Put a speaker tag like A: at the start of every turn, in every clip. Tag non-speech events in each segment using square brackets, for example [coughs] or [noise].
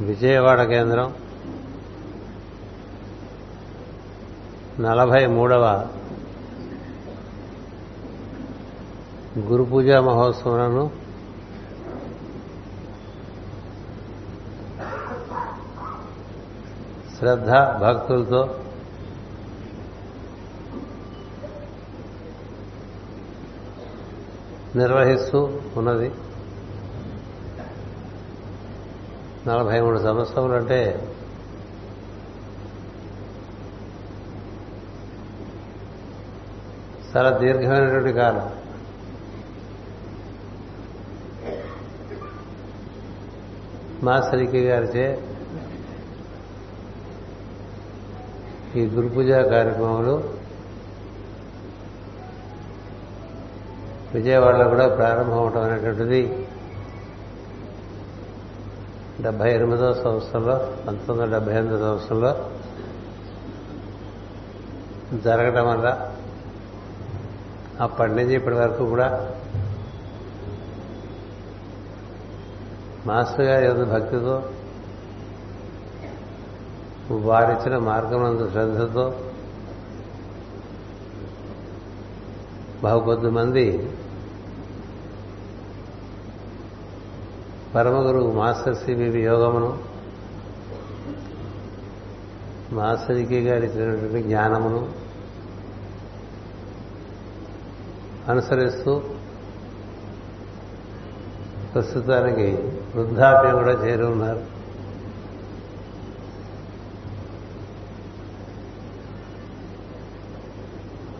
A: విజయవాడ కేంద్రం. నలభై మూడవ గురు పూజా మహోత్సవాలను శ్రద్ధ భక్తులతో నిర్వహిస్తూ ఉన్నది. నలభై మూడు సంవత్సరములు అంటే చాలా దీర్ఘమైనటువంటి కాలం. మాసరికి గారిచే ఈ గురు కార్యక్రమంలో కార్యక్రమాలు విజయవాడలో కూడా ప్రారంభం అవటం అనేటువంటిది డెబ్బై ఎనిమిదో సంవత్సరంలో పంతొమ్మిది వందల డెబ్బై ఎనిమిదో సంవత్సరంలో జరగటం వల్ల అప్పటి నుంచి ఇప్పటి వరకు కూడా మాస్టర్ గారి యొక్క భక్తితో వారిచ్చిన మార్గమందు శ్రద్ధతో బహుకొద్ది మంది పరమగురు మాస్టర్ సిబివి యోగమును. మాస్టర్కి గారి ఇచ్చినటువంటి జ్ఞానమును అనుసరిస్తూ ప్రస్తుతానికి వృద్ధాప్యం కూడా చేరి ఉన్నారు.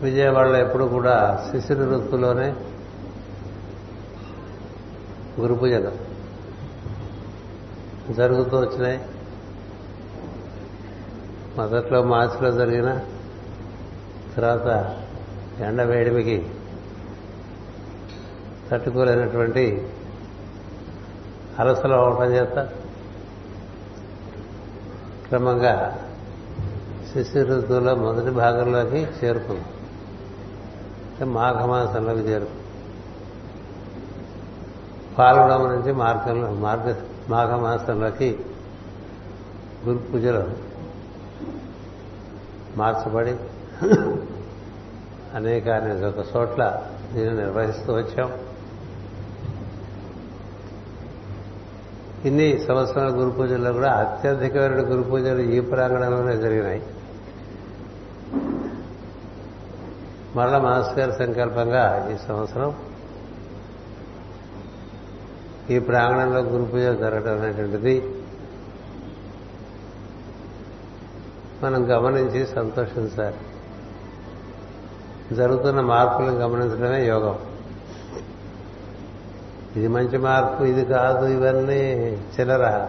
A: విజయవాడలో ఎప్పుడు కూడా శిశిర వృత్తిలోనే గురు పూజలు జరుగుతూ వచ్చినాయి. మొదట్లో మార్చిలో జరిగిన తర్వాత ఎండ వేడిమికి తట్టుకోలేనటువంటి అలసలు అవటం చేత క్రమంగా శిశిర ఋతువులో మొదటి భాగంలోకి చేరుకుంది. మాఘమాసంలోకి చేరుకుంది. పాల్గొనడం నుంచి మార్గంలో మార్గ మాఘమాసంలోకి గురు పూజలు మార్చబడి అనేక అనేక చోట్ల దీన్ని నిర్వహిస్తూ వచ్చాం. ఇన్ని సంవత్సరాల గురు పూజల్లో కూడా అత్యధికమైన గురు పూజలు ఈ ప్రాంగణంలోనే జరిగినాయి. మరల మాస్ గారి సంకల్పంగా ఈ సంవత్సరం ఈ ప్రాంగణంలో గురు పూజ జరగడం అనేటువంటిది మనం గమనించి సంతోషించాలి జరుగుతున్న మార్పులను గమనించడమే యోగం. ఇది మంచి మార్పు ఇది కాదు ఇవన్నీ చిల్లర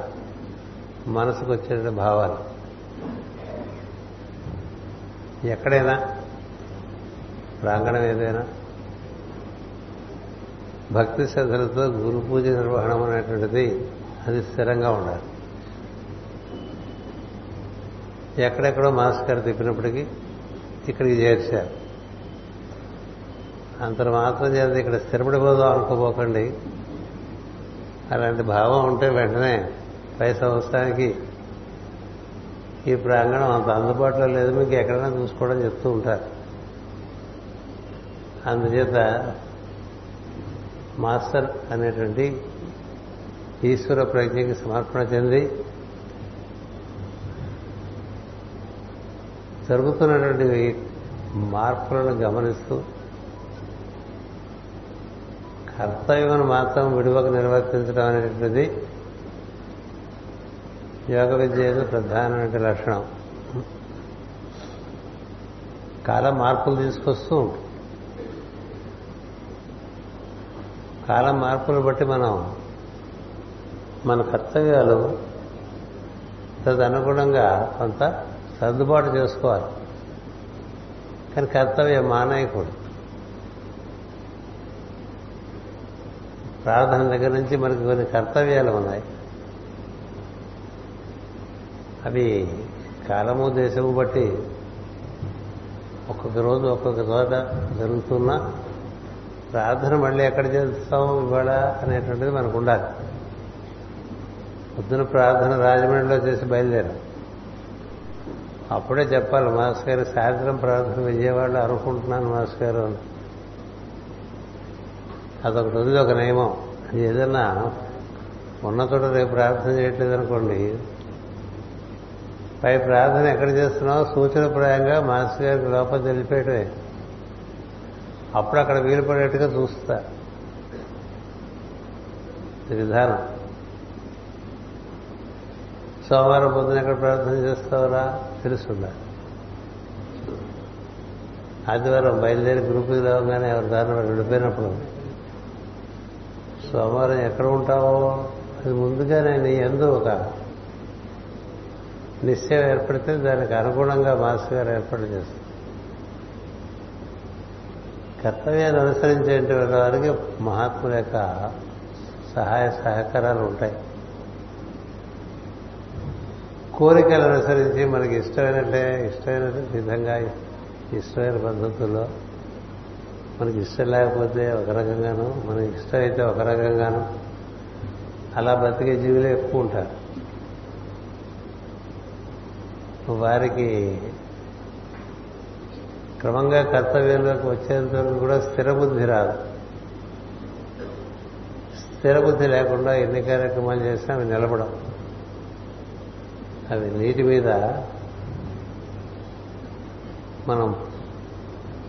A: మనసుకు వచ్చే భావాలు. ఎక్కడైనా ప్రాంగణం ఏదైనా భక్తి శ్రద్ధలతో గురు పూజ నిర్వహణం అనేటువంటిది అది స్థిరంగా ఉండాలి. ఎక్కడెక్కడో మాస్కర్ తిప్పినప్పటికీ ఇక్కడికి చేర్చారు అంత మాత్రం చేత ఇక్కడ స్థిరపడిపోదాం అనుకోపోకండి అలాంటి భావం ఉంటే వెంటనే పై సంవత్సరానికి ఈ ప్రాంగణం అంత అందుబాటులో లేదు మీకు ఎక్కడైనా చూసుకోవడం చెప్తూ ఉంటారు. అందుచేత మాస్టర్ అనేటువంటి ఈశ్వర ప్రజ్ఞకి సమర్పణ చెంది జరుగుతున్నటువంటి మార్పులను గమనిస్తూ కర్తవ్యం మాత్రం విడువకు నిర్వర్తించడం అనేటువంటిది యోగ విద్య ప్రధానమైన లక్షణం. కాలం మార్పులు తీసుకొస్తూ ఉంటుంది కాలం మార్పులు బట్టి మనం మన కర్తవ్యాలు తదనుగుణంగా కొంత సర్దుబాటు చేసుకోవాలి. కానీ కర్తవ్యం మానేయకూడదు. ప్రార్థన దగ్గర నుంచి మనకి కొన్ని కర్తవ్యాలు ఉన్నాయి. అవి కాలము దేశము బట్టి ఒక్కొక్క రోజు ఒక్కొక్క చోట జరుగుతున్నా ప్రార్థన మళ్ళీ ఎక్కడ చేస్తాం ఇవాళ అనేటువంటిది మనకు ఉండాలి పొద్దున ప్రార్థన రాజమండ్రిలో చేసి బయలుదేరాం. అప్పుడే చెప్పాలి మాస్ గారు సాయంత్రం ప్రార్థన విజయవాడలో అనుకుంటున్నాను మాస్ గారు అని. అదొకటి ఉంది ఒక నియమం. ఏదన్నా ఉన్న చోట రేపు ప్రార్థన చేయట్లేదు అనుకోండి పై ప్రార్థన ఎక్కడ చేస్తున్నావు సూచనప్రాయంగా మాస్ గారికి లోపల తెలిపేయటమే. అప్పుడు అక్కడ వీలు పడేట్టుగా చూస్తా. ఇది విధానం. సోమవారం పొద్దున ఎక్కడ ప్రార్థన చేస్తావురా? తెలుసుందా ఆదివారం బయలుదేరి గ్రూపుకి రావగానే ఎవరి దారిలో వెళ్ళిపోయినప్పుడు సోమవారం ఎక్కడ ఉంటావో? అది ముందుగానే నీ ఎందు ఒక నిశ్చయం ఏర్పడితే దానికి అనుగుణంగా మాస్టర్ గారు ఏర్పాటు చేస్తారు. కర్తవ్యాన్ని అనుసరించేటువంటి వారికి మహాత్ముల యొక్క సహాయ సహకారాలు ఉంటాయి. కోరికలు అనుసరించి మనకి ఇష్టమైనట్టే ఇష్టమైన విధంగా ఇష్టమైన పద్ధతుల్లో మనకి ఇష్టం లేకపోతే ఒక రకంగాను మనకి ఇష్టమైతే ఒక రకంగాను అలా బతికే జీవులే ఎక్కువ ఉంటారు. వారికి క్రమంగా కర్తవ్యంలోకి వచ్చేంత వరకు కూడా స్థిరబుద్ధి రాదు. స్థిరబుద్ధి లేకుండా ఎన్ని కార్యక్రమాలు చేసినా అవి నిలబడం అవి నీటి మీద మనం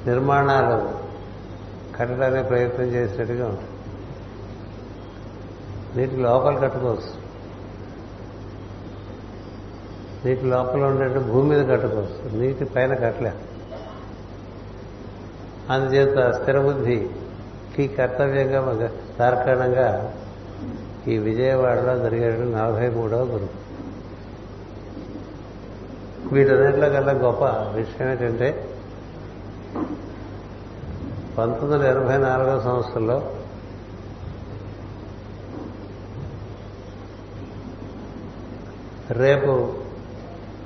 A: నిర్మాణాలు కట్టడానికి ప్రయత్నం చేసినట్టుగా ఉంటుంది. నీటి లోపల కట్టుకోవచ్చు. నీటి లోపల ఉండేట్టు భూమి మీద కట్టుకోవచ్చు. నీటి పైన కట్టలేదు అందుచేత స్థిరబుద్ధికి కర్తవ్యంగా తార్కాణంగా ఈ విజయవాడలో జరిగే నలభై మూడవ గురు. వీటన్నిటిలో కల్లా గొప్ప విషయం ఏంటంటే పంతొమ్మిది వందల ఎనభై నాలుగో సంవత్సరంలో రేపు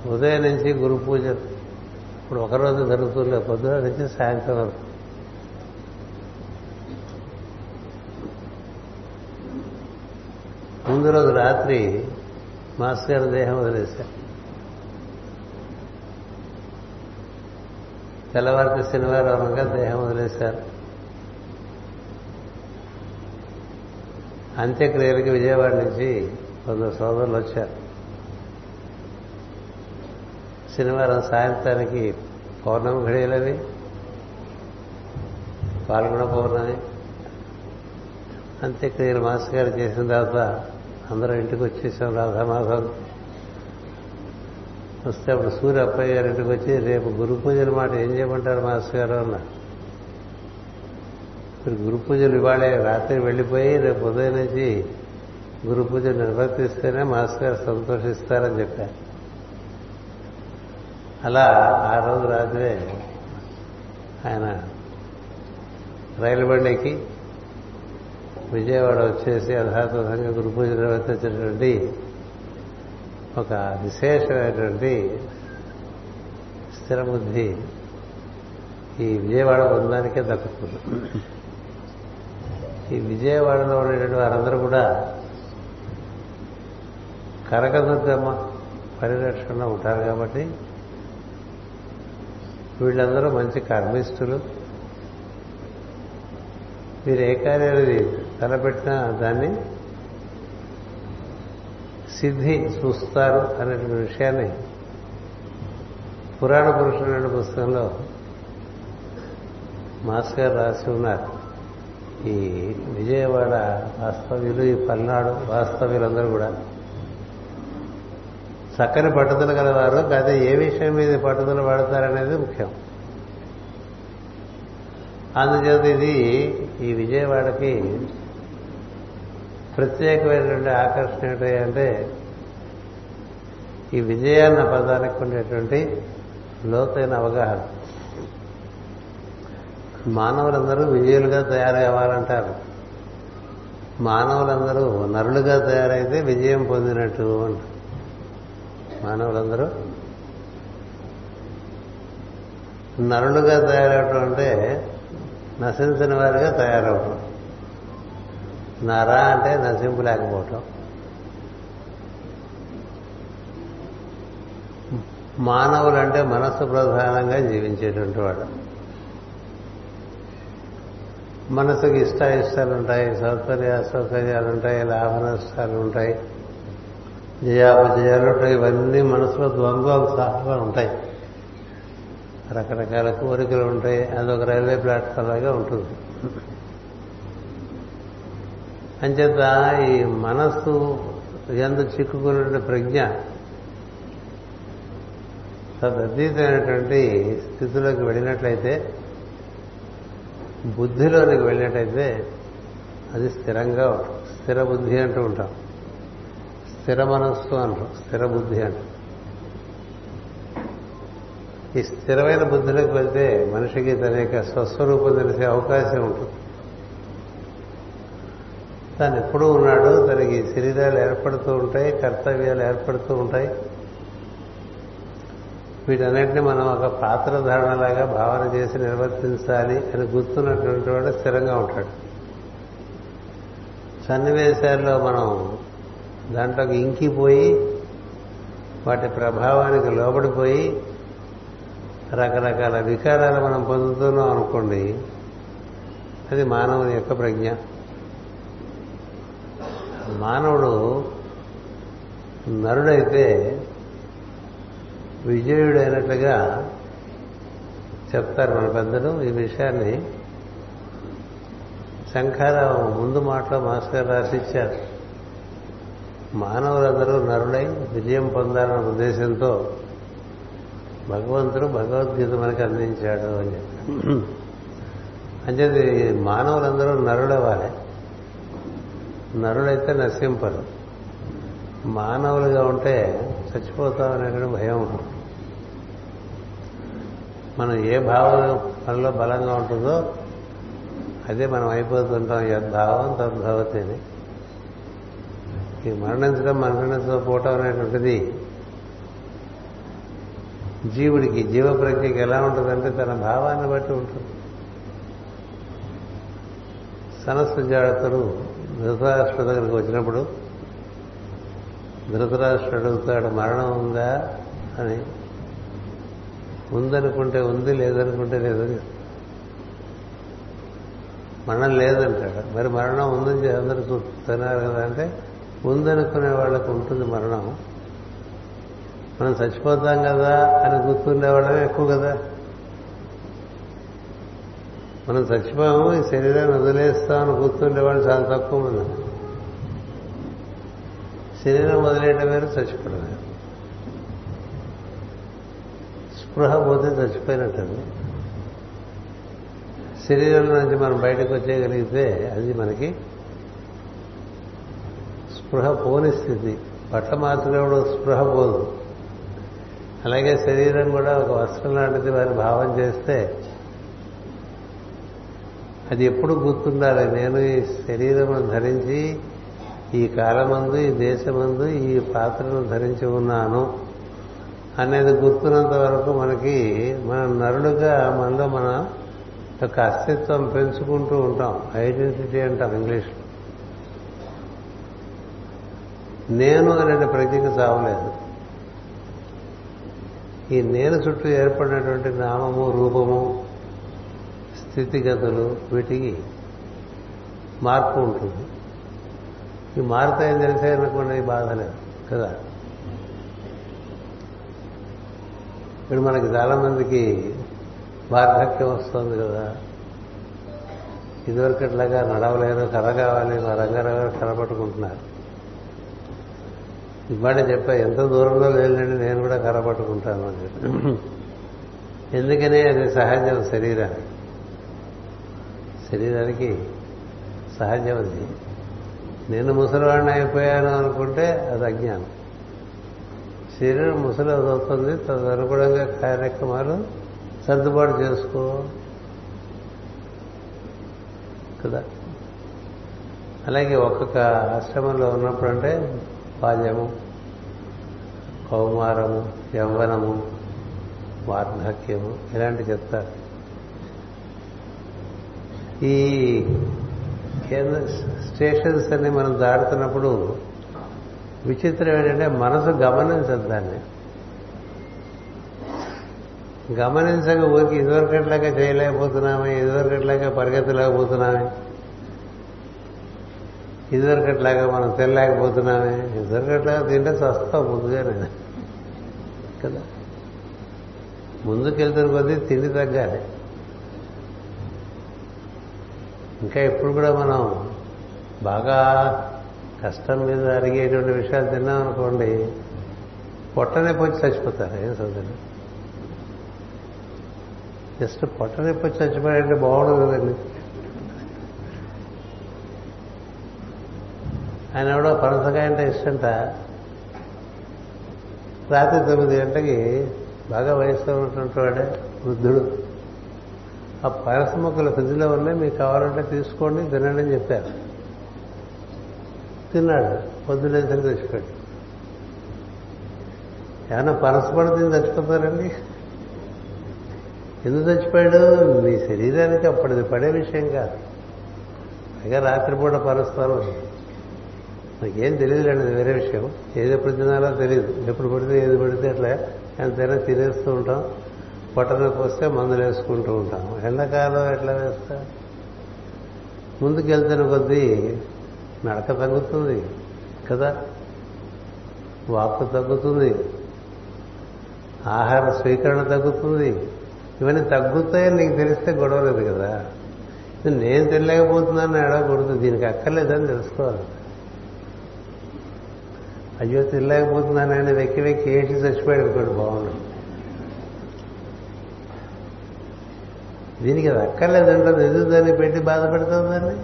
A: ఉదయం నుంచి గురు పూజ. ఇప్పుడు ఒకరోజు జరుగుతుంది పొద్దున నుంచి సాయంత్రం వరకు. ముందు రోజు రాత్రి మాస్టర్ గారి దేహం వదిలేశారు. తెల్లవారితే శనివారం అనగా దేహం వదిలేశారు. అంత్యక్రియలకి విజయవాడ నుంచి కొందరు సోదరులు వచ్చారు. శనివారం సాయంత్రానికి పౌర్ణమి ఘడియలని పాల్గొన పౌర్ణమి అంత్యక్రియలు మాస్టర్ గారు చేసిన తర్వాత అందరం ఇంటికి వచ్చేసాం రాధామాధవ్. వస్తే అప్పుడు సూర్య అప్పయ్య గారి ఇంటికి వచ్చి రేపు గురు పూజల మాట ఏం చేయమంటారు మాస్టర్ గారు? అన్న మీరు గురు పూజలు ఇవాళే రాత్రి వెళ్ళిపోయి రేపు ఉదయం నుంచి గురు పూజ నిర్వర్తిస్తేనే మాస్టర్ గారు సంతోషిస్తారని చెప్పారు. అలా ఆ రోజు రాత్రే ఆయన రైలు బండికి విజయవాడ వచ్చేసి యథాతథంగా గురు పూజ నిర్వర్తించినటువంటి ఒక విశేషమైనటువంటి స్థిరబుద్ధి ఈ విజయవాడ బృందానికే దక్కుతుంది. ఈ విజయవాడలో ఉండేటువంటి వారందరూ కూడా కనకదుర్గమ్మ పరిరక్షణలో ఉంటారు కాబట్టి వీళ్ళందరూ మంచి కర్మిష్ఠులు. వీరు ఏ కార్యాలు తలపెట్టిన దాన్ని సిద్ధి చూస్తారు అనేటువంటి విషయాన్ని పురాణ పురుషుడు అనే పుస్తకంలో మాస్ గారు రాసి ఉన్నారు. ఈ విజయవాడ వాస్తవ్యులు ఈ పల్నాడు వాస్తవ్యులందరూ కూడా చక్కని పట్టుదల గలవారు కాదే ఏ విషయం మీద పట్టుదల పడతారనేది ముఖ్యం. అందుచేత ఇది ఈ విజయవాడకి ప్రత్యేకమైనటువంటి ఆకర్షణ ఏంటంటే ఈ విజయాన్న పదానికి ఉండేటువంటి లోతైన అవగాహన. మానవులందరూ విజయులుగా తయారు కావాలంటారు మానవులందరూ నరులుగా తయారైతే విజయం పొందినట్టు అంటారు. మానవులందరూ నరులుగా తయారవటం అంటే నశించిన వారిగా తయారవటం. నరా అంటే నసింపు లేకపోవటం. మానవులంటే మనస్సు ప్రధానంగా జీవించేటువంటి వాడు. మనసుకు ఇష్ట ఇష్టాలు ఉంటాయి సౌకర్య అసౌకర్యాలు ఉంటాయి లాభ నష్టాలు ఉంటాయి జయాపజయాలు ఉంటాయి ఇవన్నీ మనసులో ద్వంద్వోత్సాహంగా ఉంటాయి. రకరకాల కోరికలు ఉంటాయి అదొక రైల్వే ప్లాట్ఫామ్ లాగా ఉంటుంది. అంచేత ఈ మనస్సు ఎందు చిక్కుకున్నటువంటి ప్రజ్ఞ తదతీతమైనటువంటి స్థితిలోకి వెళ్ళినట్లయితే బుద్ధిలోనికి వెళ్ళినట్టయితే అది స్థిరంగా స్థిర బుద్ధి అంటూ ఉంటాం. స్థిర మనస్సు అంటాం. స్థిర బుద్ధి అంటాం. ఈ స్థిరమైన బుద్ధిలోకి వెళ్తే మనిషికి తన యొక్క స్వస్వరూపం తెలిసే అవకాశం ఉంటుంది. తాను ఎప్పుడూ ఉన్నాడు. తనకి శరీరాలు ఏర్పడుతూ ఉంటాయి కర్తవ్యాలు ఏర్పడుతూ ఉంటాయి. వీటన్నిటిని మనం ఒక పాత్రధారణలాగా భావన చేసి నిర్వర్తించాలి అని గుర్తున్నటువంటి వాడు స్థిరంగా ఉంటాడు. సన్నివేశాల్లో మనం దాంట్లోకి ఇంకిపోయి వాటి ప్రభావానికి లోబడిపోయి రకరకాల వికారాలు మనం పొందుతున్నాం అనుకోండి అది మానవుని యొక్క ప్రజ్ఞ. మానవుడు నరుడైతే విజయుడైనట్లుగా చెప్తారు మన పెద్దలు ఈ విషయాన్ని. శంఖారావు ముందు మాటలో మాస్టర్ రాసిచ్చారు. మానవులందరూ నరుడై విజయం పొందాలన్న ఉద్దేశంతో భగవంతుడు భగవద్గీత మనకి అందించాడు అని చెప్పి అంచేది మానవులందరూ నరుడవ్వాలి. నరుడైతే నశింపరు. మానవులుగా ఉంటే చచ్చిపోతాం అనేటువంటి భయం ఉంటుంది. మనం ఏ భావం మనలో బలంగా ఉంటుందో అదే మనం అయిపోతుంటాం. యద్భావం తద్భవతి అని. ఈ మరణించడం మరణించకపోవటం అనేటువంటిది జీవుడికి జీవ ప్రజ్ఞకి ఎలా ఉంటుందంటే తన భావాన్ని బట్టి ఉంటుంది. సనస్సుజాడతడు ధృతరాష్ట్ర దగ్గరికి వచ్చినప్పుడు ధృతరాష్ట్రుడు అడుగుతాడు మరణం ఉందా? అని. ఉందనుకుంటే ఉంది లేదనుకుంటే లేదని మరణం లేదంటాడు. మరి మరణం ఉందని అందరూ చూస్తున్నారు కదా అంటే ఉందనుకునే వాళ్ళకు ఉంటుంది మరణం. మనం చచ్చిపోతాం కదా అని గుర్తుండే వాళ్ళమే ఎక్కువ కదా. మనం చచ్చిపోయాము ఈ శరీరాన్ని వదిలేస్తామని కూర్చుండేవాళ్ళు చాలా తక్కువ మంది. శరీరం వదిలేయడం వేరు చచ్చిపోవడం వేరు. స్పృహ పోతే చచ్చిపోయినట్టు శరీరంలో నుంచి మనం బయటకు వచ్చేయగలిగితే అది మనకి స్పృహ పోని స్థితి. బట్ట మార్చుకునేప్పుడు స్పృహ పోదు. అలాగే శరీరం కూడా ఒక వస్త్రం లాంటిది వారి భావం చేస్తే అది ఎప్పుడు గుర్తుండాలి? నేను ఈ శరీరమును ధరించి ఈ కాలమందు ఈ దేశమందు ఈ పాత్రను ధరించి ఉన్నాను అనేది గుర్తున్నంత వరకు మనకి మన నరుడుగా మనలో మన యొక్క అస్తిత్వం పెంచుకుంటూ ఉంటాం. ఐడెంటిటీ అంటాం ఇంగ్లీష్లో. నేను అనే ప్రజ్ఞకి చావలేదు. ఈ నేను చుట్టూ ఏర్పడినటువంటి నామము రూపము స్థితిగతులు వీటికి మార్పు ఉంటుంది. ఈ మారుతాయని తెలిసే అనుకోండి బాధ లేదు కదా? ఇప్పుడు మనకి చాలా మందికి వార్ధక్యం వస్తుంది కదా. ఇదివరకు ఇట్లాగా నడవలేరు కర కావాలి మా రంగారావు కరపట్టుకుంటున్నారు ఇవాళ చెప్పా ఎంత దూరంలో లేదండి నేను కూడా కరపట్టుకుంటాను అని చెప్పి. ఎందుకని అది సహజం శరీరానికి. శరీరానికి సహజం అది. నేను ముసలివాడిని అయిపోయాను అనుకుంటే అది అజ్ఞానం. శరీరం ముసలి అవుతుంది తదనుగుణంగా కార్యక్రమాలు సర్దుబాటు చేసుకో. కదా? అలాగే ఒక్కొక్క ఆశ్రమంలో ఉన్నప్పుడు అంటే బాల్యము కౌమారము యవ్వనము వార్ధక్యము ఇలాంటి చెప్తారు. ఈ స్టేషన్స్ అన్ని మనం దాడుతున్నప్పుడు విచిత్రం ఏంటంటే మనసు గమనించదు దాన్ని. గమనించక ఊరికి ఇదివరకట్లాగా చేయలేకపోతున్నామే ఇదివరకట్లాగా పరిగెత్తలేకపోతున్నామే ఇదివరకట్లాగా మనం తెల్లలేకపోతున్నామే ఇదివరకట్లాగా తింటే చస్తాం ముందుగానే. కదా? ముందుకెళ్తున్న కొద్దీ తిండి తగ్గాలి. ఇంకా ఇప్పుడు కూడా మనం బాగా కష్టం మీద అరిగేటువంటి విషయాలు తిన్నాం అనుకోండి పొట్టనొప్పి వచ్చి చచ్చిపోతారు ఏం చదువు జస్ట్ పొట్టనొప్పి వచ్చి చచ్చిపోయాడంటే బాగుండదు కదండి. ఆయన ఎవడో పనసకాయ అంటే ఇష్టంట. రాత్రి తొమ్మిది గంటకి బాగా వయసులో ఉన్నటువంటి వాడే వృద్ధుడు ఆ పనస మొక్కలు ఫ్రిడ్జ్లో ఉన్నాయి మీకు కావాలంటే తీసుకోండి తినండి అని చెప్పారు. తిన్నాడు. పొద్దునేసరికి చచ్చిపోయాడు ఏమన్నా పనస పడి తిని చచ్చిపోతారండి? ఎందుకు చచ్చిపోయాడు? నీ శరీరానికి అప్పటిది పడే విషయం కాదు. పైగా రాత్రిపూట పరుస్తాను నాకేం తెలియదులేండి అది వేరే విషయం. ఏది ఎప్పుడు తినాలో తెలియదు ఎప్పుడు పడితే ఏది పడితే అట్లా. ఎంతైనా తినేస్తూ ఉంటాం. పొట్టనొప్పి వస్తే మందులు వేసుకుంటూ ఉంటాం ఎండాకాలం ఎట్లా వేస్తా? ముందుకెళ్తున్న కొద్దీ నడక తగ్గుతుంది కదా? వాపు తగ్గుతుంది. ఆహార స్వీకరణ తగ్గుతుంది. ఇవన్నీ తగ్గుతాయని నీకు తెలిస్తే గొడవ లేదు కదా? నేను తెలియకపోతున్నాను ఎడకూడదు దీనికి అక్కర్లేదని తెలుసుకోవాలి. అయ్యో తినలేకపోతున్నాను వెక్కి వెక్కి ఏడ్చి చచ్చిపోయాడు అనుకోండి బాగుండు. దీనికి అది అక్కర్లేదంటే ఎదురు దాన్ని పెట్టి బాధపెడతాం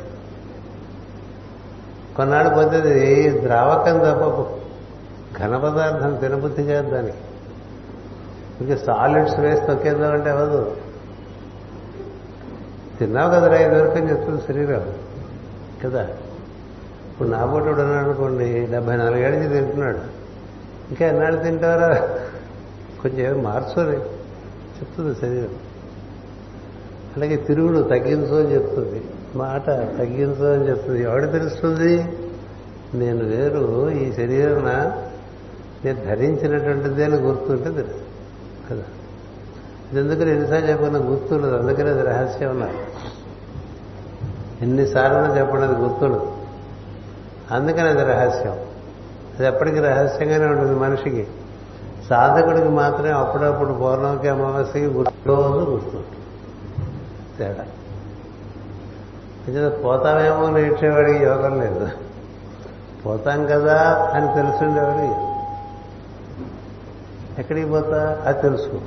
A: కొన్నాళ్ళు పోతే ద్రావకం తప్ప ఘన పదార్థం తినబుద్ధి కాదు దానికి. ఇంకా సాలిడ్స్ వేసి తొక్కేద్దామంటే అవ్వదు. తిన్నావు కదరా వరకు అని చెప్తుంది శరీరం. కదా? ఇప్పుడు నా పొట్టుడు ఉన్నాడు అనుకోండి డెబ్బై నాలుగేళ్ళ నుంచి తింటున్నాడు. ఇంకా ఎన్నాళ్ళు తింటారా? కొంచెం ఏదో మార్చుని చెప్తుంది శరీరం. అలాగే తిరుగుడు తగ్గించు అని చెప్తుంది. మాట తగ్గించు అని చెప్తుంది. ఎవడు తెలుస్తుంది? నేను వేరు ఈ శరీరం నేను ధరించినటువంటిది అని గుర్తుంటే తెలుసు. కదా? ఎందుకని ఎన్నిసార్లు చెప్పిన గుర్తుండదు. అందుకని అది రహస్యం ఉన్నారు ఎన్నిసార్లు చెప్పడం గుర్తుండదు. అందుకని అది రహస్యం. అది ఎప్పటికీ రహస్యంగానే ఉంటుంది మనిషికి. సాధకుడికి మాత్రమే అప్పుడప్పుడు పౌర్ణమికి అమావాస్యకి గుర్తురోజు గుర్తుంటుంది. తేడా. పోతామేమో నేర్చేవాడికి యోగం లేదు. పోతాం కదా అని తెలుసుండేవాడు ఎక్కడికి పోతా? అది తెలుసుకో.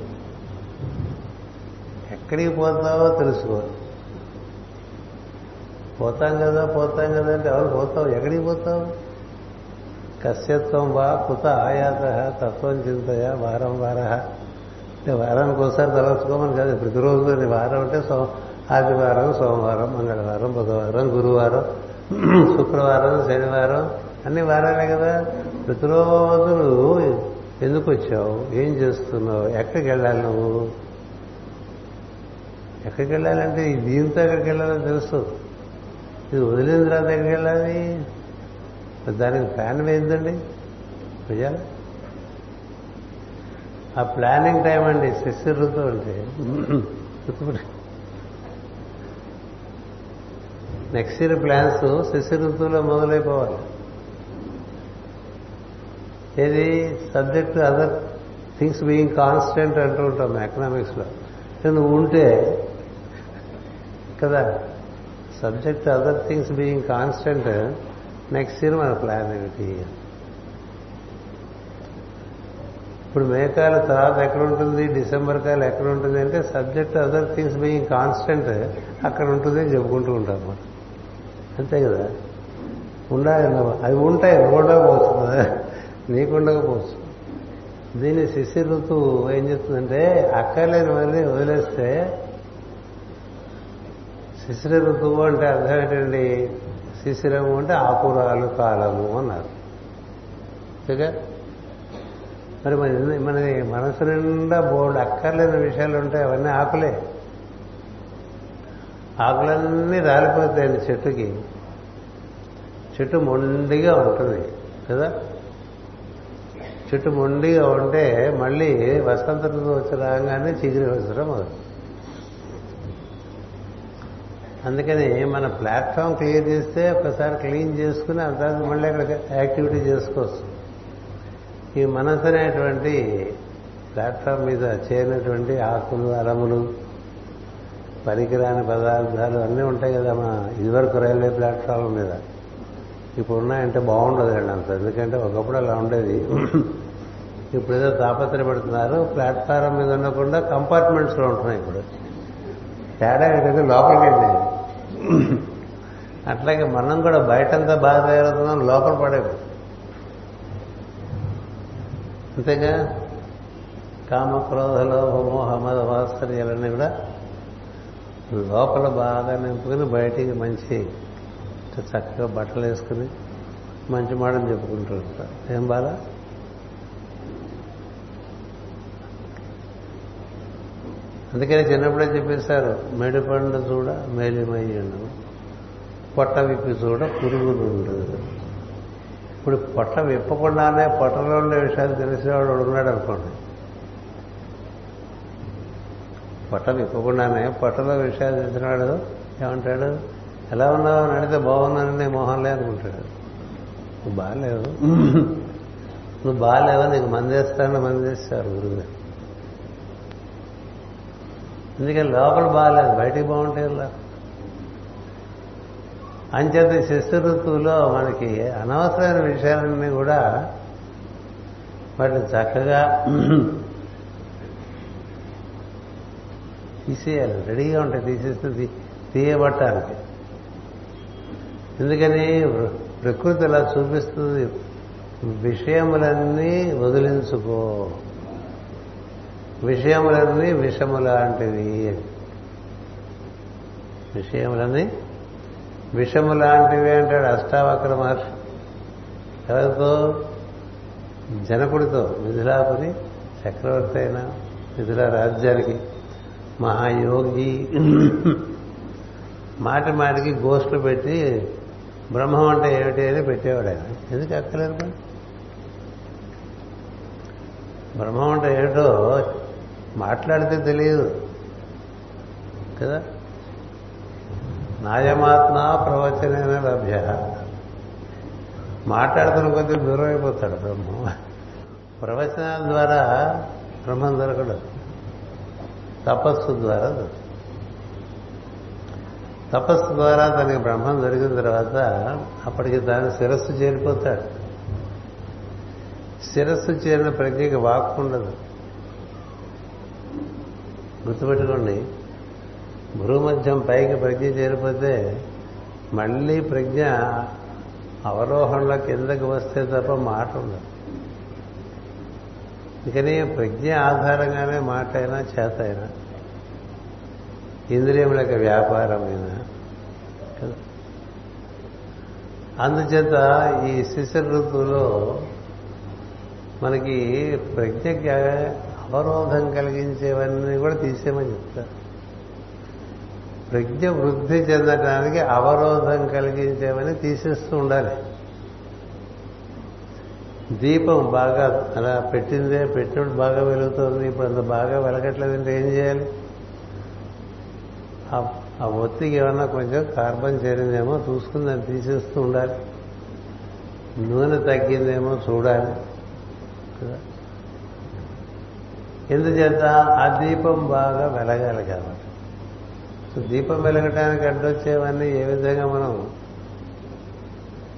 A: ఎక్కడికి పోతావో తెలుసుకో. పోతాం కదా పోతాం కదా అంటే ఎవరు పోతావు? ఎక్కడికి పోతావు? కశ్యత్వం వా కుత ఆయాత తత్వం చింతయ వారం వార. వారానికి ఒకసారి తలంచుకోమని కాదు ప్రతిరోజు వారం అంటే సో ఆదివారం సోమవారం మంగళవారం బుధవారం గురువారం [clears throat] శుక్రవారం శనివారం అన్ని వారాలే కదా. ప్రతిరోజు నువ్వు ఎందుకు వచ్చావు? ఏం చేస్తున్నావు? ఎక్కడికి వెళ్ళాలి నువ్వు? ఎక్కడికి వెళ్ళాలంటే దీంతో ఎక్కడికి వెళ్ళాలో తెలుసు. ఇది వదిలిన తర్వాత ఎక్కడికి వెళ్ళాలి దానికి ప్లాన్ వేద్దండి వెయ్యాలి ఆ ప్లానింగ్ టైం అండి శిశిర ఋతువు అంటే. నెక్స్ట్ ఇయర్ ప్లాన్స్ శిశిర ఋతువులో మొదలైపోవాలి. ఏది? Subject other things being constant అంటూ ఉంటాం ఎకనామిక్స్లో. నువ్వు ఉంటే కదా? Subject other things being constant next year మన ప్లాన్ ఏమిటి? ఇప్పుడు మేకాల తర్వాత ఎక్కడ ఉంటుంది డిసెంబర్ కాలం ఎక్కడ ఉంటుంది అంటే subject other things being constant అక్కడ ఉంటుంది అని చెప్పుకుంటూ ఉంటాం మనం అంతే కదా? ఉండాలి అవి ఉంటాయి ఉండకపోవచ్చు. నీకు ఉండకపోవచ్చు. దీన్ని శిశి ఋతువు ఏం చెప్తుందంటే అక్కర్లేని మళ్ళీ వదిలేస్తే శిశిర ఋతువు అంటే అర్థం ఏంటండి? శిశిరము అంటే ఆకురాలు కాలము అన్నారు. అంతేగా మరి మన మన మనసు నిండా బోర్డు అక్కర్లేని విషయాలు ఉంటాయి అవన్నీ ఆకులే. ఆకులన్నీ రాలిపోతాయండి చెట్టుకి. చెట్టు మొండిగా ఉంటుంది కదా? చెట్టు మొండిగా ఉంటే మళ్ళీ వసంత ఋతువు వచ్చి రాగానే చిగురి వచ్చడం మొదలు. అందుకని మన ప్లాట్ఫామ్ క్లియర్ చేస్తే ఒకసారి క్లీన్ చేసుకుని అంత మళ్ళీ అక్కడ యాక్టివిటీ చేసుకోవచ్చు. ఈ మనసు అనేటువంటి ప్లాట్ఫామ్ మీద చేరినటువంటి ఆకులు అరములు పనికిరాని పదార్థాలు అన్నీ ఉంటాయి కదా మా ఇదివరకు రైల్వే ప్లాట్ఫామ్ మీద. ఇప్పుడు ఉన్నాయంటే బాగుండదు అండి అంత. ఎందుకంటే ఒకప్పుడు అలా ఉండేది. ఇప్పుడు ఏదో తాపత్రయపడుతున్నారు. ప్లాట్ఫారం మీద ఉండకుండా కంపార్ట్మెంట్స్లో ఉంటున్నాయి ఇప్పుడు. తేడా ఏంటంటే లోపలికి వెళ్ళేది అట్లాగే మనం కూడా బయటంతా బాగా తయారవుతున్నాం లోపల పడేది అంతేగా? కామ క్రోధలో మోహ మద వాత్సర్యాలన్నీ కూడా లోపల బాగా నింపుకుని బయటికి మంచి చక్కగా బట్టలు వేసుకుని మంచి మాటలు చెప్పుకుంటూ ఉంటారు. ఏం బాల అందుకని చిన్నప్పుడే చెప్పేశారు మెడిపండు చూడ మేలిమయ్యండు. పొట్ట విప్పి చూడ పురుగులుండు ఇప్పుడు పొట్ట విప్పకుండానే పొట్టలో ఉండే విషయాలు తెలిసినవాడు ఉన్నాడు అనుకోండి. పొట్ట విప్పకుండానే పొట్టలో విషయాలు తెలిసినవాడు ఏమంటాడు? ఎలా ఉన్నావు అని అడిగితే బాగున్నానని మోహన్లే అనుకుంటాడు. నువ్వు బాగాలేవు. నువ్వు బాగాలేవు నీకు మందేస్తానని మందేస్తారు గురుగారు ఎందుకని లోపల బాగాలేదు బయటికి బాగుంటే ఇలా అంచేత శిశు ఋతువులో మనకి అనవసరమైన విషయాలన్నీ కూడా వాటిని చక్కగా తీసేయాలి. రెడీగా ఉంటాయి తీసేస్తే తీయబట్టానికి ఎందుకని ప్రకృతి ఇలా చూపిస్తుంది. విషయములన్నీ వదిలించుకో. విషయములన్నీ విషము లాంటివి విషయములన్నీ విషము లాంటివి అంటాడు అష్టావక్ర మహర్షి. ఎవరితో? జనకుడితో మిథులాపురి చక్రవర్తి అయిన మిథుల రాజ్యానికి. మహాయోగి. మాటి మాటికి గోష్ఠులు పెట్టి బ్రహ్మం అంటే ఏమిటి అని పెట్టేవాడు ఆయన. ఎందుకు అక్కలేదు బ్రహ్మం అంటే ఏమిటో మాట్లాడితే తెలియదు. కదా? నాయమాత్మ ప్రవచనైన లభ్య. మాట్లాడుతున్న కొద్దీ దూరం అయిపోతాడు బ్రహ్మం. ప్రవచనాల ద్వారా బ్రహ్మం దొరకడు. తపస్సు ద్వారా తపస్సు ద్వారా తనకి బ్రహ్మం దొరికిన తర్వాత అప్పటికి దాని శిరస్సు చేరిపోతాడు. శిరస్సు చేరిన ప్రజ్ఞకి వాక్కు ఉండదు. గుర్తుపెట్టుకోండి. భూమధ్యం పైకి ప్రజ్ఞ చేరిపోతే మళ్ళీ ప్రజ్ఞ అవరోహణలో కిందకి వస్తే తప్ప మాట ఉండదు. ఇంకని ప్రజ్ఞ ఆధారంగానే మాట అయినా చేత అయినా ఇంద్రియముల యొక్క వ్యాపారమైనా అందుచేత ఈ శిశిర ఋతువులో మనకి ప్రజ్ఞకి అవరోధం కలిగించేవన్నీ కూడా తీసేయమని చెప్తారు. ప్రజ్ఞ వృద్ధి చెందడానికి అవరోధం కలిగించేవని తీసేస్తూ ఉండాలి. దీపం బాగా అలా పెట్టిందే పెట్టినప్పుడు బాగా వెలుగుతుంది ఇప్పుడు అంత బాగా వెలగట్లేదంటే ఏం చేయాలి? ఆ ఒత్తికి ఏమన్నా కొంచెం కార్బన్ చేరిందేమో చూసుకుని దాన్ని తీసేస్తూ ఉండాలి. నూనె తగ్గిందేమో చూడాలి. కదా? ఎందుచేత? ఆ దీపం బాగా వెలగాలి కాబట్టి. దీపం వెలగటానికి అడ్డొచ్చేవన్నీ ఏ విధంగా మనం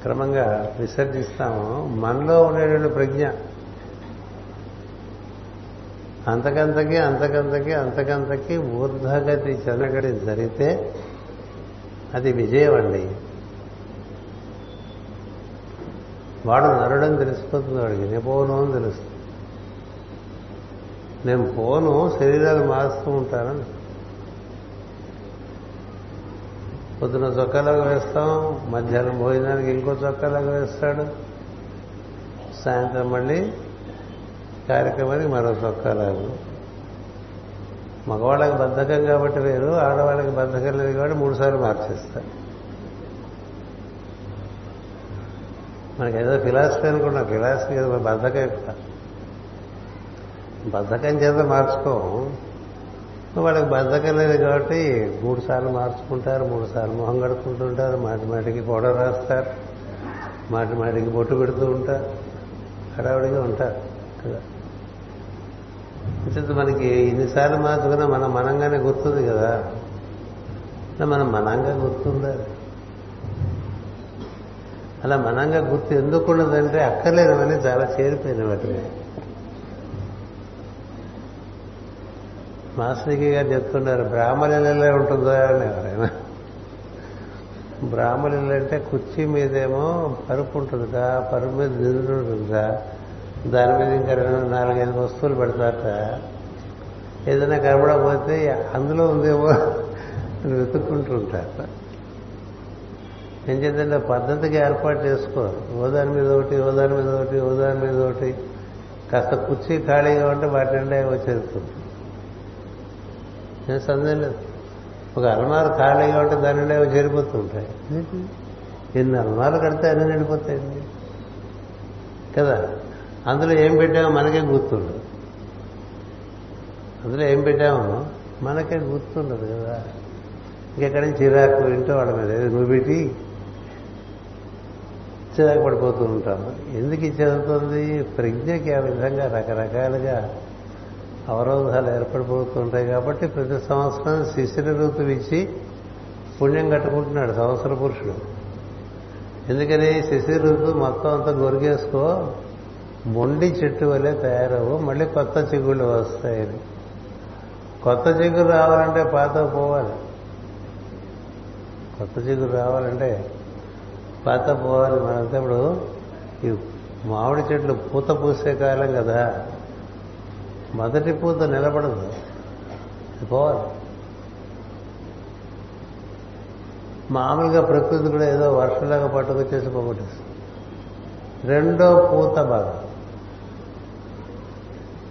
A: క్రమంగా విసర్జిస్తామో మనలో ఉండేటువంటి ప్రజ్ఞ. అంతకంతకి అంతకంతకి అంతకంతకి ఊర్ధగతి చెందగడి జరిగితే అది విజయం అండి వాడు నరుడని తెలిసిపోతుంది వాడికి నేను పోను అని తెలుస్తుంది. నేను పోను శరీరాలు మారుస్తూ ఉంటానని పొద్దున చొక్కాలకు వేస్తాం మధ్యాహ్నం భోజనానికి ఇంకో చొక్కాలకు వేస్తాడు. సాయంత్రం మళ్ళీ కార్యక్రమానికి మరో చొక్కాలాగు. మగవాళ్ళకి బద్ధకం కాబట్టి వేరు ఆడవాళ్ళకి బద్ధకం లేదు కాబట్టి మూడుసార్లు మార్చేస్తారు. మనకి ఏదో ఫిలాసఫీ అనుకున్నాం ఫిలాసఫీ ఏదో బద్ధకం ఎక్కువ. బద్ధకం చేత మార్చుకోం. వాళ్ళకి బద్ధకం లేదు కాబట్టి మూడు సార్లు మార్చుకుంటారు మూడు సార్లు మొహం కడుక్కుంటుంటారు మాటి మాటికి గోడ రాస్తారు మాటి మాటికి బొట్టు పెడుతూ ఉంటారు హడావుడిగా ఉంటారు కదా. అంచేత మనకి ఇన్నిసార్లు మార్చుకున్నా మనం మనంగానే గుర్తుంది కదా. మనం మనంగా గుర్తుందా? అలా మనంగా గుర్తు ఎందుకు ఉండదంటే అక్కర్లేనివన్నీ చాలా చేరిపోయిన వాటిని. మాస్టర్కి గారు చెప్తున్నారు బ్రాహ్మణులలో ఉంటుందా? అని ఎవరైనా. బ్రాహ్మణులు అంటే కుర్చీ మీదేమో పరుపు ఉంటుందిగా పరుపు మీద నిధులు ఉంటుందిగా దాని మీద ఇంకా రెండు నాలుగైదు వస్తువులు పెడతారట. ఏదైనా కనబడకపోతే అందులో ఉందేమో అని వెతుక్కుంటూ ఉంటారు ఏం చేద్దంటే పద్ధతికి ఏర్పాటు చేసుకో. ఓ దాని మీద ఒకటి ఓ దాని మీద ఒకటి ఓ దాని మీద ఒకటి. కాస్త కుర్చీ ఖాళీగా ఉంటే వాటి నిండా వచ్చేస్తుంది సందేహం లేదు. ఒక అలమారు ఖాళీగా ఉంటే దాని నుండి చేరిపోతూ ఎన్ని అలమారు కడితే అన్నీ నిండిపోతాయండి కదా? అందులో ఏం పెట్టామో మనకే గుర్తుండదు. అందులో ఏం పెట్టామో మనకే గుర్తుండదు కదా? ఇంకెక్కడి నుంచి చిరాకు ఇంటో వాళ్ళ మీద నువ్వు పెట్టి చిరాకు పడిపోతూ ఉంటాము ఎందుకు చదువుతుంది? ప్రజ్ఞకి ఆ విధంగా రకరకాలుగా అవరోధాలు ఏర్పడిపోతుంటాయి కాబట్టి ప్రతి సంవత్సరం శిశిర ఋతువు ఇచ్చి పుణ్యం కట్టుకుంటున్నాడు సంవత్సర పురుషుడు. ఎందుకని శిశిర ఋతువు మొత్తం అంతా గొరిగేసుకో మొండి చెట్టు వలె తయారవు మళ్ళీ కొత్త చిగుళ్ళు వస్తాయి. కొత్త చిగురు రావాలంటే పాత పోవాలి. కొత్త చిగురు రావాలంటే పాత పోవాలి. మనంతా ఇప్పుడు ఈ మామిడి చెట్లు పూత పూసే కాలం కదా. మొదటి పూత నిలబడదు. పోవాలి. మామూలుగా ప్రకృతి కూడా ఏదో వర్షంలాగా పట్టుకొచ్చేసి పోగొట్టేస్తుంది. రెండో పూత భాగం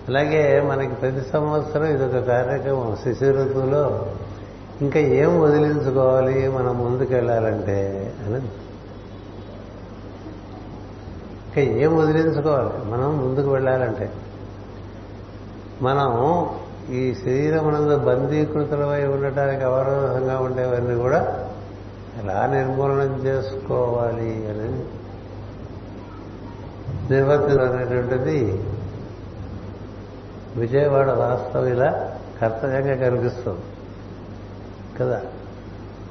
A: అలాగే మనకి ప్రతి సంవత్సరం ఇదొక కార్యక్రమం. శిశు ఋతువులో ఇంకా ఏం వదిలించుకోవాలి? మనం ముందుకెళ్ళాలంటే అని. ఇంకా ఏం వదిలించుకోవాలి? మనం ముందుకు వెళ్ళాలంటే. మనం ఈ శరీరమునందు బందీకృతులమై ఉండటానికి అవరోధంగా ఉండేవన్నీ కూడా ఎలా నిర్మూలనం చేసుకోవాలి అని నిర్వర్తనం అనేటువంటిది విజయవాడ వాస్తవం ఇలా కర్తవ్యంగా కనిపిస్తుంది. కదా?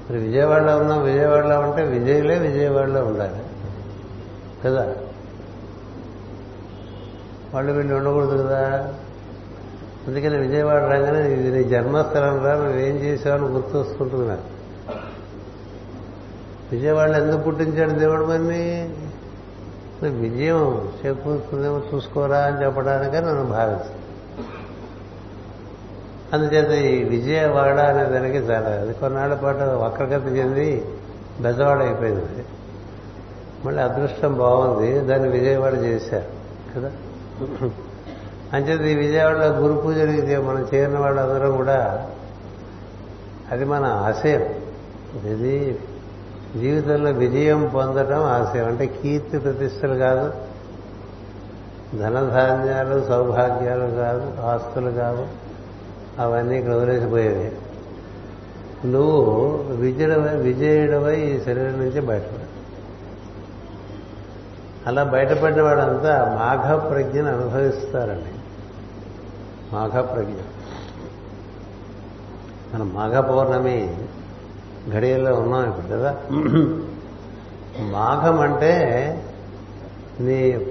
A: మరి విజయవాడలో ఉన్నాం విజయవాడలో ఉంటే విజయులే విజయవాడలో ఉండాలి. కదా? వాళ్ళు వీళ్ళు ఉండకూడదు కదా? అందుకని విజయవాడ రాగానే ఇది నీ జన్మస్థలం రా నువ్వేం చేసావని గుర్తు వస్తుంటుంది నాకు. విజయవాడలో ఎందుకు పుట్టించాడు దేవుడు మరి విజయం చేకూరుతుందేమో చూసుకోరా అని చెప్పడానికే నన్ను భావించు. అందుచేత ఈ విజయవాడ అనే దానికి చాలా అది కొన్నాళ్ళ పాటు వక్రగతి చెంది బెజవాడ అయిపోయింది. మళ్ళీ అదృష్టం బాగుంది దాన్ని విజయవాడ చేశారు కదా? అంచేది ఈ విజయవాడలో గురు జరిగితే మనం చేరిన వాళ్ళందరం కూడా అది మన ఆశయం. ఇది జీవితంలో విజయం పొందడం ఆశయం. అంటే కీర్తి ప్రతిష్టలు కాదు ధనధాన్యాలు సౌభాగ్యాలు కాదు ఆస్తులు కాదు అవన్నీ ఇక్కడ వదిలేసిపోయేవి నువ్వు విజయుడవై విజయుడవై ఈ శరీరం నుంచి బయటపడ. అలా బయటపడిన వాడంతా మాఘ ప్రజ్ఞను అనుభవిస్తారండి. మాఘ ప్రజ్ఞ మనం మాఘ పౌర్ణమి ఘడియల్లో ఉన్నాం ఇప్పుడు కదా? మాఘం అంటే నీ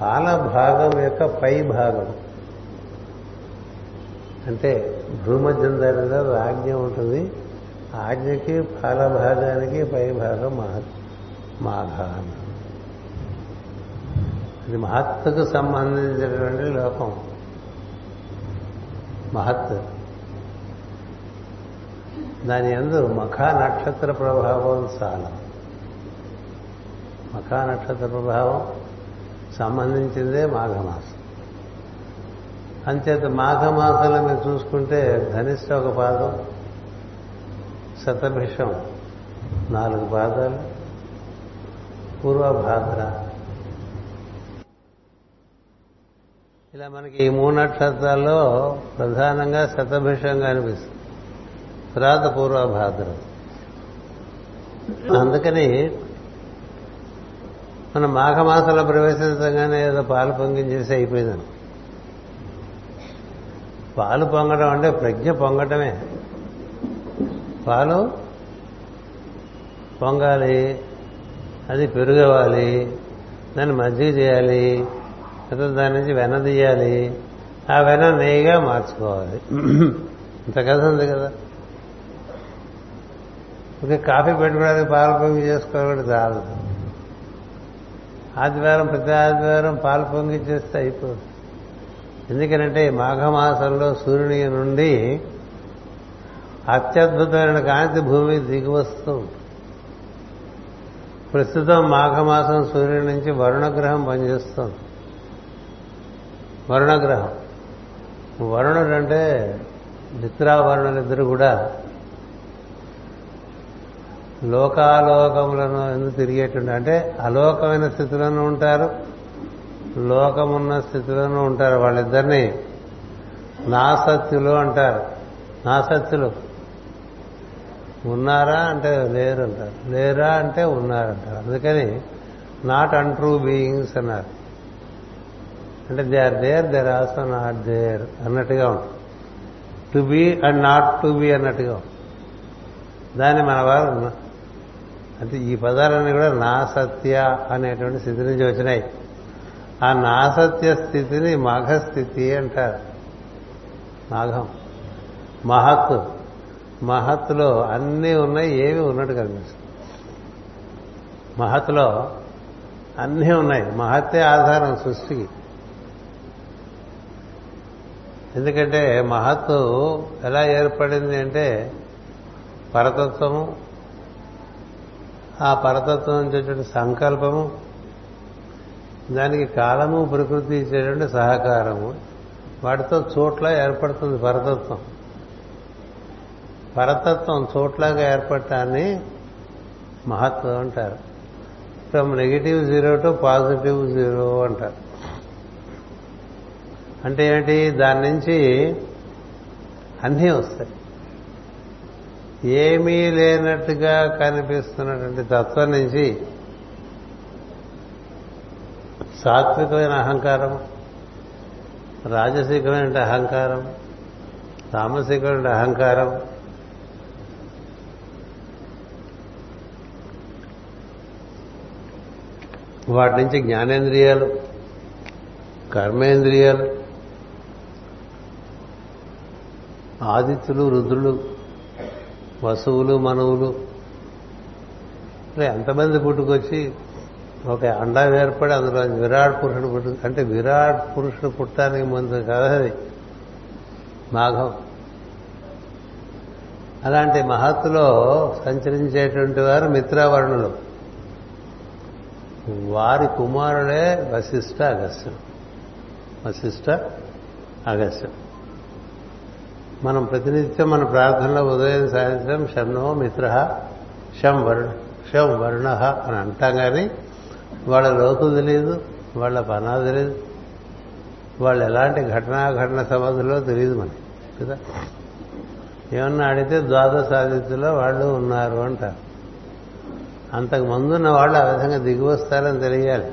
A: పాల భాగం యొక్క పై భాగం. అంటే భూమధ్యం దగ్గర ఆజ్ఞ ఉంటుంది. ఆజ్ఞకి పాల భాగానికి పై భాగం మాఘ ఇది మహత్తుకు సంబంధించినటువంటి లోకం. మహత్. దాని ఎందు మఖా నక్షత్ర ప్రభావం చాలా మఖా నక్షత్ర ప్రభావం సంబంధించిందే మాఘమాసం. అంచేత మాఘమాసంలో మీరు చూసుకుంటే ధనిష్ట ఒక పాదం శతభిషం నాలుగు పాదాలు పూర్వభాద్ర ఇలా మనకి ఈ మూడు నక్షత్రాల్లో ప్రధానంగా శతభిషంగా అనిపిస్తుంది. తర్వాత పూర్వభాద్ర. అందుకని మన మాఘమాసంలో ప్రవేశించగానే ఏదో పాలు పొంగించేసి అయిపోయిందని. పాలు పొంగడం అంటే ప్రజ్ఞ పొంగటమే. పాలు పొంగాలి అది పెరుగవాలి దాన్ని మజ్జిగ చేయాలి అతను దాని నుంచి వెన తీయాలి. ఆ వెన నెయ్యిగా మార్చుకోవాలి. ఇంత కథ ఉంది కదా. ఇంకా కాఫీ పెట్టుకోవడానికి పాలు పొంగి చేసుకోవడం చాలు ఆదివారం ప్రతి ఆదివారం పాలు పొంగి చేస్తే అయిపోదు. ఎందుకనంటే మాఘమాసంలో సూర్యుని నుండి అత్యద్భుతమైన కాంతి భూమి దిగివస్తూ ప్రస్తుతం మాఘమాసం సూర్యుడి నుంచి వరుణగ్రహం పనిచేస్తుంది వరుణగ్రహం. వరుణుడు అంటే మిత్రావరుణులిద్దరు కూడా లోకాలోకములను ఎందుకు తిరిగేటువంటి అంటే అలోకమైన స్థితిలోనూ ఉంటారు లోకమున్న స్థితిలోనూ ఉంటారు. వాళ్ళిద్దరిని నాసత్యులు అంటారు. నాసత్యులు ఉన్నారా అంటే లేరు అంటారు లేరా అంటే ఉన్నారంటారు. అందుకని నాట్ అన్ట్రూ బీయింగ్స్ అన్నారు. అంటే they are there there also not there అన్నట్టుగా ఉంటుంది. To be and not to be అన్నట్టుగా ఉంటుంది. దాన్ని మన వారు అంటే ఈ పదాలన్నీ కూడా నా సత్య అనేటువంటి స్థితి నుంచి వచ్చినాయి. ఆ నాసత్య స్థితిని మాఘస్థితి అంటారు. మాఘం మహత్. మహత్తులో అన్నీ ఉన్నాయి ఏవి ఉన్నట్టు కనిపిస్తుంది. మహత్లో అన్నీ ఉన్నాయి. మహత్తే ఆధారం సృష్టికి. ఎందుకంటే మహత్తు ఎలా ఏర్పడింది అంటే పరతత్వము ఆ పరతత్వం నుంచి సంకల్పము దానికి కాలము ప్రకృతి ఇచ్చేటువంటి సహకారము. వాటితో చోట్ల ఏర్పడుతుంది పరతత్వం. పరతత్వం చోట్లాగా ఏర్పడటాన్ని మహత్వం అంటారు. From negative zero to positive zero అంటారు. అంటే ఏంటి దాని నుంచి అన్నీ వస్తాయి. ఏమీ లేనట్టుగా కనిపిస్తున్నటువంటి తత్వం నుంచి సాత్వికమైన అహంకారం రాజసికమైన అహంకారం తామసికమైన అహంకారం వాటి నుంచి జ్ఞానేంద్రియాలు కర్మేంద్రియాలు ఆదిత్యులు రుద్రులు వసువులు మనవులు. ఎంతమంది పుట్టుకొచ్చి ఒక అండా ఏర్పడి అందులో విరాట్ పురుషుడు పుట్టు అంటే విరాట్ పురుషుడు పుట్టడానికి ముందు కదా అది? మాఘం. అలాంటి మహత్తులో సంచరించేటువంటి వారు మిత్రావరుణులు. వారి కుమారుడే వశిష్ఠ అగస్యం వశిష్ఠ అగస్యం మనం ప్రతినిత్యం మన ప్రార్థనలో ఉదయం సాయంత్రం షన్నో మిత్ర షం వరుణ షం వరుణ అని అంటాం కానీ వాళ్ళ లోతు తెలియదు వాళ్ళ పనా తెలియదు వాళ్ళు ఎలాంటి ఘటనా ఘటన సంబంధంలో తెలియదు మనకి కదా? ఏమన్నా అడిగితే ద్వాదశ ఆదిత్యలో వాళ్ళు ఉన్నారు అంటారు. అంతకు ముందున్న వాళ్ళు ఆ విధంగా దిగి వస్తారని తెలియాలి.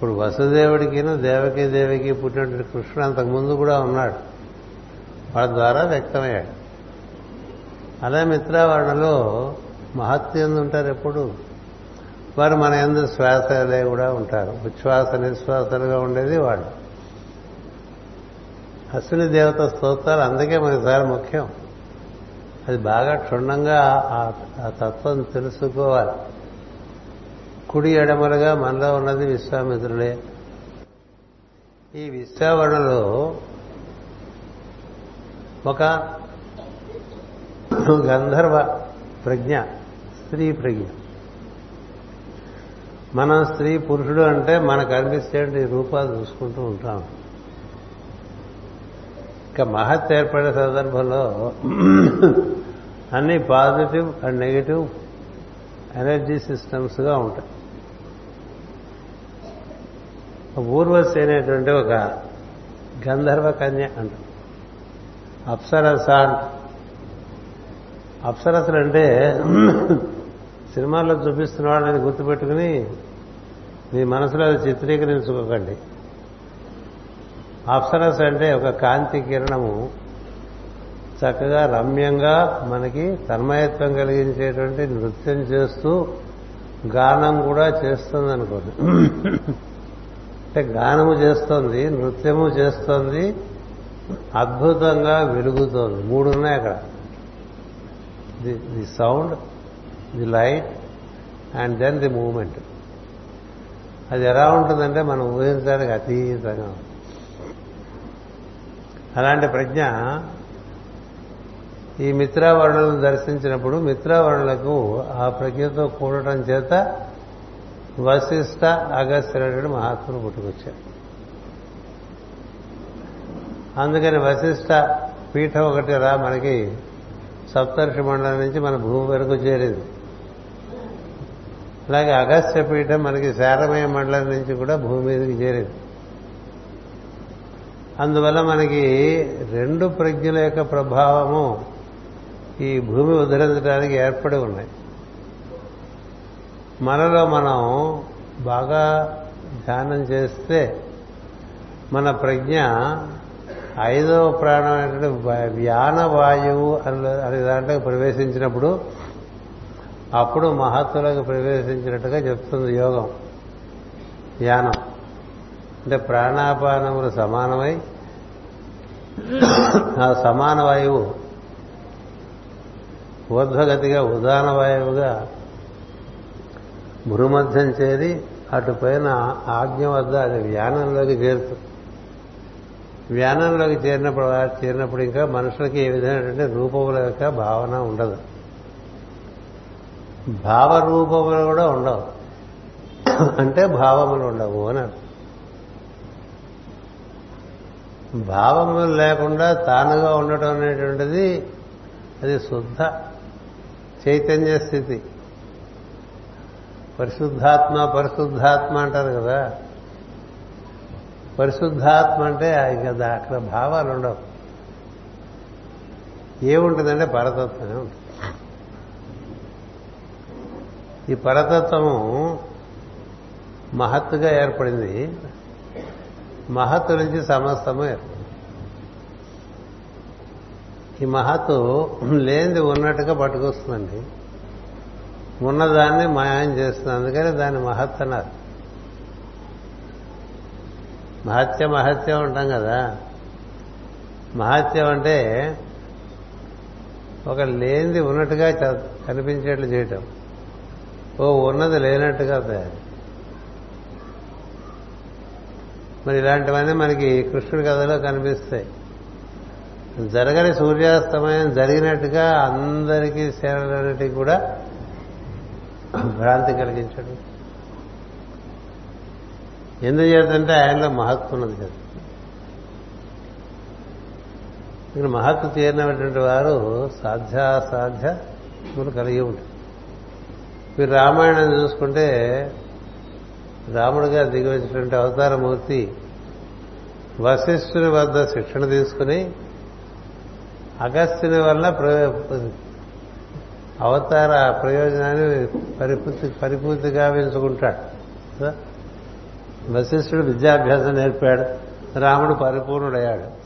A: ఇప్పుడు వసుదేవుడికిను దేవకి దేవికి పుట్టినటువంటి కృష్ణుడు అంతకు ముందు కూడా ఉన్నాడు. వాళ్ళ ద్వారా వ్యక్తమయ్యాడు. అలా మిత్రావరణలో మహత్యం ఉంటారు ఎప్పుడు? వారు మన ఎందు శ్వాసలే కూడా ఉంటారు. ఉచ్ఛ్వాస నిశ్వాసలుగా ఉండేది వాళ్ళు. అశ్విని దేవత స్తోత్రాలు అందుకే మనకి చాలా ముఖ్యం. అది బాగా క్షుణ్ణంగా ఆ తత్వం తెలుసుకోవాలి. కుడి ఎడమలుగా మనలో ఉన్నది విశ్వామిత్రులే ఈ విశ్వావరణలో ఒక గంధర్వ ప్రజ్ఞ స్త్రీ ప్రజ్ఞ. మనం స్త్రీ పురుషుడు అంటే మనకు అనిపిస్తే రూపాలు చూసుకుంటూ ఉంటాం. ఇక మహత్ ఏర్పడే సందర్భంలో అన్ని పాజిటివ్ అండ్ నెగిటివ్ ఎనర్జీ సిస్టమ్స్గా ఉంటాయి. ఊర్వశి అనేటువంటి ఒక గంధర్వ కన్య అంట. అప్సరస అంట. అప్సరసలు అంటే సినిమాల్లో చూపిస్తున్న వాళ్ళని గుర్తుపెట్టుకుని మీ మనసులో అది చిత్రీకరించుకోకండి. అప్సరస అంటే ఒక కాంతి కిరణము చక్కగా రమ్యంగా మనకి తన్మయత్వం కలిగించేటువంటి నృత్యం చేస్తూ గానం కూడా చేస్తుందనుకోండి. అంటే గానము చేస్తోంది నృత్యము చేస్తోంది అద్భుతంగా వెలుగుతోంది. మూడు ఉన్నాయి అక్కడ. The the sound the light and then the moment. అది ఎలా ఉంటుందంటే మనం ఊహించడానికి అతీతంగా అలాంటి ప్రజ్ఞ ఈ మిత్రావరణులను దర్శించినప్పుడు మిత్రావరణులకు ఆ ప్రజ్ఞతో కూడటం చేత వశిష్ట అగస్త్యుడు మహాత్ములు పుట్టుకొచ్చారు అందుకని వశిష్ట పీఠం ఒకటి రా మనకి సప్తర్షి మండలం నుంచి మన భూమి వరకు చేరింది. అలాగే అగస్త్య పీఠం మనకి శారమయ మండలం నుంచి కూడా భూమి మీదకి చేరింది. అందువల్ల మనకి రెండు ప్రజ్ఞల యొక్క ప్రభావము ఈ భూమి ఉద్ధరించడానికి ఏర్పడి ఉన్నాయి. మనలో మనం బాగా ధ్యానం చేస్తే మన ప్రజ్ఞ ఐదవ ప్రాణమైనటువంటి వ్యాన వాయువు అనే దాంట్లో ప్రవేశించినప్పుడు అప్పుడు మహత్తులకు ప్రవేశించినట్టుగా చెప్తుంది యోగం. యానం అంటే ప్రాణాపానములు సమానమై ఆ సమాన వాయువు ఊర్ధ్వగతిగా ఉదాన వాయువుగా భూమధ్యం చేరి అటు పైన ఆజ్ఞ వద్ద అది వ్యానంలోకి చేరుతుంది వ్యానంలోకి చేరినప్పుడు చేరినప్పుడు ఇంకా మనుషులకి ఏ విధమైనటువంటి రూపముల యొక్క భావన ఉండదు. భావ రూపములు కూడా ఉండవు. అంటే భావములు ఉండవు అని భావములు లేకుండా తానుగా ఉండటం అనేటువంటిది అది శుద్ధ చైతన్య స్థితి. పరిశుద్ధాత్మ పరిశుద్ధాత్మ అంటారు కదా. పరిశుద్ధాత్మ అంటే కదా అక్కడ భావాలు ఉండవు. ఏముంటుందంటే పరతత్వమే ఉంటుంది. ఈ పరతత్వము మహత్తుగా ఏర్పడింది. మహత్తు నుంచి సమస్తము ఏర్పడింది. ఈ మహత్తు లేనిది ఉన్నట్టుగా పట్టుకొస్తుందండి. ఉన్నదాన్ని మాయం చేస్తుంది. అందుకని దాన్ని మహత్ అన్నారు. మహత్యం మహత్యం ఉంటాం కదా. మహత్యం అంటే ఒక లేనిది ఉన్నట్టుగా కనిపించేట్లు చేయటం. ఓ ఉన్నది లేనట్టుగా తయారు. మరి ఇలాంటివన్నీ మనకి కృష్ణుడి కథలో కనిపిస్తాయి. జరగని సూర్యాస్తమయం జరిగినట్టుగా అందరికీ సేవలన్నిటికీ కూడా భ్రాంతి కలిగించాడు. ఎందుచేతంటే ఆయనలో మహత్వం ఉన్నది కదా. ఇక్కడ మహత్తు తీరినటువంటి వారు సాధ్యాసాధ్యములు కలిగి ఉంటారు. మీరు రామాయణం చూసుకుంటే రాముడిగా దిగివచ్చినటువంటి అవతారమూర్తి వశిష్ఠుని వద్ద శిక్షణ తీసుకుని అగస్త్యుని వల్ల అవతార ప్రయోజనాన్ని పరిపూర్తి పరిపూర్తిగా వెలుచుకుంటాడు. కదా? వశిష్ఠుడు విద్యాభ్యాసం నేర్పాడు రాముడు పరిపూర్ణుడయ్యాడు.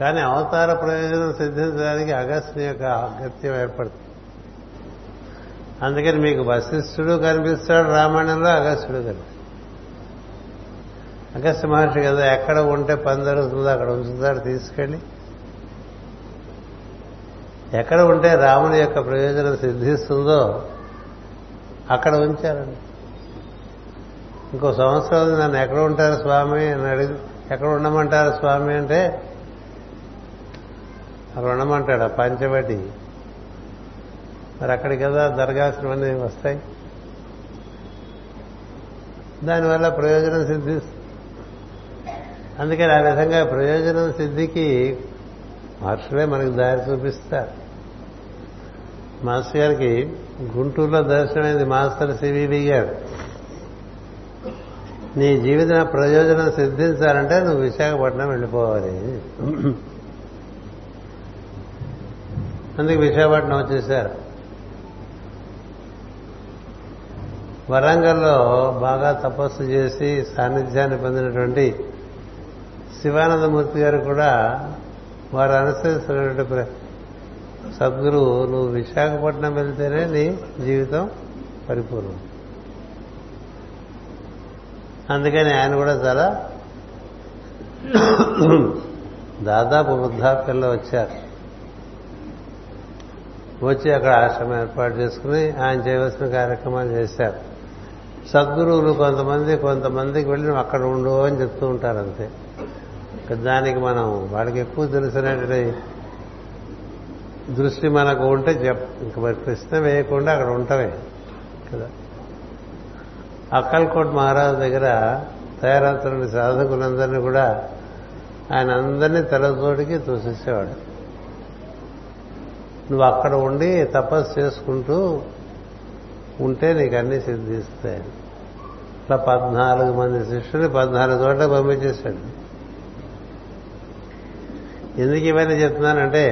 A: కానీ అవతార ప్రయోజనం సిద్ధించడానికి అగస్త్యుని యొక్క అగత్యం ఏర్పడుతుంది. అందుకని మీకు వశిష్ఠుడు కనిపిస్తాడు రామాయణంలో అగస్త్యుడు కనిపిస్తాడు. అగస్త్య మహర్షి కదా ఎక్కడ ఉంటే పని జరుగుతుందో అక్కడ ఉంచుతాడు తీసుకెళ్ళి ఎక్కడ ఉంటే రాముని యొక్క ప్రయోజనం సిద్ధిస్తుందో అక్కడ ఉంచారండి. ఇంకో సంవత్సరం నన్ను ఎక్కడ ఉంటారు స్వామి అని అడిగి ఎక్కడ ఉండమంటారు స్వామి అంటే అక్కడ ఉండమంటాడు ఆ పంచవటి. మరి అక్కడికి కదా దర్గాశ్రమని వస్తాయి. దానివల్ల ప్రయోజనం సిద్ధిస్తుంది అందుకని ఆ విధంగా ప్రయోజనం సిద్ధికి మహర్షులే మనకు దారి చూపిస్తారు. మాస్టర్ గారికి గుంటూరులో దర్శనమైంది మాస్టర్ సివివి గారు. నీ జీవిత ప్రయోజనం సిద్ధించాలంటే నువ్వు విశాఖపట్నం వెళ్ళిపోవాలి. అందుకే విశాఖపట్నం వచ్చేసారు. వరంగల్లో బాగా తపస్సు చేసి సాన్నిధ్యాన్ని పొందినటువంటి శివానందమూర్తి గారు కూడా వారు అనుసరిస్తున్నటువంటి సద్గురువు నువ్వు విశాఖపట్నం వెళ్తేనే నీ జీవితం పరిపూర్ణం. అందుకని ఆయన కూడా చాలా దాదాపు వృద్ధాప్యంలో వచ్చారు. వచ్చి అక్కడ ఆశ్రమం ఏర్పాటు చేసుకుని ఆయన చేయవలసిన కార్యక్రమాలు చేశారు. సద్గురువులు కొంతమంది కొంతమందికి వెళ్ళి అక్కడ ఉండు అని చెప్తూ ఉంటారు అంతే. దానికి మనం వాడికి ఎక్కువ తెలిసినటువంటి దృష్టి మనకు ఉంటే చెప్ ఇంక మరి ప్రశ్న వేయకుండా అక్కడ ఉంటమే కదా. అక్కల్కోట్ మహారాజు దగ్గర తయారవుతున్న సాధకులందరినీ కూడా ఆయన అందరినీ తలతోడికి తోసేసేవాడు. నువ్వు అక్కడ ఉండి తపస్సు చేసుకుంటూ ఉంటే నీకు అన్ని సిద్ధిస్తాయి ఇట్లా పద్నాలుగు మంది శిష్యుని పద్నాలుగు చోట్ల పంపించేశాడు. ఎందుకు ఇవన్నీ చెప్తున్నానంటే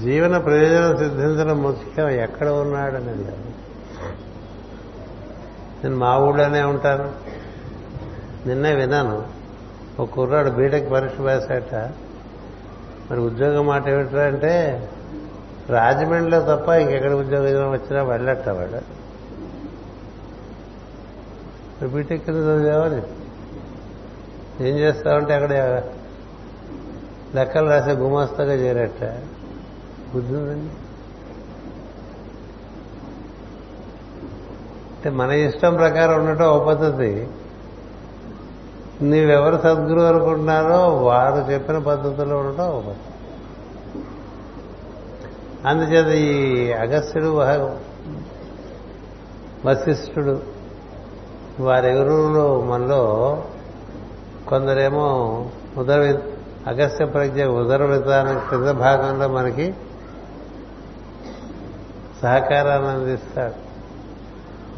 A: జీవన ప్రయోజనం సిద్ధించడం ముఖ్యం ఎక్కడ ఉన్నాడని నేను మా ఊళ్ళోనే ఉంటాను. నిన్నే విన్నాను. ఒక కుర్రాడు బీటెక్ పరీక్ష రాశాట మరి ఉద్యోగం మాట ఏమిట్రా అంటే రాజమండ్రిలో తప్ప ఇంకెక్కడ ఉద్యోగం వచ్చినా వెళ్ళట వాడు. బీటెక్ కింద ఏం చేస్తావంటే అక్కడ లెక్కలు రాసే గుమాస్తాగా చేరట. బుద్ధి అంటే మన ఇష్టం ప్రకారం ఉండటం ఒక పద్ధతి. నీవెవరు సద్గురు అనుకుంటున్నారో వారు చెప్పిన పద్ధతిలో ఉండటం ఒక పద్ధతి. అందుచేత ఈ అగస్త్యుడు వశిష్ఠుడు వారెవరులో మనలో కొందరేమో ఉదర అగస్త్య ప్రజ్ఞ ఉదర విధానం క్రింద భాగంలో మనకి సహకారాన్ని అందిస్తాడు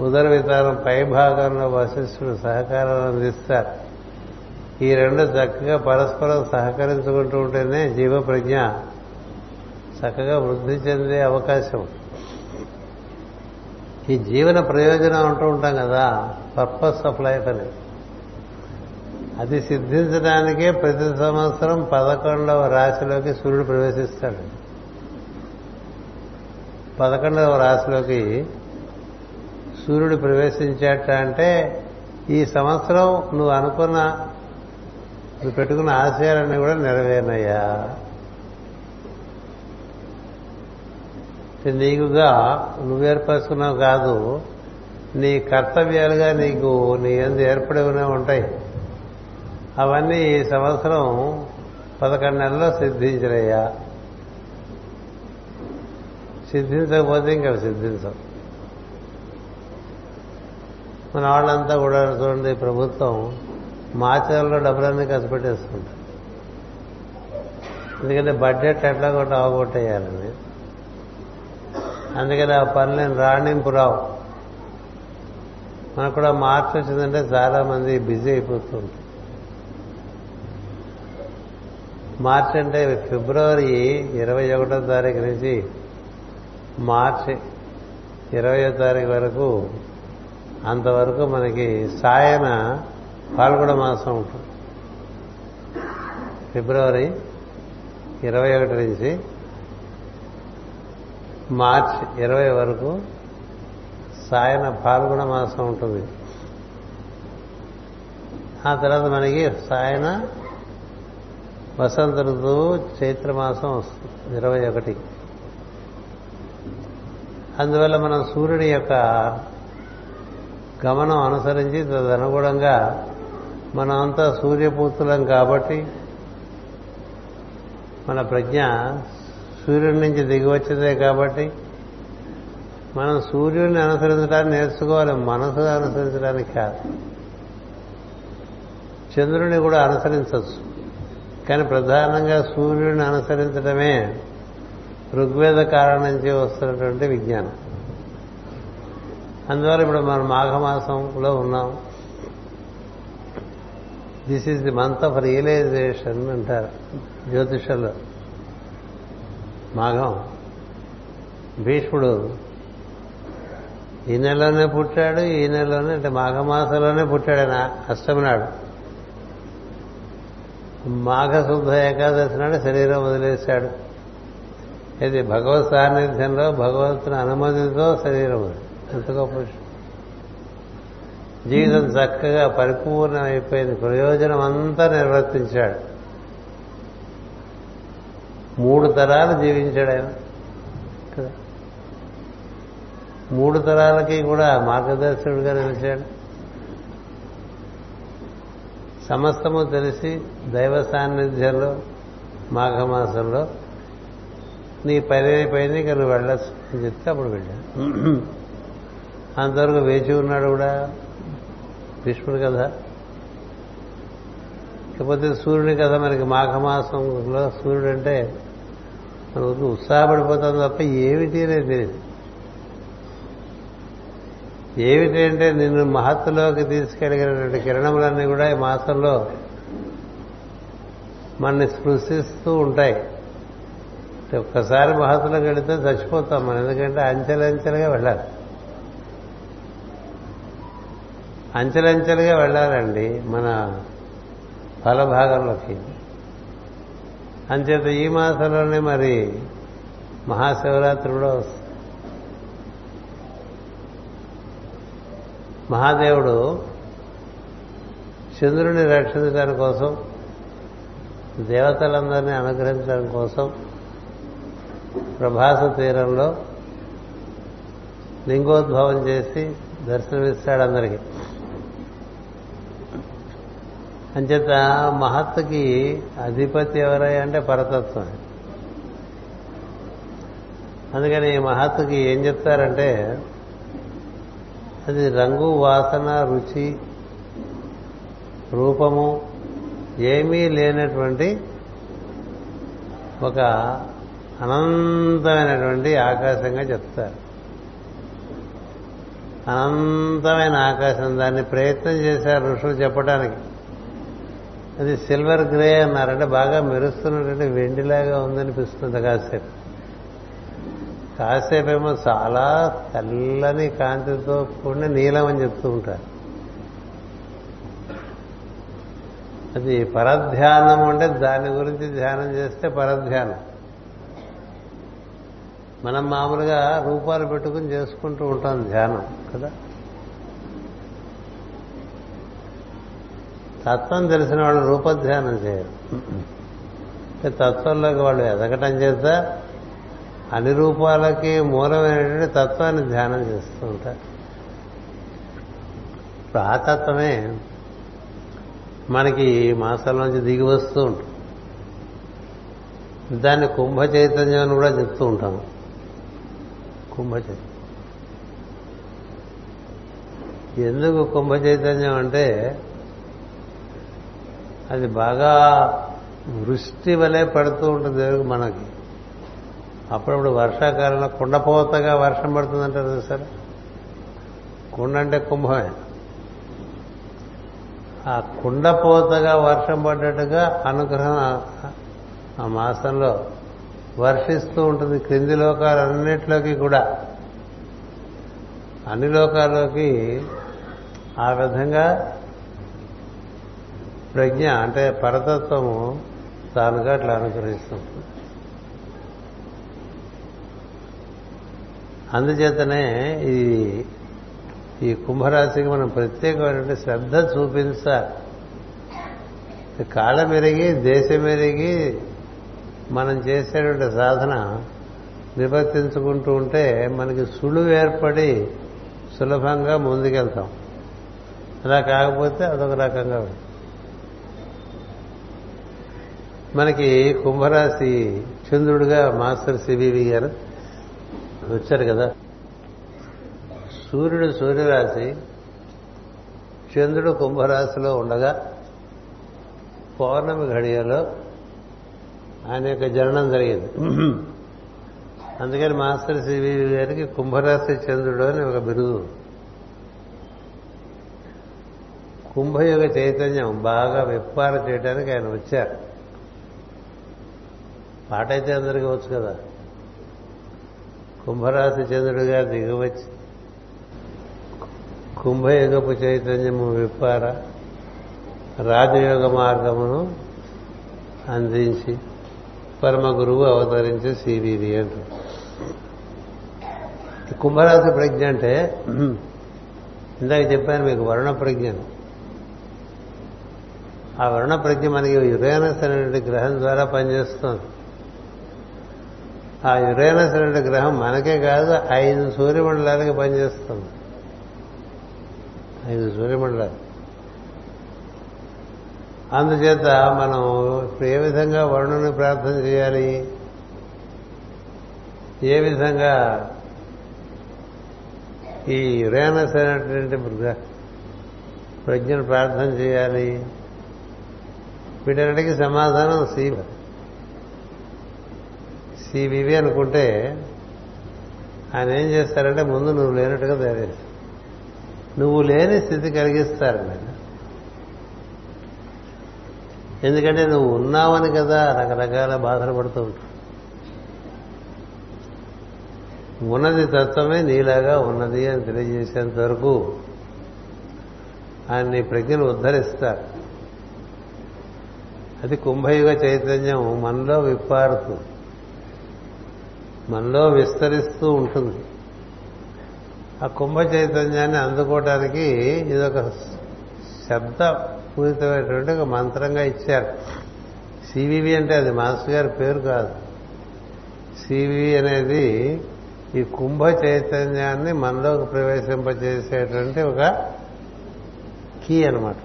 A: ఉదర విధానం పై భాగంలో వశిష్ఠుడు సహకారాన్ని అందిస్తారు. ఈ రెండు చక్కగా పరస్పరం సహకరించుకుంటూ ఉంటేనే జీవ ప్రజ్ఞ చక్కగా వృద్ధి చెందే అవకాశం. ఈ జీవన ప్రయోజనం అంటూ ఉంటాం కదా పర్పస్ ఆఫ్ లైఫ్ అనేది. అది సిద్ధించడానికే ప్రతి సంవత్సరం పదకొండవ రాశిలోకి సూర్యుడు ప్రవేశిస్తాడు. పదకొండవ రాశిలోకి సూర్యుడు ప్రవేశించాట అంటే ఈ సంవత్సరం నువ్వు అనుకున్న నువ్వు పెట్టుకున్న ఆశయాలన్నీ కూడా నెరవేరినయ్యా. నీకుగా నువ్వు ఏర్పరచుకున్నావు కాదు నీ కర్తవ్యాలుగా నీకు నీ ఎందు ఏర్పడి ఉంటాయి. అవన్నీ ఈ సంవత్సరం పదకొండు నెలల్లో సిద్ధించినయ్యా. సిద్ధించకపోతే ఇంకా సిద్ధించవు మన వాళ్ళంతా కూడా చూడండి ప్రభుత్వం మాచర్లో డబ్బులన్నీ ఖర్చు పెట్టేసుకుంటారు ఎందుకంటే బడ్జెట్ ఎట్లా కొట్ట అవగొట్టేయాలని అందుకని ఆ పనులను రాణింపు రావు. మనకు కూడా మార్చి వచ్చిందంటే చాలామంది బిజీ అయిపోతుంటారు మార్చి అంటే ఫిబ్రవరి ఇరవై ఒకటో తారీఖు నుంచి మార్చి ఇరవయో తారీఖు వరకు అంతవరకు మనకి సాయన పాల్గొన మాసం ఉంటుంది. ఫిబ్రవరి ఇరవై ఒకటి నుంచి మార్చ్ ఇరవై వరకు సాయన పాల్గొన మాసం ఉంటుంది. ఆ తర్వాత మనకి సాయన వసంత ఋతువు చైత్రమాసం వస్తుంది ఇరవై ఒకటి. అందువల్ల మనం సూర్యుని యొక్క గమనం అనుసరించి తదనుగుణంగా మనం అంతా సూర్యపూతులం కాబట్టి మన ప్రజ్ఞ సూర్యుడి నుంచి దిగి కాబట్టి మనం సూర్యుడిని అనుసరించడానికి నేర్చుకోవాలి మనసు అనుసరించడానికి కాదు. చంద్రుడిని కూడా అనుసరించవచ్చు. కానీ ప్రధానంగా సూర్యుడిని అనుసరించడమే ఋగ్వేద కారణం నుంచి వస్తున్నటువంటి విజ్ఞానం. అందువల్ల ఇప్పుడు మనం మాఘమాసంలో ఉన్నాం. This is the month of realization అంటారు జ్యోతిషంలో. మాఘం. భీష్ముడు ఈ నెలలోనే పుట్టాడు ఈ నెలలోనే అంటే మాఘమాసంలోనే పుట్టాడు ఆయన అష్టమి నాడు. మాఘశుద్ధ ఏకాదశి నాడు శరీరం వదిలేశాడు. ఇది భగవత్ సాన్నిధ్యంలో భగవంతుని అనుమతితో శరీరం ఎంత గొప్ప జీవితం చక్కగా పరిపూర్ణం అయిపోయింది ప్రయోజనం అంతా నిర్వర్తించాడు. మూడు తరాలు జీవించాడు ఆయన. కదా? మూడు తరాలకి కూడా మార్గదర్శకుడిగా నిలిచాడు. సమస్తము తెలిసి దైవ సాన్నిధ్యంలో మాఘమాసంలో నీ పని అయిపోయింది ఇక నువ్వు వెళ్ళచ్చు అని చెప్తే అప్పుడు వెళ్ళాను అంతవరకు వేచి ఉన్నాడు కూడా భీష్ముడు కదా లేకపోతే సూర్యుడి కదా మనకి మాఘమాసంలో సూర్యుడు అంటే మనకు ఉత్సాహపడిపోతాం తప్ప ఏమిటి అనేది తెలియదు ఏమిటి అంటే నిన్ను మహత్తులోకి తీసుకెళ్ళగినటువంటి కిరణములన్నీ కూడా ఈ మాసంలో మనని స్పృశిస్తూ ఉంటాయి. ఒక్కసారి మహత్తులోకి వెళితే చచ్చిపోతాం మనం. ఎందుకంటే అంచెలంచెలుగా వెళ్ళాలి. అంచెలంచెలుగా వెళ్ళాలండి మన ఫలభాగంలోకి అంచేత ఈ మాసంలోనే మరి మహాశివరాత్రి కూడా వస్తుంది. మహాదేవుడు చంద్రుని రక్షించడానికి కోసం దేవతలందరినీ అనుగ్రహించడం కోసం ప్రభాస తీరంలో లింగోద్భవం చేసి దర్శనమిస్తాడు అందరికీ. అంచేత మహత్తుకి అధిపతి ఎవరై అంటే పరతత్వం అందుకని ఈ మహత్తుకి ఏం చెప్తారంటే అది రంగు వాసన రుచి రూపము ఏమీ లేనటువంటి ఒక అనంతమైనటువంటి ఆకాశంగా చెప్తారు. అనంతమైన ఆకాశం దాన్ని ప్రయత్నం చేశారు ఋషులు చెప్పడానికి అది సిల్వర్ గ్రే అన్నారంటే బాగా మెరుస్తున్నటువంటి వెండిలాగా ఉందనిపిస్తుంది కాసేపు. కాసేపేమో చాలా తెల్లని కాంతితో కూడిన నీలం అని చెప్తూ ఉంటారు. అది పరధ్యానం అంటే దాని గురించి ధ్యానం చేస్తే పరధ్యానం. మనం మామూలుగా రూపాలు పెట్టుకుని చేసుకుంటూ ఉంటాం ధ్యానం కదా? తత్వం తెలిసిన వాళ్ళు రూపధ్యానం చేయరు. తత్వంలోకి వాళ్ళు ఎదగటం చేత అన్ని రూపాలకి మూలమైనటువంటి తత్వాన్ని ధ్యానం చేస్తూ ఉంటారు. ఇప్పుడు ఆ తత్వమే మనకి ఈ మాసంలోంచి దిగి వస్తూ ఉంటుంది దాన్ని కుంభ చైతన్యం అని కూడా చెప్తూ ఉంటాము కుంభ చైతన్యం. ఎందుకు కుంభ చైతన్యం అంటే అది బాగా వృష్టి వలె పడుతూ ఉంటుంది మనకి. అప్పుడప్పుడు వర్షాకాలంలో కుండపోతగా వర్షం పడుతుందంటారు సార్ కుండ అంటే కుంభమే. ఆ కుండపోతగా వర్షం పడ్డట్టుగా అనుగ్రహం ఆ మాసంలో వర్షిస్తూ ఉంటుంది క్రింది లోకాలన్నిటిలోకి కూడా. అన్ని లోకాల్లోకి ఆ విధంగా ప్రజ్ఞ అంటే పరతత్వము తానుగా అట్లా అనుగ్రహిస్తుంది. అందుచేతనే ఈ ఈ కుంభరాశికి మనం ప్రత్యేకమైనటువంటి శ్రద్ధ చూపించాలి కాళ్ళ మెరిగి దేశం మెరిగి మనం చేసేటువంటి సాధన నివర్తించుకుంటూ ఉంటే మనకి సులువు ఏర్పడి సులభంగా ముందుకెళ్తాం. అలా కాకపోతే అదొక రకంగా మనకి కుంభరాశి చంద్రుడిగా మాస్టర్ సిబివి గారు వచ్చారు కదా. సూర్యుడు సూర్యరాశి చంద్రుడు కుంభరాశిలో ఉండగా పౌర్ణమి ఘడియలో ఆయన యొక్క జననం జరిగింది. అందుకని మాస్టర్ సివి గారికి కుంభరాశి చంద్రుడు అని ఒక బిరుదు. కుంభయుగ చైతన్యం బాగా విప్పార చేయడానికి ఆయన వచ్చారు. పాట అయితే అందరికీ వచ్చు కదా. కుంభరాశి చంద్రుడిగా దిగవచ్చు కుంభయుగపు చైతన్యము విప్పార రాజయోగ మార్గమును అందించి పరమ గురువు అవతరించే సివివి అంటారు. కుంభరాశి ప్రజ్ఞ అంటే ఇందాక చెప్పాను మీకు వరుణ ప్రజ్ఞను. ఆ వరుణ ప్రజ్ఞ మనకి యురేనస్ అనేటువంటి గ్రహం ద్వారా పనిచేస్తుంది. ఆ యురేనస్ అనేటువంటి గ్రహం మనకే కాదు ఐదు సూర్యమండలాలకి పనిచేస్తుంది. ఐదు సూర్యమండలాలు అందుచేత మనం ఇప్పుడు ఏ విధంగా వరుణుని ప్రార్థన చేయాలి? ఏ విధంగా ఈ యురేనస్ అనేటువంటి ప్రజ్ఞను ప్రార్థన చేయాలి? వీటన్నిటికీ సమాధానం సి సివివి అనుకుంటే ఆయన ఏం చేస్తారంటే ముందు నువ్వు లేనట్టుగా తయారు నువ్వు లేని స్థితి కలిగిస్తారు ఎందుకంటే నువ్వు ఉన్నావని కదా రకరకాల బాధలు పడుతూ ఉంటావు. ఉన్నది తత్వమే నీలాగా ఉన్నది అని తెలియజేసేంత వరకు ఆయన నీ ప్రజ్ఞను ఉద్ధరిస్తారు. అది కుంభయుగ చైతన్యం మనలో విప్పారుతుంది మనలో విస్తరిస్తూ ఉంటుంది. ఆ కుంభ చైతన్యాన్ని అందుకోవటానికి ఇదొక శబ్ద పూరితమైనటువంటి ఒక మంత్రంగా ఇచ్చారు. సివివి అంటే అది మాస్టర్ గారి పేరు కాదు. సివివి అనేది ఈ కుంభ చైతన్యాన్ని మనలోకి ప్రవేశింపజేసేటువంటి ఒక కీ అనమాట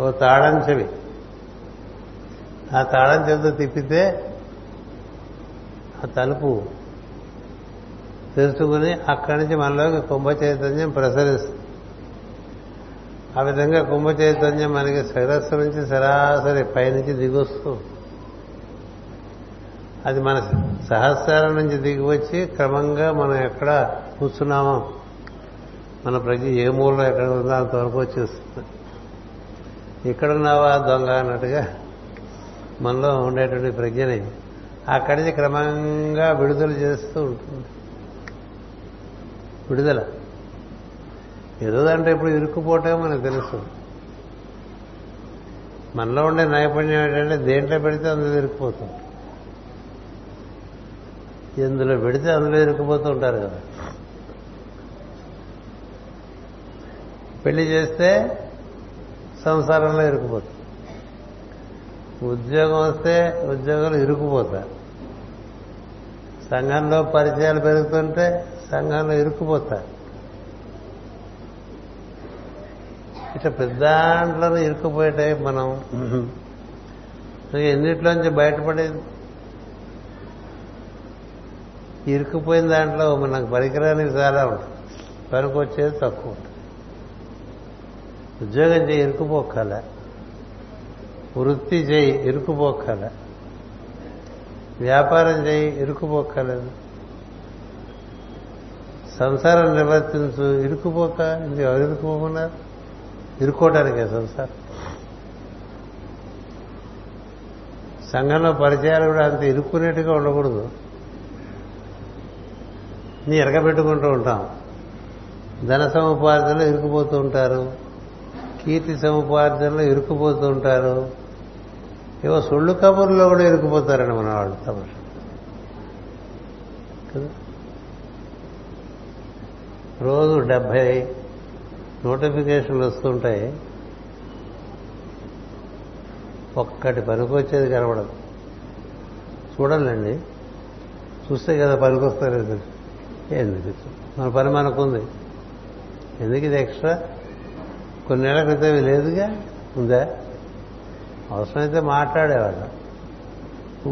A: ఓ తాళం చెవి. ఆ తాళం చెవితో తిప్పితే ఆ తలుపు తెలుసుకుని అక్కడి నుంచి మనలోకి కుంభ చైతన్యం ప్రసరిస్తుంది. ఆ విధంగా కుంభ చైతన్యం మనకి శిరస్సు నుంచి సరాసరి పైనుంచి దిగొస్తూ అది మన సహస్రాల నుంచి దిగివచ్చి క్రమంగా మనం ఎక్కడ కూర్చున్నామో మన ప్రజ ఏ మూలలో ఎక్కడ ఉందో అంతవరకు వచ్చేస్తుంది. ఇక్కడున్నావా దొంగ అన్నట్టుగా మనలో ఉండేటువంటి ప్రజ్ఞని. అక్కడి నుంచి క్రమంగా విడుదల చేస్తూ ఉంటుంది. విడుదల. ఏదో దాంట్లో ఇప్పుడు ఇరుక్కుపోవటం మనకు తెలుసు. మనలో ఉండే నైపుణ్యం ఏంటంటే దేంట్లో పెడితే అందులో ఇరుక్కుపోతుంది ఎందులో పెడితే అందులో ఇరుక్కుపోతూ ఉంటారు కదా. పెళ్ళి చేస్తే సంసారంలో ఇరుక్కుపోతుంది ఉద్యోగం వస్తే ఉద్యోగాలు ఇరుక్కుపోతారు సంఘంలో పరిచయాలు పెరుగుతుంటే సంఘంలో ఇరుక్కుపోతారు. ఇట్లా పెద్దాంట్లోనే ఇరుక్కుపోయేటే మనం. ఎన్నిట్లోంచి బయటపడేది? ఇరుక్కుపోయిన దాంట్లో మనకు పరికరానికి చాలా ఉంటుంది పనికొచ్చేది తక్కువ ఉంటుంది ఉద్యోగం చేయి ఇరుక్కుపోక్కల. వృత్తి చేయి ఇరుక్కుపోక్కల. వ్యాపారం చేయి ఇరుక్కుపోక్కలేదు సంసారం నిర్వర్తించు ఇరుక్కుపోక ఇది ఎవరు ఇరుక్కుపోకున్నారు ఇరుక్కోవటానికే సంసారం. సంఘంలో పరిచయాలు కూడా అంత ఇరుక్కునేట్టుగా ఉండకూడదు. నీ ఎరగబెట్టుకుంటూ ఉంటాం. ధన సముపార్జనలో ఇరుక్కుపోతూ ఉంటారు. కీర్తి సముపార్జనలో ఇరుక్కుపోతూ ఉంటారు. ఏవో సొళ్ళు కబుర్లో కూడా ఇరుక్కుపోతారండి మన వాళ్ళు తమరు కదా? రోజు డెబ్భై నోటిఫికేషన్లు వస్తుంటాయి ఒక్కటి పనికొచ్చేది కనబడదు. చూడాలండి చూస్తే కదా పనికొస్తారు ఎందుకు మన పని మనకుంది. ఎందుకు ఇది ఎక్స్ట్రా? కొన్నేళ్ళ క్రితం లేదుగా? ఉందా? అవసరమైతే మాట్లాడేవాళ్ళం.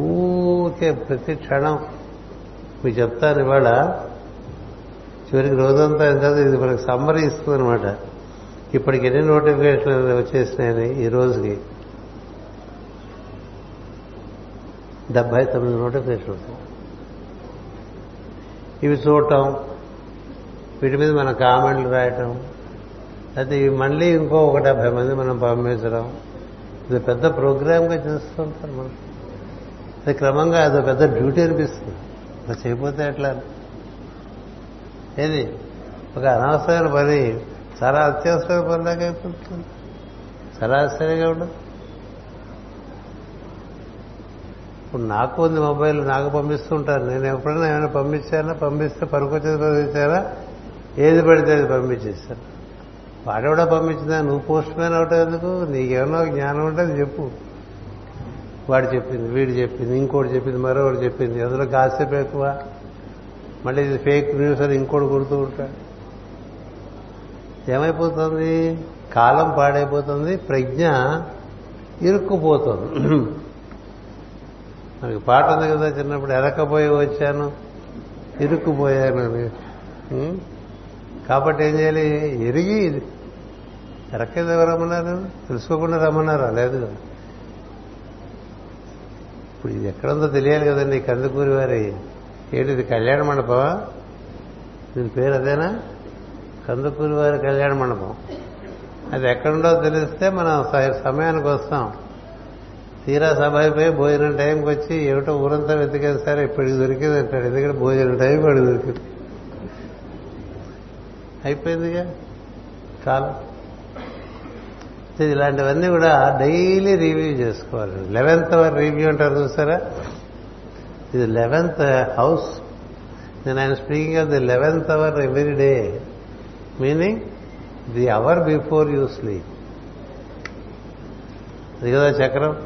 A: ఊరికే ప్రతి క్షణం. మీకు చెప్తాను ఇవాళ చివరికి రోజంతా ఎంత ఇది మనకు సమ్మరీ ఇస్తుంది అనమాట ఇప్పటికి ఎన్ని నోటిఫికేషన్లు వచ్చేసినాయని ఈ రోజుకి? డెబ్బై తొమ్మిది నోటిఫికేషన్ ఇవి చూడటం వీటి మీద మన కామెంట్లు రాయటం అయితే ఇవి మళ్ళీ ఇంకో ఒక డెబ్బై మంది మనం పంపించడం. ఇది పెద్ద ప్రోగ్రామ్గా చేస్తుంటారు మనం అది క్రమంగా అది పెద్ద డ్యూటీ అనిపిస్తుంది. అలా చేయకపోతే ఎట్లా? ఏది? ఒక అనవసరమైన పని. చాలా అత్యవసరమైన పనిలాగా అయిపోతుంది. చాలా ఆశ్చర్యంగా ఉండదు ఇప్పుడు నాకు ఉంది మొబైల్ నాకు పంపిస్తుంటారు నేను ఎప్పుడైనా ఏమైనా పంపించానా? పంపిస్తే పనికొచ్చేది పంపించారా ఏది పడితే అది పంపించేశాను కూడా పంపించిందా? నువ్వు పోస్ట్ మ్యాన్ అవటం ఎందుకు? నీకేమన్నా జ్ఞానం ఉంటే అది చెప్పు. వాడు చెప్పింది వీడు చెప్పింది ఇంకోటి చెప్పింది మరొకటి చెప్పింది. అందులో కాసేపు ఎక్కువ. మళ్ళీ ఇది ఫేక్ న్యూస్ అని ఇంకోటి కొడుతూ ఉంటాడు. ఏమైపోతుంది? కాలం పాడైపోతుంది ప్రజ్ఞ ఇరుక్కుపోతుంది. మనకి పాట ఉంది కదా చిన్నప్పుడు ఎరకపోయి వచ్చాను ఇరుక్కుపోయాను అని. కాబట్టి ఏం చేయాలి? ఎరిగి ఎరకేది ఎవరు రమ్మన్నారు తెలుసుకోకుండా రమ్మన్నారా? లేదు ఇప్పుడు ఇది ఎక్కడుందో తెలియాలి కదండి కందుకూరి వారి. ఏంటిది కళ్యాణ మండపం దీని పేరు అదేనా? కందుకూరి వారి కళ్యాణ మండపం. అది ఎక్కడుండో తెలిస్తే మనం స- సమయానికి వస్తాం. తీరా సభ అయిపోయి భోజనం టైంకి వచ్చి ఏమిటో ఊరంతా వెతికేది సరే ఇప్పటికి దొరికింది అంటాడు ఎందుకంటే భోజనం టైం వాడు దొరికింది. అయిపోయిందిగా? కాలం ఇలాంటివన్నీ కూడా డైలీ రివ్యూ చేసుకోవాలి. లెవెన్త్ అవర్ రివ్యూ అంటారు చూసారా? ఇది లెవెన్త్ హౌస్ నేను ఆయన speaking of the eleventh hour every day meaning the hour before you sleep అది కదా చక్రం?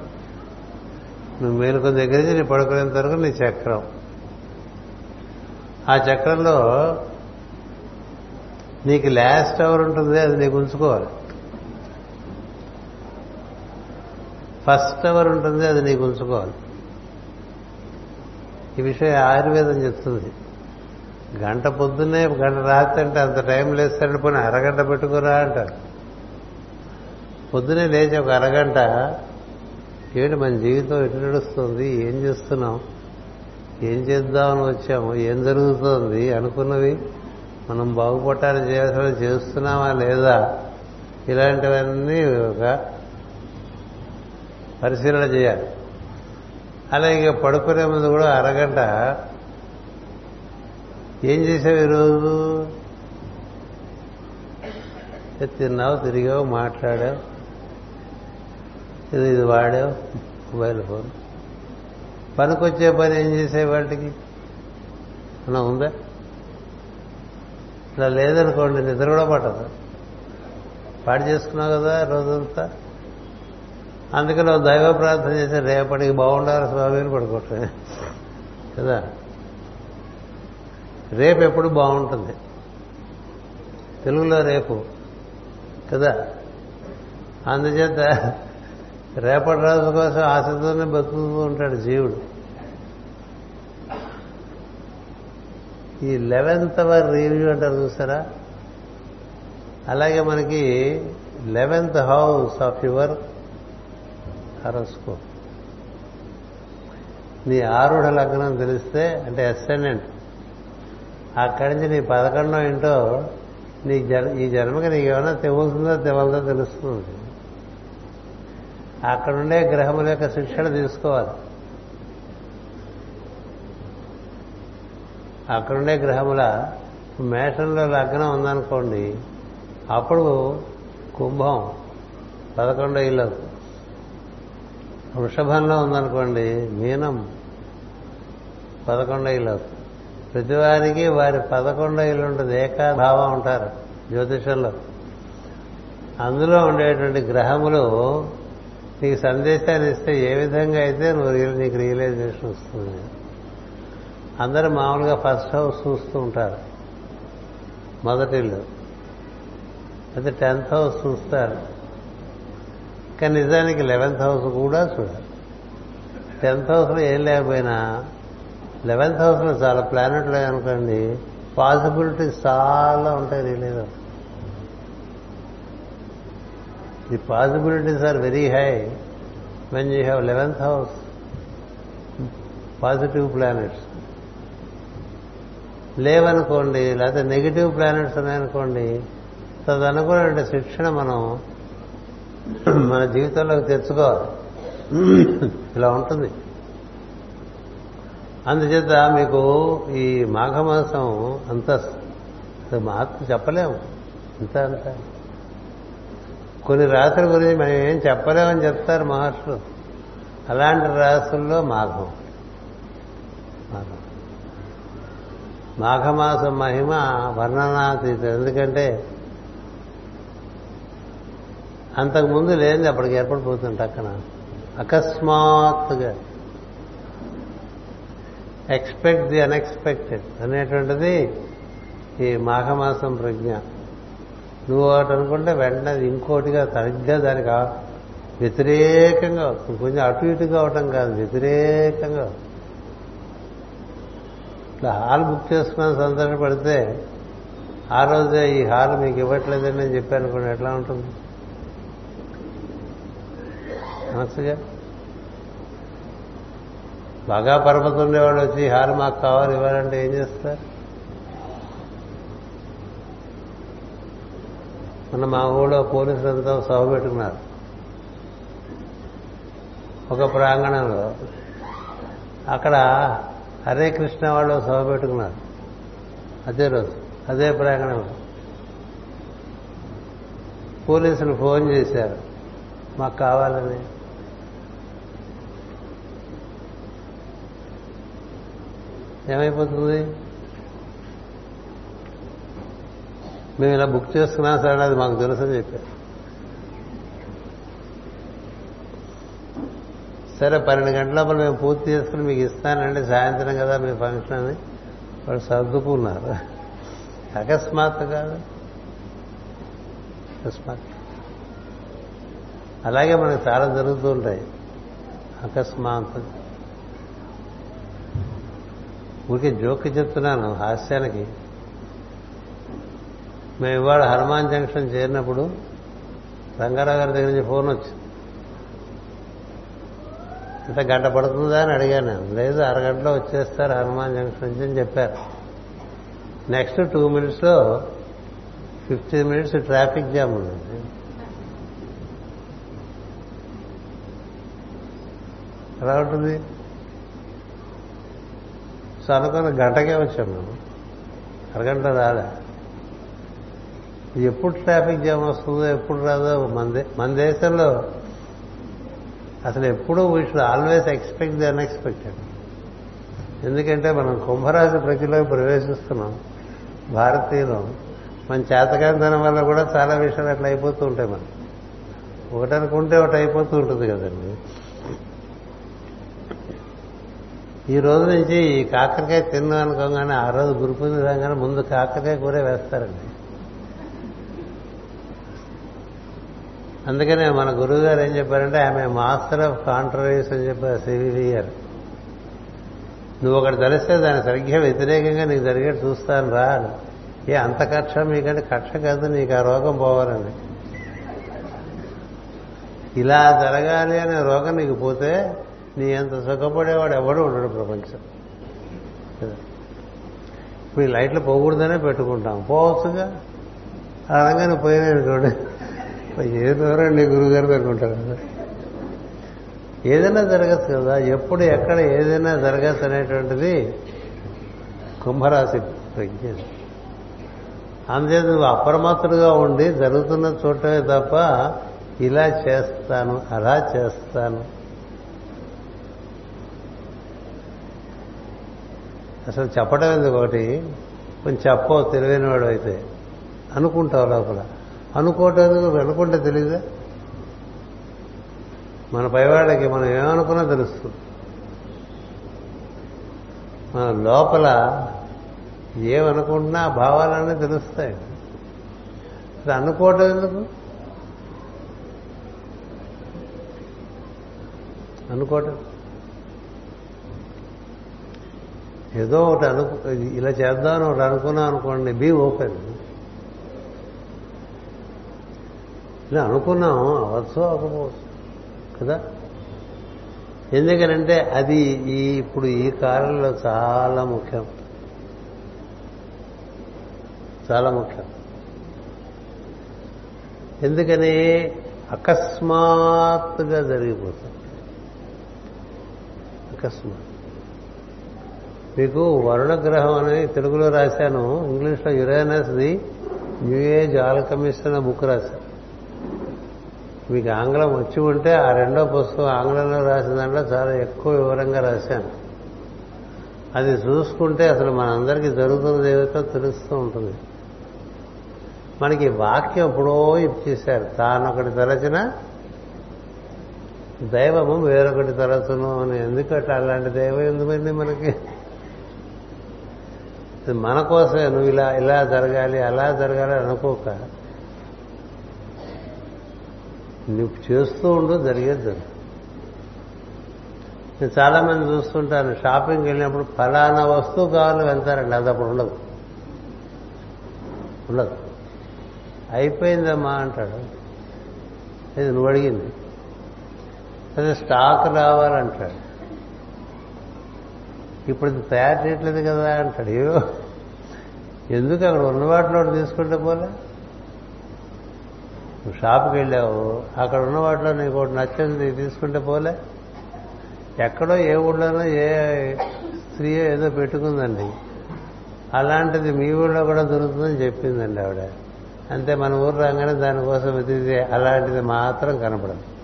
A: నువ్వు మేలుకొని దగ్గర నుంచి నీ పడుకునేంత వరకు నీ చక్రం. ఆ చక్రంలో నీకు లాస్ట్ అవర్ ఉంటుంది అది నీకు ఉంచుకోవాలి. ఫస్ట్ అవర్ ఉంటుంది అది నీకు ఉంచుకోవాలి. ఈ విషయం ఆయుర్వేదం చెప్తుంది. గంట పొద్దున్నే గంట రాత్రి అంటే అంత టైం లేస్తాడు పోనీ అరగంట పెట్టుకురా అంటారు. పొద్దునే లేచి ఒక అరగంట ఏంటి మన జీవితం ఎటు నడుస్తుంది ఏం చేస్తున్నాం ఏం చేద్దామని వచ్చాము ఏం జరుగుతోంది అనుకున్నవి మనం బాగుపట్టాలని చేయాల్సిన చేస్తున్నామా లేదా ఇలాంటివన్నీ ఒక పరిశీలన చేయాలి. అలాగే పడుకునే ముందు కూడా అరగంట. ఏం చేసావు ఈరోజు? తిన్నావు తిరిగావు మాట్లాడావు? ఇది ఇది వాడావు? Mobile phone. పనికొచ్చే పని ఏం చేసే వాటికి? అలా ఉందా? ఇలా లేదనుకోండి నిద్ర కూడా పట్టదు. పాడు చేసుకున్నావు కదా రోజంతా? అందుకని నువ్వు దైవ ప్రార్థన చేసి రేపటికి బాగుండాలి స్వామి అని పడుకోవటం. కదా? రేపు ఎప్పుడు బాగుంటుంది? తెలుగులో రేపు. కదా? అందుచేత రేపటి రోజు కోసం ఆశతోనే బతుకుతూ ఉంటాడు జీవుడు. ఈ లెవెన్త్ అవర్ రివ్యూ అంటారు చూసారా అలాగే మనకి eleventh house of your horoscope. నీ ఆరుఢ లగ్నం తెలిస్తే అంటే అసెండెంట్ అక్కడి నుంచి నీ పదకొండో ఇంటో నీ జన్ ఈ జన్మకి నీకు ఏమైనా తెగులుతుందో తెవలదో తెలుస్తుంది. అక్కడుండే గ్రహముల యొక్క శిక్షణ తీసుకోవాలి. అక్కడుండే గ్రహముల మేషంలో లగ్నం ఉందనుకోండి అప్పుడు కుంభం పదకొండో ఇల్లు అవుతుంది. వృషభంలో ఉందనుకోండి మీనం పదకొండో ఇల్లు ప్రతివారికి వారి పదకొండో ఇల్లు ఉంటుంది. ఏకాభావం ఉంటారు జ్యోతిషంలో. అందులో ఉండేటువంటి గ్రహములు నీకు సందేశాన్ని ఇస్తే ఏ విధంగా అయితే నువ్వు రియల్ నీకు రియలైజేషన్ వస్తుంది. అందరూ మామూలుగా ఫస్ట్ హౌస్ చూస్తూ ఉంటారు. మొదటిల్లు అయితే టెన్త్ హౌస్ చూస్తారు. కానీ నిజానికి లెవెన్త్ హౌస్ కూడా చూడాలి టెన్త్ హౌస్లో ఏం లేకపోయినా లెవెన్త్ హౌస్లో చాలా ప్లానెట్లు అనుకోండి పాసిబిలిటీస్ చాలా ఉంటాయి తెలియదు the possibilities are very high when you have eleventh house positive planets లేవనుకోండి లేకపోతే నెగిటివ్ ప్లానెట్స్ ఉన్నాయనుకోండి తదనుకున్న శిక్షణ మనం మన జీవితంలోకి తెచ్చుకోవాలి ఇలా ఉంటుంది. అందుచేత మీకు ఈ మాఘమాసం అంత మహత్వం చెప్పలేము. ఇంత అంత. కొన్ని రాత్రుల గురించి మనం ఏం చెప్పలేమని చెప్తారు మహర్షులు. అలాంటి రాసుల్లో మాఘం. మాఘం. మాఘమాసం మహిమ వర్ణనాతీతం. ఎందుకంటే అంతకుముందు లేనిది అప్పటికి ఏర్పడిపోతుంది అక్కడ అకస్మాత్తుగా. ఎక్స్పెక్ట్ ది అన్ఎక్స్పెక్టెడ్ అనేటువంటిది ఈ మాఘమాసం ప్రజ్ఞ. నువ్వు ఒకటి అనుకుంటే వెంటనే అది ఇంకోటిగా సరిగ్గా దానికి వ్యతిరేకంగా వస్తుంది. కొంచెం అటు ఇటుగా అవటం కాదు వ్యతిరేకంగా ఇట్లా హాల్ బుక్ చేసుకున్న సంతోషపడితే ఆ రోజే ఈ హాల్ మీకు ఇవ్వట్లేదని నేను చెప్పాను ఎట్లా ఉంటుంది? మనసుగా బాగా పరపతి ఉండేవాడు వచ్చి హారు మాకు కావాలి ఇవ్వాలంటే ఏం చేస్తారు? మొన్న మా ఊళ్ళో పోలీసులంతా సభ పెట్టుకున్నారు. ఒక ప్రాంగణంలో. అక్కడ హరే కృష్ణ వాళ్ళు సభ పెట్టుకున్నారు. అదే రోజు అదే ప్రాంగణంలో. పోలీసులు ఫోన్ చేశారు మాకు కావాలని. ఏమైపోతుంది? మేము ఇలా బుక్ చేసుకున్నాం సార్ అది మాకు తెలుసు అని చెప్పారు. సరే పన్నెండు గంటల లోపల మేము పూర్తి చేసుకుని మీకు ఇస్తానంటే సాయంత్రం కదా మీ ఫంక్షన్ అని వాళ్ళు సర్దుకున్నారు. అకస్మాత్ కాదు. అకస్మాత్ అలాగే మనకు చాలా జరుగుతూ ఉంటాయి. అకస్మాత్ ఊరికే జోక్కి చెప్తున్నాను హాస్యానికి. మేము ఇవాళ హనుమాన్ జంక్షన్ చేరినప్పుడు రంగారావు గారి దగ్గర నుంచి ఫోన్ వచ్చింది. అంటే గంట పడుతుందా అని అడిగాను. నేను లేదు అరగంటలో వచ్చేస్తారు హనుమాన్ జంక్షన్ నుంచి అని చెప్పారు. నెక్స్ట్ టూ మినిట్స్లో ఫిఫ్టీన్ మినిట్స్ ట్రాఫిక్ జామ్ ఉంది. ఎలా ఉంటుంది? సో అనుకున్న గంటకే వచ్చాం మేము. అరగంట రాలే. ఎప్పుడు ట్రాఫిక్ జామ్ వస్తుందో ఎప్పుడు రాదో మన మన దేశంలో అసలు ఎప్పుడూ we should always expect the unexpected ఎందుకంటే మనం కుంభరాశి ప్రక్రియలోకి ప్రవేశిస్తున్నాం భారతీయులు. మన చేతకాంతనం వల్ల కూడా చాలా విషయాలు అట్లా అయిపోతూ ఉంటాయి మనం ఒకటి అనుకుంటే ఒకటి అయిపోతూ ఉంటుంది కదండి. ఈ రోజు నుంచి ఈ కాకరకాయ తిన్నాం అనుకోగానే ఆ రోజు గురు రాగానే ముందు కాకరకాయ కూర వేస్తారండి. అందుకనే మన గురువు గారు ఏం చెప్పారంటే ఆమె మాస్టర్ ఆఫ్ కాంట్రవర్స్ అని చెప్పారు సివివిఆర్ నువ్వు ఒకటి తెలిస్తే దాన్ని సరిగ్గా వ్యతిరేకంగా నీకు జరిగేట్టు చూస్తాను రా ఏ అంత కక్ష మీకంటే కక్ష కాదు నీకు ఆ రోగం పోవాలండి. ఇలా జరగాలి అనే రోగం నీకు పోతే నీ అంత సుఖపడేవాడు ఎవడు ఉండడు ప్రపంచం. ఇప్పుడు ఈ లైట్లు పోకూడదనే పెట్టుకుంటాం. పోవచ్చుగా? అనగానే పోయినానుకోండి ఏ దూరం నీ గురుగారు పెట్టుకుంటారు. కదా ఏదైనా జరగచ్చు కదా? ఎప్పుడు ఎక్కడ ఏదైనా జరగచ్చు అనేటువంటిది కుంభరాశి ప్రజ్ఞ. అందుచేత నువ్వు అప్రమత్తుడుగా ఉండి జరుగుతున్న చూడటమే తప్ప ఇలా చేస్తాను అలా చేస్తాను. అసలు చెప్పడం ఎందుకు ఒకటి? కొంచెం చెప్పవు తెలివైన వాడు అయితే. అనుకుంటావు లోపల. అనుకోవటం ఎందుకు? అనుకుంటే తెలియదా మన పైవాళ్ళకి మనం ఏమనుకున్నా తెలుస్తుంది. మన లోపల ఏమనుకుంటున్నా భావాలన్నీ తెలుస్తాయి. అది అనుకోవటం ఎందుకు? అనుకోవటం. ఏదో ఒకటి అనుకు ఇలా చేద్దాం ఒకటి అనుకున్నాం అనుకోండి బీ ఓపెన్ ఇలా అనుకున్నాం అవచ్చు అవ్వకపోవచ్చు కదా? ఎందుకనంటే అది ఈ ఇప్పుడు ఈ కాలంలో చాలా ముఖ్యం. చాలా ముఖ్యం. ఎందుకని? అకస్మాత్తుగా జరిగిపోతుంది. అకస్మాత్. మీకు వరుణ గ్రహం అని తెలుగులో రాశాను. ఇంగ్లీష్లో Uranus the new age alchemist అనే బుక్ రాశాను. మీకు ఆంగ్లం వచ్చి ఉంటే ఆ రెండో పుస్తకం ఆంగ్లంలో రాసిన దాంట్లో చాలా ఎక్కువ వివరంగా రాశాను. అది చూసుకుంటే అసలు మనందరికీ జరుగుతున్నది ఏమిటో తెలుస్తూ ఉంటుంది. మనకి వాక్యం ఎప్పుడో ఇచ్చేశారు తానొకటి తలచిన దైవము వేరొకటి తలచును అని. ఎందుకంటే అలాంటి దైవం ఎందుకు మనకి? మన కోసమే నువ్వు ఇలా ఇలా జరగాలి అలా జరగాలి అనుకోక. నువ్వు చేస్తూ ఉండు జరిగేది జరుగు. నేను చాలా మంది చూస్తుంటాను షాపింగ్కి వెళ్ళినప్పుడు ఫలానా వస్తువు కావాలి వెళ్తారండి అది అప్పుడు ఉండదు. ఉండదు. అయిపోయిందమ్మా అంటాడు. ఇది నువ్వు అడిగింది. అదే స్టాక్ రావాలంటాడు. ఇప్పుడు ఇది తయారు చేయట్లేదు కదా అంటాడు. ఎందుకు అక్కడ ఉన్న వాటిలో తీసుకుంటే పోలే? నువ్వు షాప్కి వెళ్ళావు అక్కడ ఉన్న వాటిలో నీకు ఒకటి నచ్చింది తీసుకుంటే పోలే? ఎక్కడో ఏ ఊళ్ళోనో ఏ స్త్రీ ఏదో పెట్టుకుందండి. అలాంటిది మీ ఊళ్ళో కూడా దొరుకుతుందని చెప్పిందండి ఆవిడ. అంతే మన ఊరు రాగానే దానికోసం వెతికితే అలాంటిది మాత్రం కనపడదు.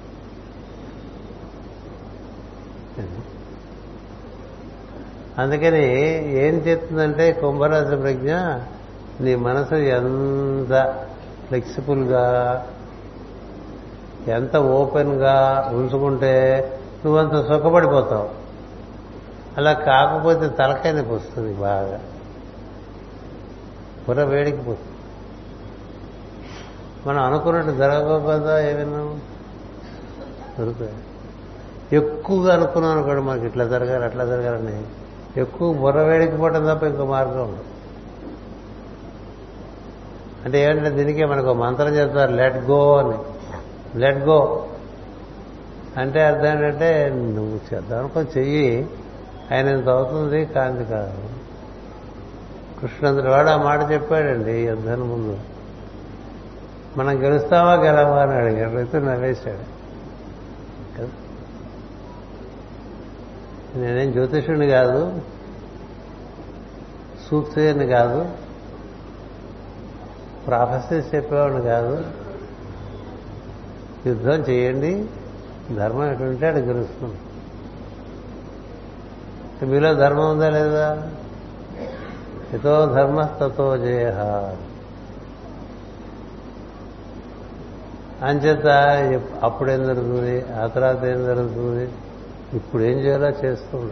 A: అందుకని ఏం చెప్తుందంటే కుంభరాశి ప్రజ్ఞ నీ మనసు ఎంత ఫ్లెక్సిబుల్గా ఎంత ఓపెన్గా ఉంచుకుంటే నువ్వంత సుఖపడిపోతావు. అలా కాకపోతే తలకాయని పోస్తుంది బాగా. పుర వేడికి పోతుంది. మనం అనుకున్నట్టు జరగకపోతే ఏమైనా దొరుకుతాయి? ఎక్కువగా అనుకున్నాం అనుకోండి మనకి ఇట్లా జరగాలి అట్లా జరగాలని ఎక్కువ బుర్ర వేడికి తప్ప ఇంకో మార్గం ఉండదు. అంటే ఏంటంటే దీనికే మనకు మంత్రం చెప్తారు లెట్ గో అని. లెట్ గో అంటే అర్థం ఏంటంటే నువ్వు చేద్దామనుకో చెయ్యి ఆయన ఇంత అవుతుంది కాంతి కాదు. కృష్ణంద్రుడు వాడు ఆ మాట చెప్పాడండి యుద్ధం ముందు. మనం గెలుస్తావా గెలవా అని అడిగాడు. రైతు నవ్వేశాడు కదా నేనేం జ్యోతిషుడిని కాదు సూక్తిని కాదు ప్రాఫెసెస్ చెప్పేవాడిని కాదు. యుద్ధం చేయండి ధర్మం ఎటుంటే అది గెలుస్తుంది మీలో ధర్మం ఉందా లేదా? ఎతో ధర్మ తతో జయ. అంచేత అప్పుడేం జరుగుతుంది? ఆ తర్వాత ఏం జరుగుతుంది? ఇప్పుడు ఏం చేయాలో? చేస్తున్నా.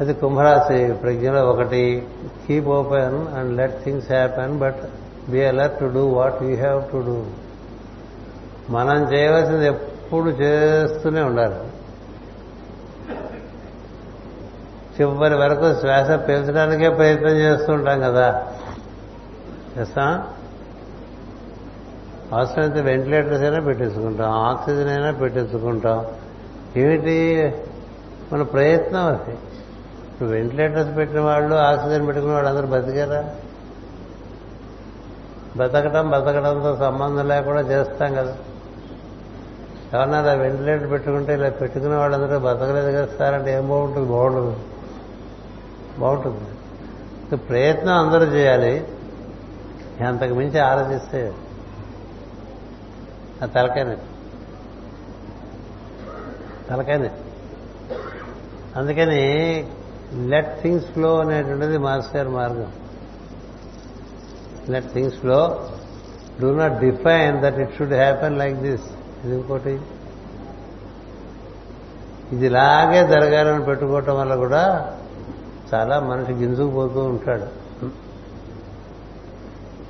A: అది కుంభరాశి ప్రజ్ఞలో ఒకటి keep open and let things happen but be alert to do what you have to do మనం చేయవలసింది ఎప్పుడు చేస్తూనే ఉండాలి. చివరి వరకు శ్వాస పెంచడానికే ప్రయత్నం చేస్తుంటాం కదా. చేస్తాం అవసరమైతే వెంటిలేటర్స్ అయినా పెట్టించుకుంటాం ఆక్సిజన్ అయినా పెట్టించుకుంటాం ఏమిటి? మన ప్రయత్నం అది. ఇప్పుడు వెంటిలేటర్స్ పెట్టిన వాళ్ళు ఆక్సిజన్ పెట్టుకున్న వాళ్ళు అందరూ బతికారా? బతకడం బతకడంతో సంబంధం లేకుండా చేస్తాం కదా. ఎవరన్నా వెంటిలేటర్ పెట్టుకుంటే ఇలా పెట్టుకునే వాళ్ళందరూ బతకలేదు కదా సార్ అంటే ఏం బాగుంటుంది? బాగుండదు. బాగుంటుంది. ప్రయత్నం అందరూ చేయాలి. అంతకు మించి ఆలోచిస్తే ఆ తలకాయనే తలకాయనే అందుకని లెట్ థింగ్స్ ఫ్లో అనేటువంటిది మాస్టర్ గారి మార్గం. Let things flow do not define that it should happen like this ఇది ఇంకోటి. ఇది ఇలాగే జరగాలని పెట్టుకోవటం వల్ల కూడా చాలా మనిషి గింజుకుపోతూ ఉంటాడు.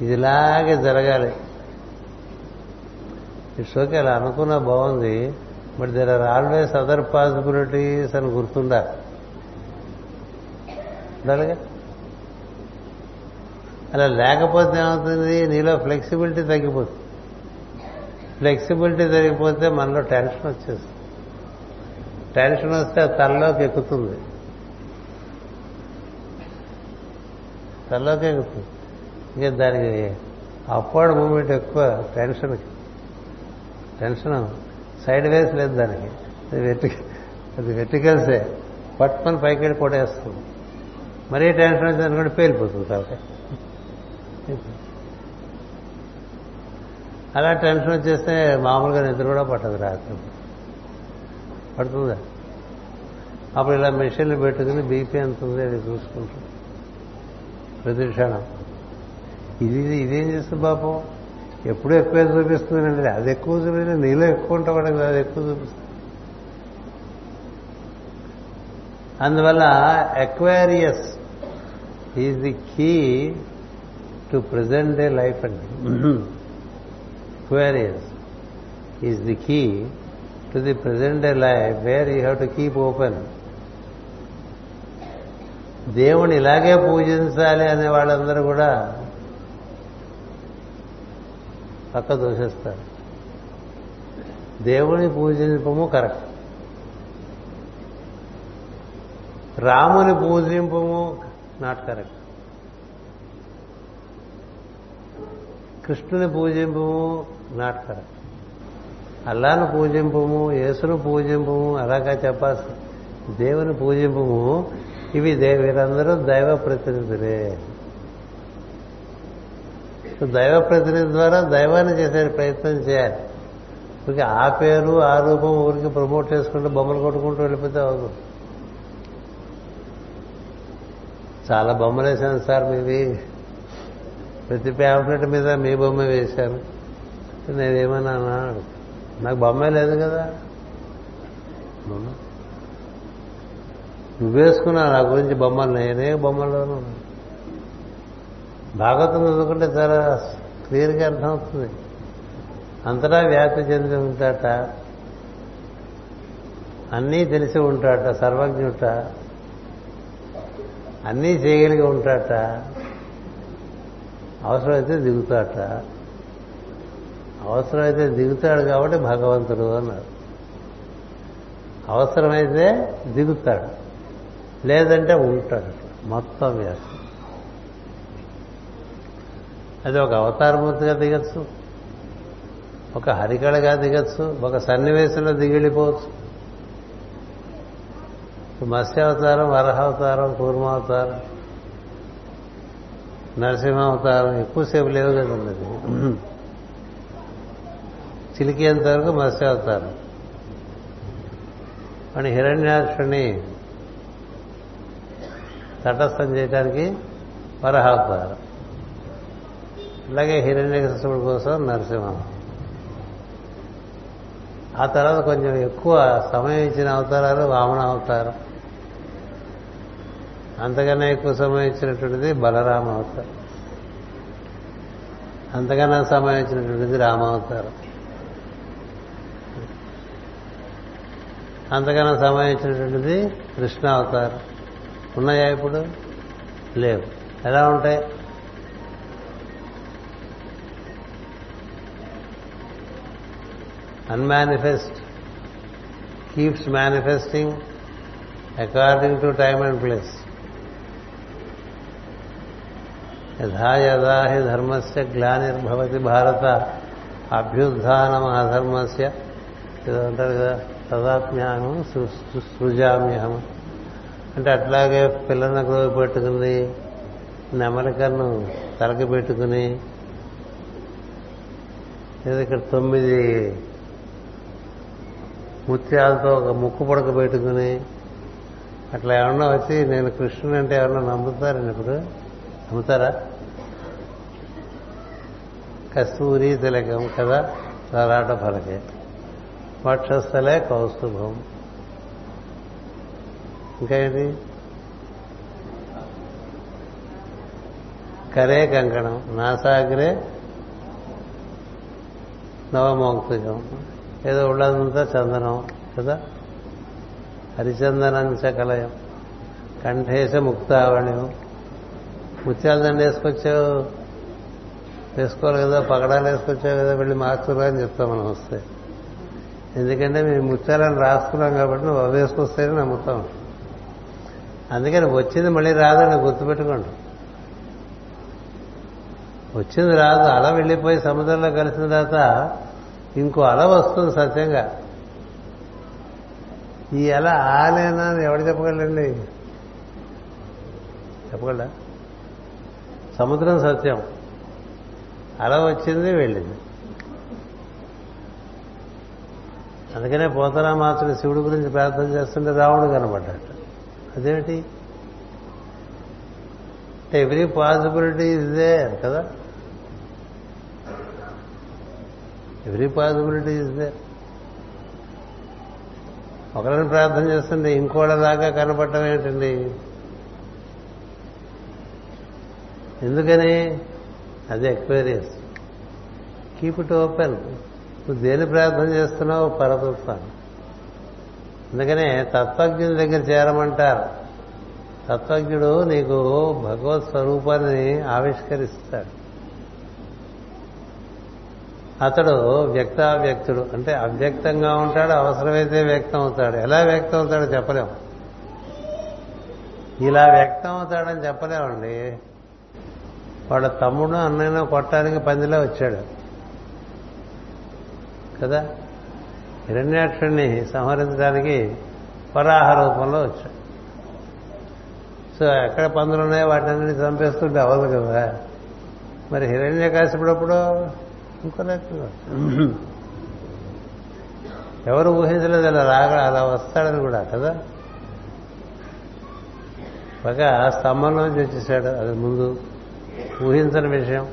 A: ఇది ఇలాగే జరగాలి. ఇట్స్ ఓకే అలా అనుకున్నా బాగుంది but there are always other possibilities అని గుర్తుందా ఉండాలిగా అలా లేకపోతే ఏమవుతుంది? నీలో ఫ్లెక్సిబిలిటీ తగ్గిపోతుంది. ఫ్లెక్సిబిలిటీ తగ్గిపోతే మనలో టెన్షన్ వచ్చేస్తుంది. టెన్షన్ వస్తే తలలోకి ఎక్కుతుంది. తలలోకి ఎక్కుతుంది. ఇంకా దానికి అప్వర్డ్ మూమెంట్ ఎక్కువ టెన్షన్కి టెన్షన్ సైడ్ వేస్ లేదు దానికి. అది వెట్టి అది వెట్టికల్సే పట్టుకొని పైకి వెళ్ళి కొట్టేస్తుంది. మరీ టెన్షన్ వచ్చింది అనుకోండి పేలిపోతుంది కాబట్టి. అలా టెన్షన్ వచ్చేస్తే మామూలుగా నిద్ర కూడా పట్టదు రాత్రి. పడుతుందా? అప్పుడు ఇలా మెషిన్లు పెట్టుకుని బీపీ ఎంత ఉంది అది చూసుకుంటాం. ప్రతి క్షణం. ఇది ఇదేం చేస్తుంది పాపం? ఎప్పుడు ఎక్కువ చూపిస్తుందండి. అది ఎక్కువ చూపించి నీలో ఎక్కువ ఉంటాం కదా అది ఎక్కువ చూపిస్తుంది. అందువల్ల Aquarius is the key to present day life అండి. Aquarius is the key to the present day life where you have to keep open దేవుని ఇలాగే పూజించాలి అనే వాళ్ళందరూ కూడా పక్క దోషిస్తారు. దేవుని పూజింపము కరెక్ట్. రాముని పూజింపము నాట్ కరెక్ట్ కృష్ణుని పూజింపము నాట్ కరెక్ట్ అల్లాను పూజింపము యేసును పూజింపము అలాగా చెప్పాల్సి దేవుని పూజింపము ఇవి దేవీరందరూ దైవ ప్రతినిధులే. దైవ ప్రతినిధి ద్వారా దైవాన్ని చేసే ప్రయత్నం చేయాలి. ఊరికి ఆ పేరు ఆ రూపం ఊరికి ప్రమోట్ చేసుకుంటూ బొమ్మలు కొట్టుకుంటూ వెళ్ళిపోతే అవ్వదు. చాలా బొమ్మలు వేశాను సార్ మీవి ప్రతి ప్యాంప్లెట్ మీద మీ బొమ్మ వేశాను నేనేమన్నా నాకు బొమ్మ లేదు కదా. నువ్వేసుకున్నా నా గురించి బొమ్మలు నేనే బొమ్మలోనూ భాగవతం చదువుకుంటే చాలా క్లియర్గా అర్థమవుతుంది. అంతటా వ్యాప్తి చెంది ఉంటాట. అన్నీ తెలిసి ఉంటాట సర్వజ్ఞుట. అన్నీ చేయగలిగి ఉంటాట. అవసరమైతే దిగుతాట. అవసరమైతే దిగుతాడు కాబట్టి భగవంతుడు అన్నారు. అవసరమైతే దిగుతాడు. లేదంటే ఉంటాడు. మొత్తం వ్యాసం అది ఒక అవతారమూర్తిగా దిగచ్చు. ఒక హరికళగా దిగచ్చు. ఒక సన్నివేశంలో దిగిళ్ళిపోవచ్చు. మత్స్యావతారం వరహావతారం కూర్మావతారం నరసింహావతారం ఎక్కువసేపు లేవు కదండి అది చిలికేంత వరకు మత్స్యావతారం. అని హిరణ్యాక్షుని తటస్థం చేయడానికి వరహావతారం. అలాగే హిరణ్యకృష్ణుడి కోసం నరసింహం. ఆ తర్వాత కొంచెం ఎక్కువ సమయం ఇచ్చిన అవతారాలు వామన అవతారం. అంతకన్నా ఎక్కువ సమయం ఇచ్చినటువంటిది బలరామ అవతారం. అంతకన్నా సమయం ఇచ్చినటువంటిది రామావతారం అంతకన్నా సమయం ఇచ్చినటువంటిది కృష్ణ అవతారం. ఉన్నాయా ఇప్పుడు? లేవు. ఎలా ఉంటాయి? Unmanifest keeps manifesting according to time and place. యథా యథా హి ధర్మస్య గ్లానిర్భవతి భారత అభ్యుత్నం అధర్మస్య అంటారు కదా తదాత్మ్యాహం సృజామ్యహం అంటే అట్లాగే పిల్లలను గ్రోవి పెట్టుకుంది నెమలికను తలకి పెట్టుకుని ఇక్కడ తొమ్మిది ముత్యాలతో ఒక ముక్కు పొడక పెట్టుకుని అట్లా ఏమన్నా వచ్చి నేను కృష్ణుని అంటే ఎవరన్నా నమ్ముతారని ఇప్పుడు? నమ్ముతారా? కస్తూరి తిలకం కదా సరాట ఫలకే వక్షస్థలే కౌస్తుభం. ఇంకా ఏంటి? కరే కంకణం నాసాగ్రే నవమౌక్తికం ఏదో ఉన్నదంతా చందనం కదా? హరిచందనం చకలయం కంఠేశ ముక్తావణ్యం. ముత్యాల దండ వేసుకొచ్చావు. వేసుకోవాలి కదా పగడాలు వేసుకొచ్చావు కదా వెళ్ళి మార్చురా అని చెప్తాం మనం వస్తే. ఎందుకంటే మేము ముత్యాలను రాసుకున్నాం కాబట్టి నువ్వు అవి నమ్ముతాం. అందుకని వచ్చింది మళ్ళీ రాదని గుర్తుపెట్టుకోండి. వచ్చింది రాదు అలా వెళ్ళిపోయి సముద్రంలో కలిసిన తర్వాత ఇంకో అల వస్తుంది సత్యంగా. ఈ అల ఆలేనా అని ఎవడు చెప్పగలండి? చెప్పగలరా సముద్రం సత్యం. అల వచ్చింది వెళ్ళింది. అందుకనే పోతరామాసుడు శివుడి గురించి ప్రార్థన చేస్తుంటే రావణుడు కనబడ్డాడు అదేమిటి? ఎవ్రీ పాసిబిలిటీ ఇదే కదా? ఎవ్రీ పాసిబిలిటీ ఇస్ దే ఒకరిని ప్రార్థన చేస్తుంటే ఇంకోళ్ళలాగా కనపడటం ఏంటండి? ఎందుకని? అది ఎక్వేరియస్. కీప్ ఇట్ ఓపెన్ నువ్వు దేని ప్రార్థన చేస్తున్నావు పరతత్వాన్ని. అందుకనే తత్వజ్ఞుని దగ్గర చేరమంటారు. తత్వజ్ఞుడు నీకు భగవత్ స్వరూపాన్ని ఆవిష్కరిస్తాడు. అతడు వ్యక్తావ్యక్తుడు. అంటే అవ్యక్తంగా ఉంటాడు అవసరమైతే వ్యక్తం అవుతాడు ఎలా వ్యక్తం అవుతాడో చెప్పలేం. ఇలా వ్యక్తం అవుతాడని చెప్పలేమండి. వాడు తమ్ముడు అన్నైనా కొట్టడానికి పందిలో వచ్చాడు. కదా? హిరణ్యాక్షుణ్ణి సంహరించడానికి వరాహ రూపంలో వచ్చాడు. సో ఎక్కడ పందులు ఉన్నాయో వాటిని చంపేస్తుంటే అవ్వదు కదా. మరి హిరణ్య కాసినప్పుడు ఇంకో ఎవరు ఊహించలేదు అలా రాగా అలా వస్తాడని కూడా కదా? పగా స్తంభంలోంచి వచ్చేసాడు అది ముందు ఊహించని విషయం.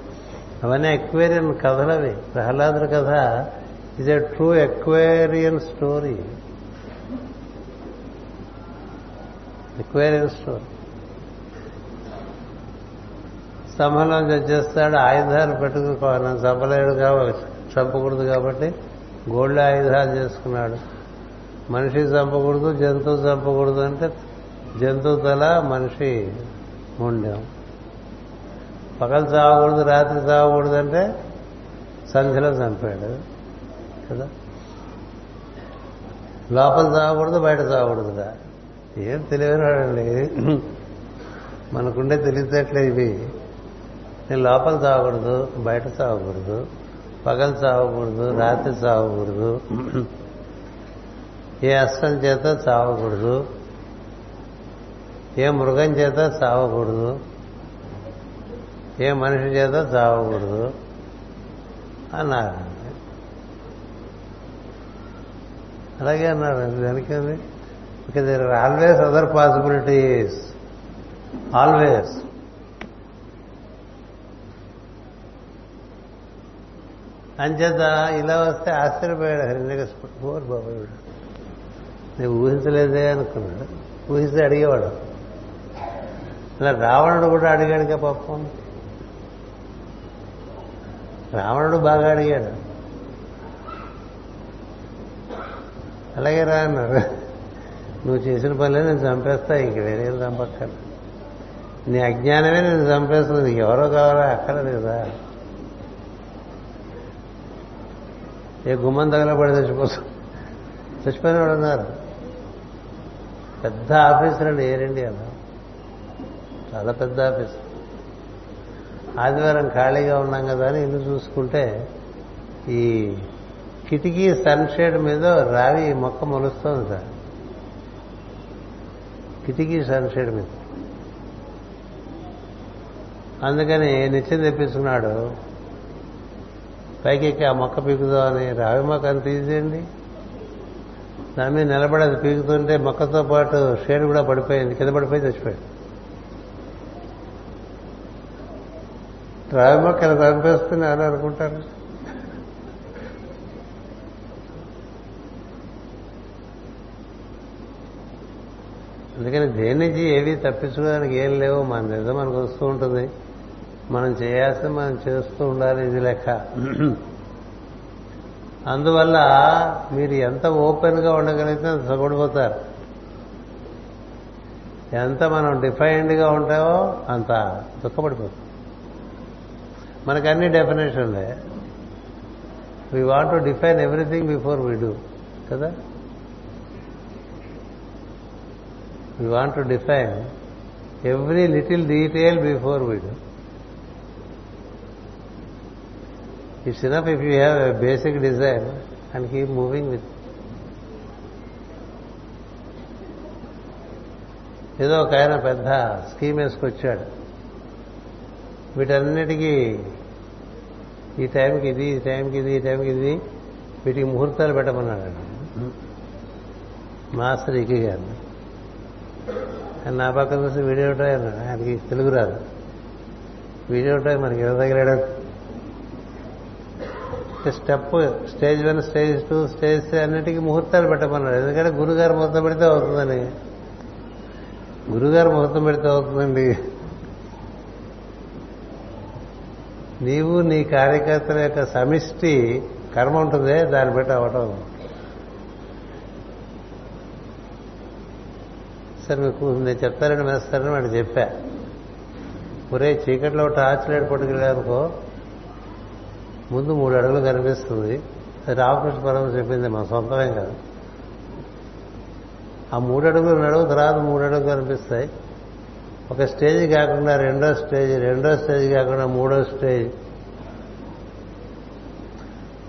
A: అవన్నీ ఎక్వేరియన్ కథలవి. ప్రహ్లాదుడి కథ is a true Aquarian story Aquarian story స్తంభంలోంచి వచ్చేస్తాడు ఆయుధాలు పెట్టుకుని చంపలేడు కాబట్టి చంపకూడదు కాబట్టి గోల్డ్ ఆయుధాలు చేసుకున్నాడు. మనిషి చంపకూడదు జంతువు చంపకూడదు అంటే జంతువు తల మనిషి ఉండేం పగలు చావకూడదు రాత్రి చావకూడదు అంటే సంధ్యలో చంపాడు కదా? లోపల చావకూడదు బయట చావకూడదురా ఏం తెలియనివాడండి మనకుండే తెలివితేటలే ఇవి. నేను లోపల తాగకూడదు బయట తాగకూడదు పగలు చావకూడదు రాత్రి చావకూడదు. ఏ అస్త్రం చేత చావకూడదు. ఏ మృగం చేత చావకూడదు. ఏ మనిషి చేత చావకూడదు. అన్నారు. అలాగే అన్నారు దానికి there are always other possibilities always అంచేత ఇలా వస్తే ఆశ్చర్యపోయాడు హిరణ్యకృష్ణుడు ఓర్ బాబాయుడు నేను ఊహించలేదే అనుకున్నాడు. ఊహిస్తే అడిగేవాడు. ఇలా రావణుడు కూడా అడిగాడుగా పాపం. రావణుడు బాగా అడిగాడు. అలాగే రా అన్నారు నువ్వు చేసిన పనులే నేను చంపేస్తా ఇంక వేరే చంపక్కర్ నీ అజ్ఞానమే నేను చంపేస్తుంది నీకు ఎవరో కావాలా? అక్కడ లేదా ఏ గుమ్మం తగలబడి చచ్చిపోతాం. చచ్చిపోయిన వాడు ఉన్నారు పెద్ద ఆఫీసర్ అండి ఎయిర్ ఇండియాలో చాలా పెద్ద ఆఫీస్ ఆదివారం ఖాళీగా ఉన్నాం కదా అని ఇల్లు చూసుకుంటే ఈ కిటికీ సన్షేడ్ మీద రావి మొక్క మొలుస్తోంది సార్. కిటికీ సన్షేడ్ మీద. అందుకని నిత్యం తెప్పించుకున్నాడు పైకెక్కి ఆ మొక్క పీకుదామని రావి మొక్క అని తీసేయండి. దాని మీద నిలబడి అది పీకుతుంటే మొక్కతో పాటు షేడ్ కూడా పడిపోయింది. కింద పడిపోయి చచ్చిపోయింది రావి మొక్క ఇలా చంపేస్తుంది అని అనుకుంటారు. అందుకని దేని నుంచి ఏవి తప్పించుకోవడానికి ఏం లేవు. మన నిజం మనకు వస్తూ ఉంటుంది. మనం చేయాల్సి మనం చేస్తూ ఉండాలి ఇది లెక్క. అందువల్ల మీరు ఎంత ఓపెన్గా ఉండగలిగితే అంత సగొడిపోతారు. ఎంత మనం డిఫైన్డ్గా ఉంటామో అంత దుఃఖపడిపోతాం. మనకు అన్ని డెఫినేషన్లే. We want to define everything before we do కదా? We want to define every little detail before we do it's enough if you have a basic desire and keep moving with ఏదో ఒక ఆయన పెద్ద స్కీమ్ వేసుకొచ్చాడు వీటన్నిటికీ ఈ టైంకి ఇది ఈ టైంకి ఇది ఈ టైంకి ఇది వీటికి ముహూర్తాలు పెట్టమన్నాడు. మాస్టర్ ఈకి గారిని. ఆయన నా పక్కన చూసి వీడియో టై అన్నాడు ఆయనకి తెలుగు రాదు. వీడియో టై మనకి ఎవరి దగ్గర step stage one stage two stage three అన్నిటికీ ముహూర్తాలు పెట్టమన్నాడు ఎందుకంటే గురుగారు ముహూర్తం పెడితే అవుతుందని. గురుగారు ముహూర్తం పెడితే అవుతుందండి. నీవు నీ కార్యకర్తల యొక్క సమిష్టి కర్మ ఉంటుందే దాన్ని బట్టి అవటం సరే మీకు నేను చెప్తారని వేస్తారని వాడు చెప్పా. ఒరే చీకట్లో టార్చ్ లైట్ పట్టుకెళ్ళానుకో ముందు మూడు అడుగులు కనిపిస్తుంది. రామకృష్ణ పరమ చెప్పింది మా సొంతమేం కాదు. ఆ మూడు అడుగులు నడువు తర్వాత మూడు అడుగులు కనిపిస్తాయి. ఒక స్టేజ్ కాకుండా రెండో స్టేజ్ రెండో స్టేజ్ కాకుండా మూడో స్టేజ్.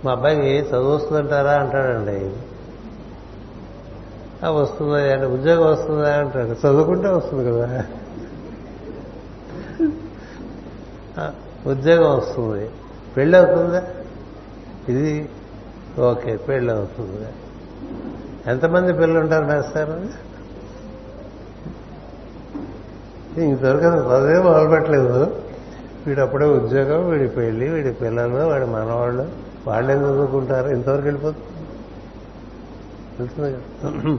A: మా అబ్బాయికి చదువుస్తుందంటారా అంటాడండి. వస్తుందా అంటే ఉద్యోగం వస్తుందా అంటాడు. చదువుకుంటే వస్తుంది కదా. ఉద్యోగం వస్తుంది. పెళ్ళి అవుతుందా ఇది ఓకే పెళ్ళి అవుతుంది ఎంతమంది పిల్లలు ఉంటారు మేస్తారు ఇంతవరకు చదివే మొదలుపెట్టలేదు. వీడు అప్పుడే ఉద్యోగం వీడి పెళ్ళి వీడి పిల్లలు వాడి మనవాళ్ళు వాళ్ళేం చదువుకుంటారు. ఇంతవరకు వెళ్ళిపోతుంది. తెలుస్తుంది కదా.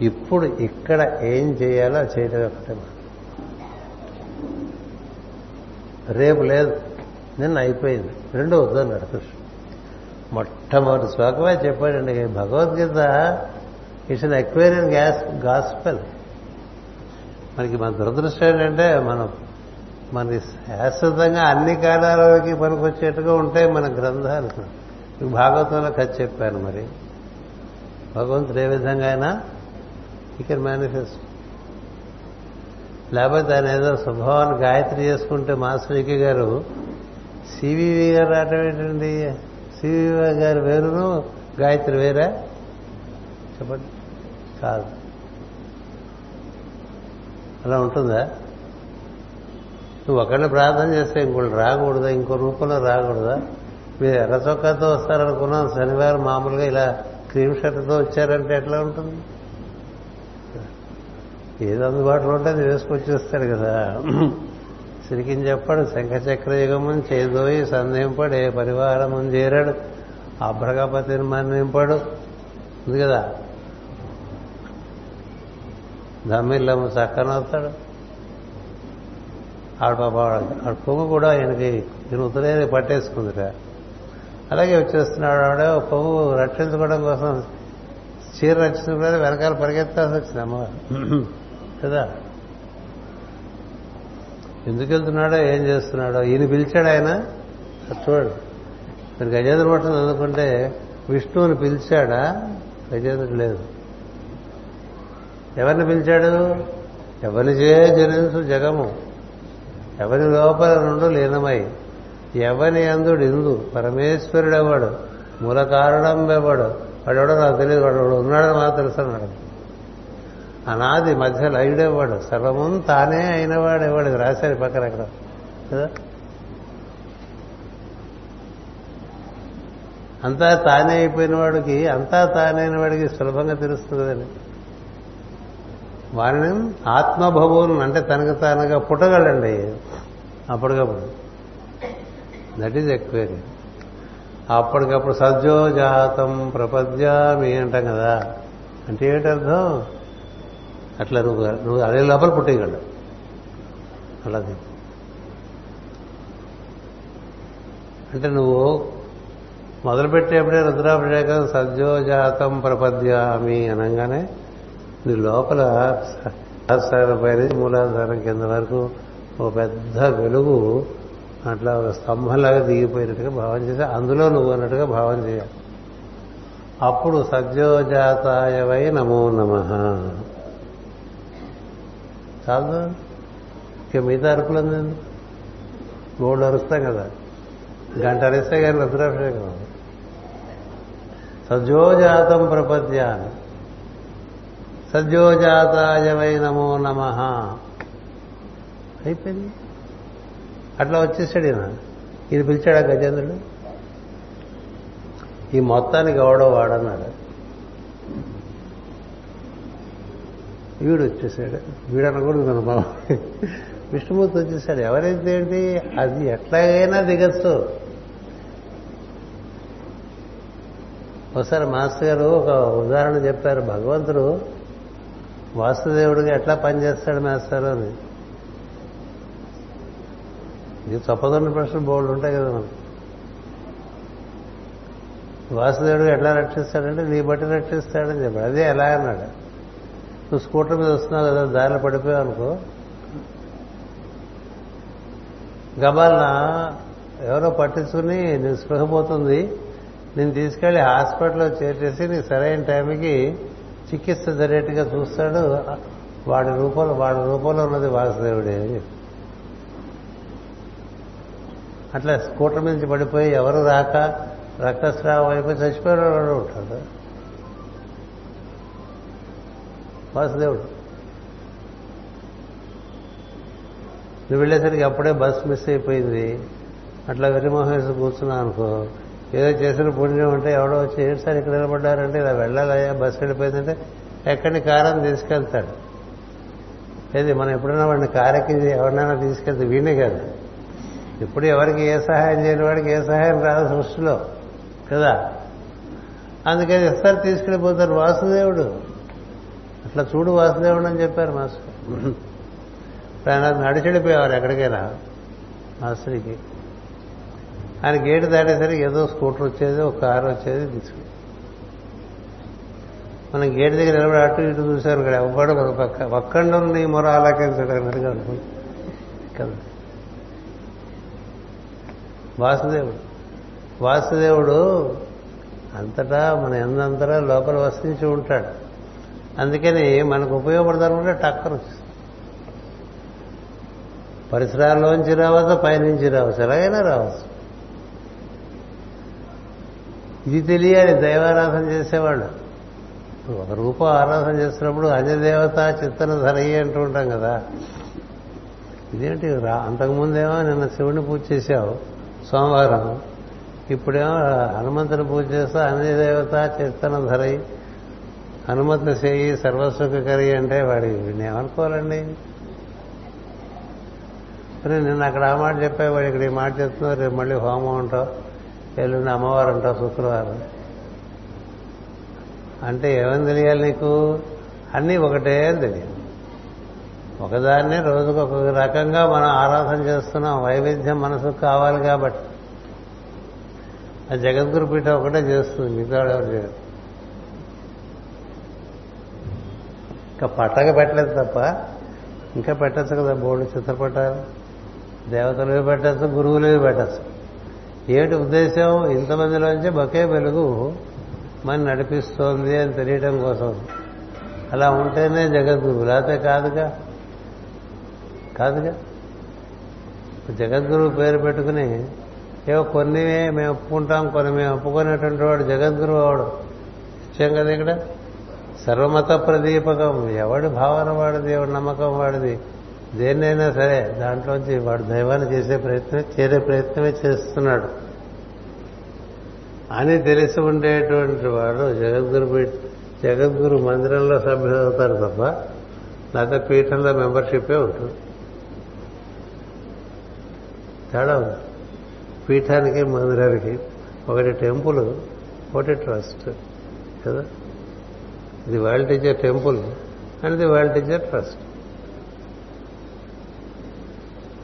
A: ఇప్పుడు ఇక్కడ ఏం చేయాలో చేయడం ఒకటే రేపు లేదు. నిన్న అయిపోయింది. రెండో వద్దన్నాడు కృష్ణ మొట్టమొదటి శ్లోకమే చెప్పాడండి. Bhagavad Gita it's an Aquarian gas gospel మనకి మన దురదృష్టం ఏంటంటే మనం మనకి శాశ్వతంగా అన్ని కాలాలకి పనికొచ్చేట్టుగా ఉంటాయి మన గ్రంథాలు. భాగవతంలో కథ చెప్పాను మరి. భగవంతుడు ఏ విధంగా అయినా ఇక్కడ కెన్ మేనిఫెస్ట్ లేకపోతే ఆయన ఏదో స్వభావాన్ని గాయత్రి చేసుకుంటే మాస్టర్ వికి గారు సివివి గారు రావటం ఏంటండి? సివివి గారు వేరును గాయత్రి వేరా? చెప్పండి. కాదు. అలా ఉంటుందా? నువ్వు ఒకళ్ళు ప్రార్థన చేస్తే ఇంకోటి రాకూడదా? ఇంకో రూపంలో రాకూడదా? మీరు ఎర్ర చొక్కాతో వస్తారనుకున్నాం శనివారం మామూలుగా ఇలా క్రీమ్ షర్ట్తో వచ్చారంటే ఎట్లా ఉంటుంది? ఏది అందుబాటులో ఉంటే అది వేసుకొచ్చి వస్తారు కదా. సిరికిని చెప్పాడు శంఖచక్ర యుగమని చేదోయి సంధింపడు ఏ పరివారము చేరాడు అభ్రగపతిని మన్నింపడు ఉంది కదా? దమ్మిల్లము చక్కనవుతాడు ఆడ పాప ఆడ పొంగు కూడా ఆయనకి దీని ఉత్తరేది పట్టేసుకుందిట. అలాగే వచ్చేస్తున్నాడు ఆవిడ పొంగు రక్షించుకోవడం కోసం చీర రక్షించుకోవడం వెనకాల పరిగెత్తాల్సి వచ్చింది [coughs] కదా? ఎందుకు వెళ్తున్నాడో ఏం చేస్తున్నాడో ఈయన పిలిచాడు ఆయన? చూడు. మీరు గజేంద్ర మఠం అనుకుంటే విష్ణువుని పిలిచాడా? గజేంద్రుడు లేదు. ఎవరిని పిలిచాడు? ఎవరిని చే జనించు జగము. ఎవరి లోపల నుండు లీనమై ఎవని అందుడు ఇందు పరమేశ్వరుడెవడు? మూల కారణం ఎవడు? వాడెవడో నాకు తెలియదు వాడు ఉన్నాడని మాకు తెలుసు అన్నాడు. అనాది మధ్య లయుడేవాడు సర్వము తానే అయినవాడు ఎవడు? రాశారు పక్కన అక్కడ. కదా? అంతా తానే అయిపోయిన వాడికి అంతా తానైన వాడికి సులభంగా తెలుస్తుంది కదండి వారిని ఆత్మభవులు అంటే తనకు తానుగా పుట్టగలండి. అప్పటికప్పుడు. దట్ ఈజ్ ఎక్వేరీ అప్పటికప్పుడు సద్యోజాతం ప్రపద్యామి అంటాం కదా. అంటే ఏమిటర్థం అట్లా నువ్వు నువ్వు అదే లోపల పుట్టేయగలడు అలాది అంటే నువ్వు మొదలుపెట్టేప్పుడే రుద్రాభిషేకం సజ్జోజాతం ప్రపద్యామి అనగానే నీ లోపల సహస్రాల పైన మూలాధారం కింద వరకు ఒక పెద్ద వెలుగు అట్లా ఒక స్తంభంలాగా దిగిపోయినట్టుగా భావం చేసి అందులో నువ్వు అన్నట్టుగా భావం చేయాలి. అప్పుడు సజ్జోజాతాయవై నమో నమ. చాలు ఇక మిగతా అరుపులు గోల్డ్ అరుస్తాం కదా. గంట అరిస్తే కానీ రుద్రాభిషేకం సజ్జోజాతం ప్రపద్యాన్ని సజ్జోజాతాయ వై నమో నమ. అయిపోయింది. అట్లా వచ్చేసాడు ఈయన. ఈయన పిలిచాడా గజేంద్రుడు? ఈ మొత్తానికి ఎవడో వాడన్నాడు. వీడు వచ్చేసాడు వీడు అనకూడదు మన బాబు విష్ణుమూర్తి వచ్చేసాడు. ఎవరైతే ఏంటి అది ఎట్లాగైనా దిగచ్చు. ఒకసారి మాస్టర్ గారు ఒక ఉదాహరణ చెప్పారు. భగవంతుడు వాసుదేవుడిగా ఎట్లా పనిచేస్తాడు మాస్టర్ అని. ఇది చప్పదొన్న ప్రశ్నలు బోర్డు ఉంటాయి కదా మనం వాసుదేవుడు ఎట్లా రక్షిస్తాడంటే నీ బట్టి రక్షిస్తాడని చెప్పాడు. అదే ఎలా అన్నాడు. నువ్వు స్కూటర్ మీద వస్తున్నావు కదా దారిలో పడిపోయావు అనుకో. గబాలన ఎవరో పట్టించుకుని నేను స్పృహపోతుంది నేను తీసుకెళ్ళి హాస్పిటల్లో చేర్చేసి నీకు సరైన టైంకి చికిత్స జరిగేట్టుగా చూస్తాడు. వాడి రూపంలో వాడి రూపంలో ఉన్నది వాసుదేవుడే అని అట్లా స్కూటర్ నుంచి పడిపోయి ఎవరు రాక రక్తస్రావం అయిపోయి చచ్చిపోయిన ఉంటాడు. వాసుదేవుడు నువ్వు వెళ్ళేసరికి అప్పుడే బస్ మిస్ అయిపోయింది. అట్లా వెరిమోహం వేసి కూర్చున్నావు అనుకో. ఏదో చేసిన పుణ్యం అంటే ఎవడో వచ్చి ఏంటి సార్ ఇక్కడ నిలబడ్డారంటే ఇలా వెళ్ళాలయ్యా బస్సు వెళ్ళిపోయిందంటే ఎక్కడిని కారం తీసుకెళ్తాడు. ఏది మనం ఎప్పుడైనా వాడిని కారెక్కి ఎవరినైనా తీసుకెళ్తే వీణే కాదు. ఇప్పుడు ఎవరికి ఏ సహాయం చేయని వాడికి ఏ సహాయం రాదు సృష్టిలో కదా? అందుకని ఇస్తారు తీసుకెళ్ళిపోతారు వాసుదేవుడు. అట్లా చూడు వాసుదేవుడు అని చెప్పారు మాస్టర్. ఆయన నడిచెడిపోయేవారు ఎక్కడికైనా మాస్టర్కి. ఆయన గేటు దాటేసరికి ఏదో స్కూటర్ వచ్చేది ఒక కారు వచ్చేది తీసుకు మనం గేటు దగ్గర నిలబడి అటు ఇటు చూశారు ఇక్కడ ఎవ్వడు ఒక పక్క. ఒక్కండు నీ మొర ఆలకించడం అన్నట్టుగా కదా. వాసుదేవుడు. వాసుదేవుడు అంతటా మన ఎందంతటా లోపల వసించి ఉంటాడు. అందుకని మనకు ఉపయోగపడతానుకుంటే టక్కర్. పరిసరాల్లోంచి రావచ్చు పైనుంచి రావచ్చు ఎలాగైనా రావచ్చు. ఇది తెలియాలి దైవారాధన చేసేవాళ్ళు. ఒక రూపం ఆరాధన చేస్తున్నప్పుడు అన్యదేవత చిత్తన ధరయ్యి అంటూ ఉంటాం కదా. ఇదేంటి రా అంతకుముందేమో నిన్న శివుని పూజ చేశావు సోమవారం. ఇప్పుడేమో హనుమంతుని పూజ చేస్తా అన్యదేవత చిత్తన ధరయి హనుమంతుని చేయి సర్వసుఖకరి అంటే వాడి ఏమనుకోవాలండి మరి నిన్న అక్కడ ఆ మాట చెప్పా వాడు ఇక్కడ ఈ మాట చెప్తున్నావు రేపు మళ్ళీ హోమం ఉంటావు ఎల్లుండి అమ్మవారు అంటావు శుక్రవారం. అంటే ఏమని తెలియాలి నీకు? అన్నీ ఒకటే అని తెలియాలి. ఒకదాన్నే రోజుకు ఒక రకంగా మనం ఆరాధన చేస్తున్నాం వైవిధ్యం మనసుకు కావాలి కాబట్టి. ఆ జగద్గురు పీఠ ఒకటే చేస్తుంది మిగతా ఎవరు చేయరు. ఇంకా పట్టక పెట్టలేదు తప్ప ఇంకా పెట్టచ్చు కదా బోర్డు చిత్రపటాలు దేవతలు పెట్టచ్చు గురువులు పెట్టచ్చు. ఏమిటి ఉద్దేశం? ఇంతమందిలోంచి ఒకే వెలుగు మన నడిపిస్తోంది అని తెలియటం కోసం. అలా ఉంటేనే జగద్గురు. లేకపోతే కాదుగా? కాదుగా? జగద్గురువు పేరు పెట్టుకుని ఏవో కొన్ని మేము ఒప్పుకుంటాం కొన్ని మేము ఒప్పుకునేటువంటి వాడు జగద్గురువు వాడు. ఇచ్చాం కదా ఇక్కడ? సర్వమత ప్రదీపకం ఎవడి భావన వాడిది ఎవడి నమ్మకం వాడిది? దేన్నైనా సరే దాంట్లోంచి వాడు దైవాన్ని చేసే ప్రయత్నం చేరే ప్రయత్నమే చేస్తున్నాడు. అని తెలిసి ఉండేటువంటి వాడు జగద్గురు జగద్గురు మందిరంలో సభ్యులు అవుతారు తప్ప లేకపోతే పీఠంలో మెంబర్షిప్పే ఉంటుంది. తేడా ఉంది. పీఠానికి మందిరానికి ఒకటి టెంపుల్ ఒకటి ట్రస్ట్ కదా? ఇది world teacher temple and the world teacher trust.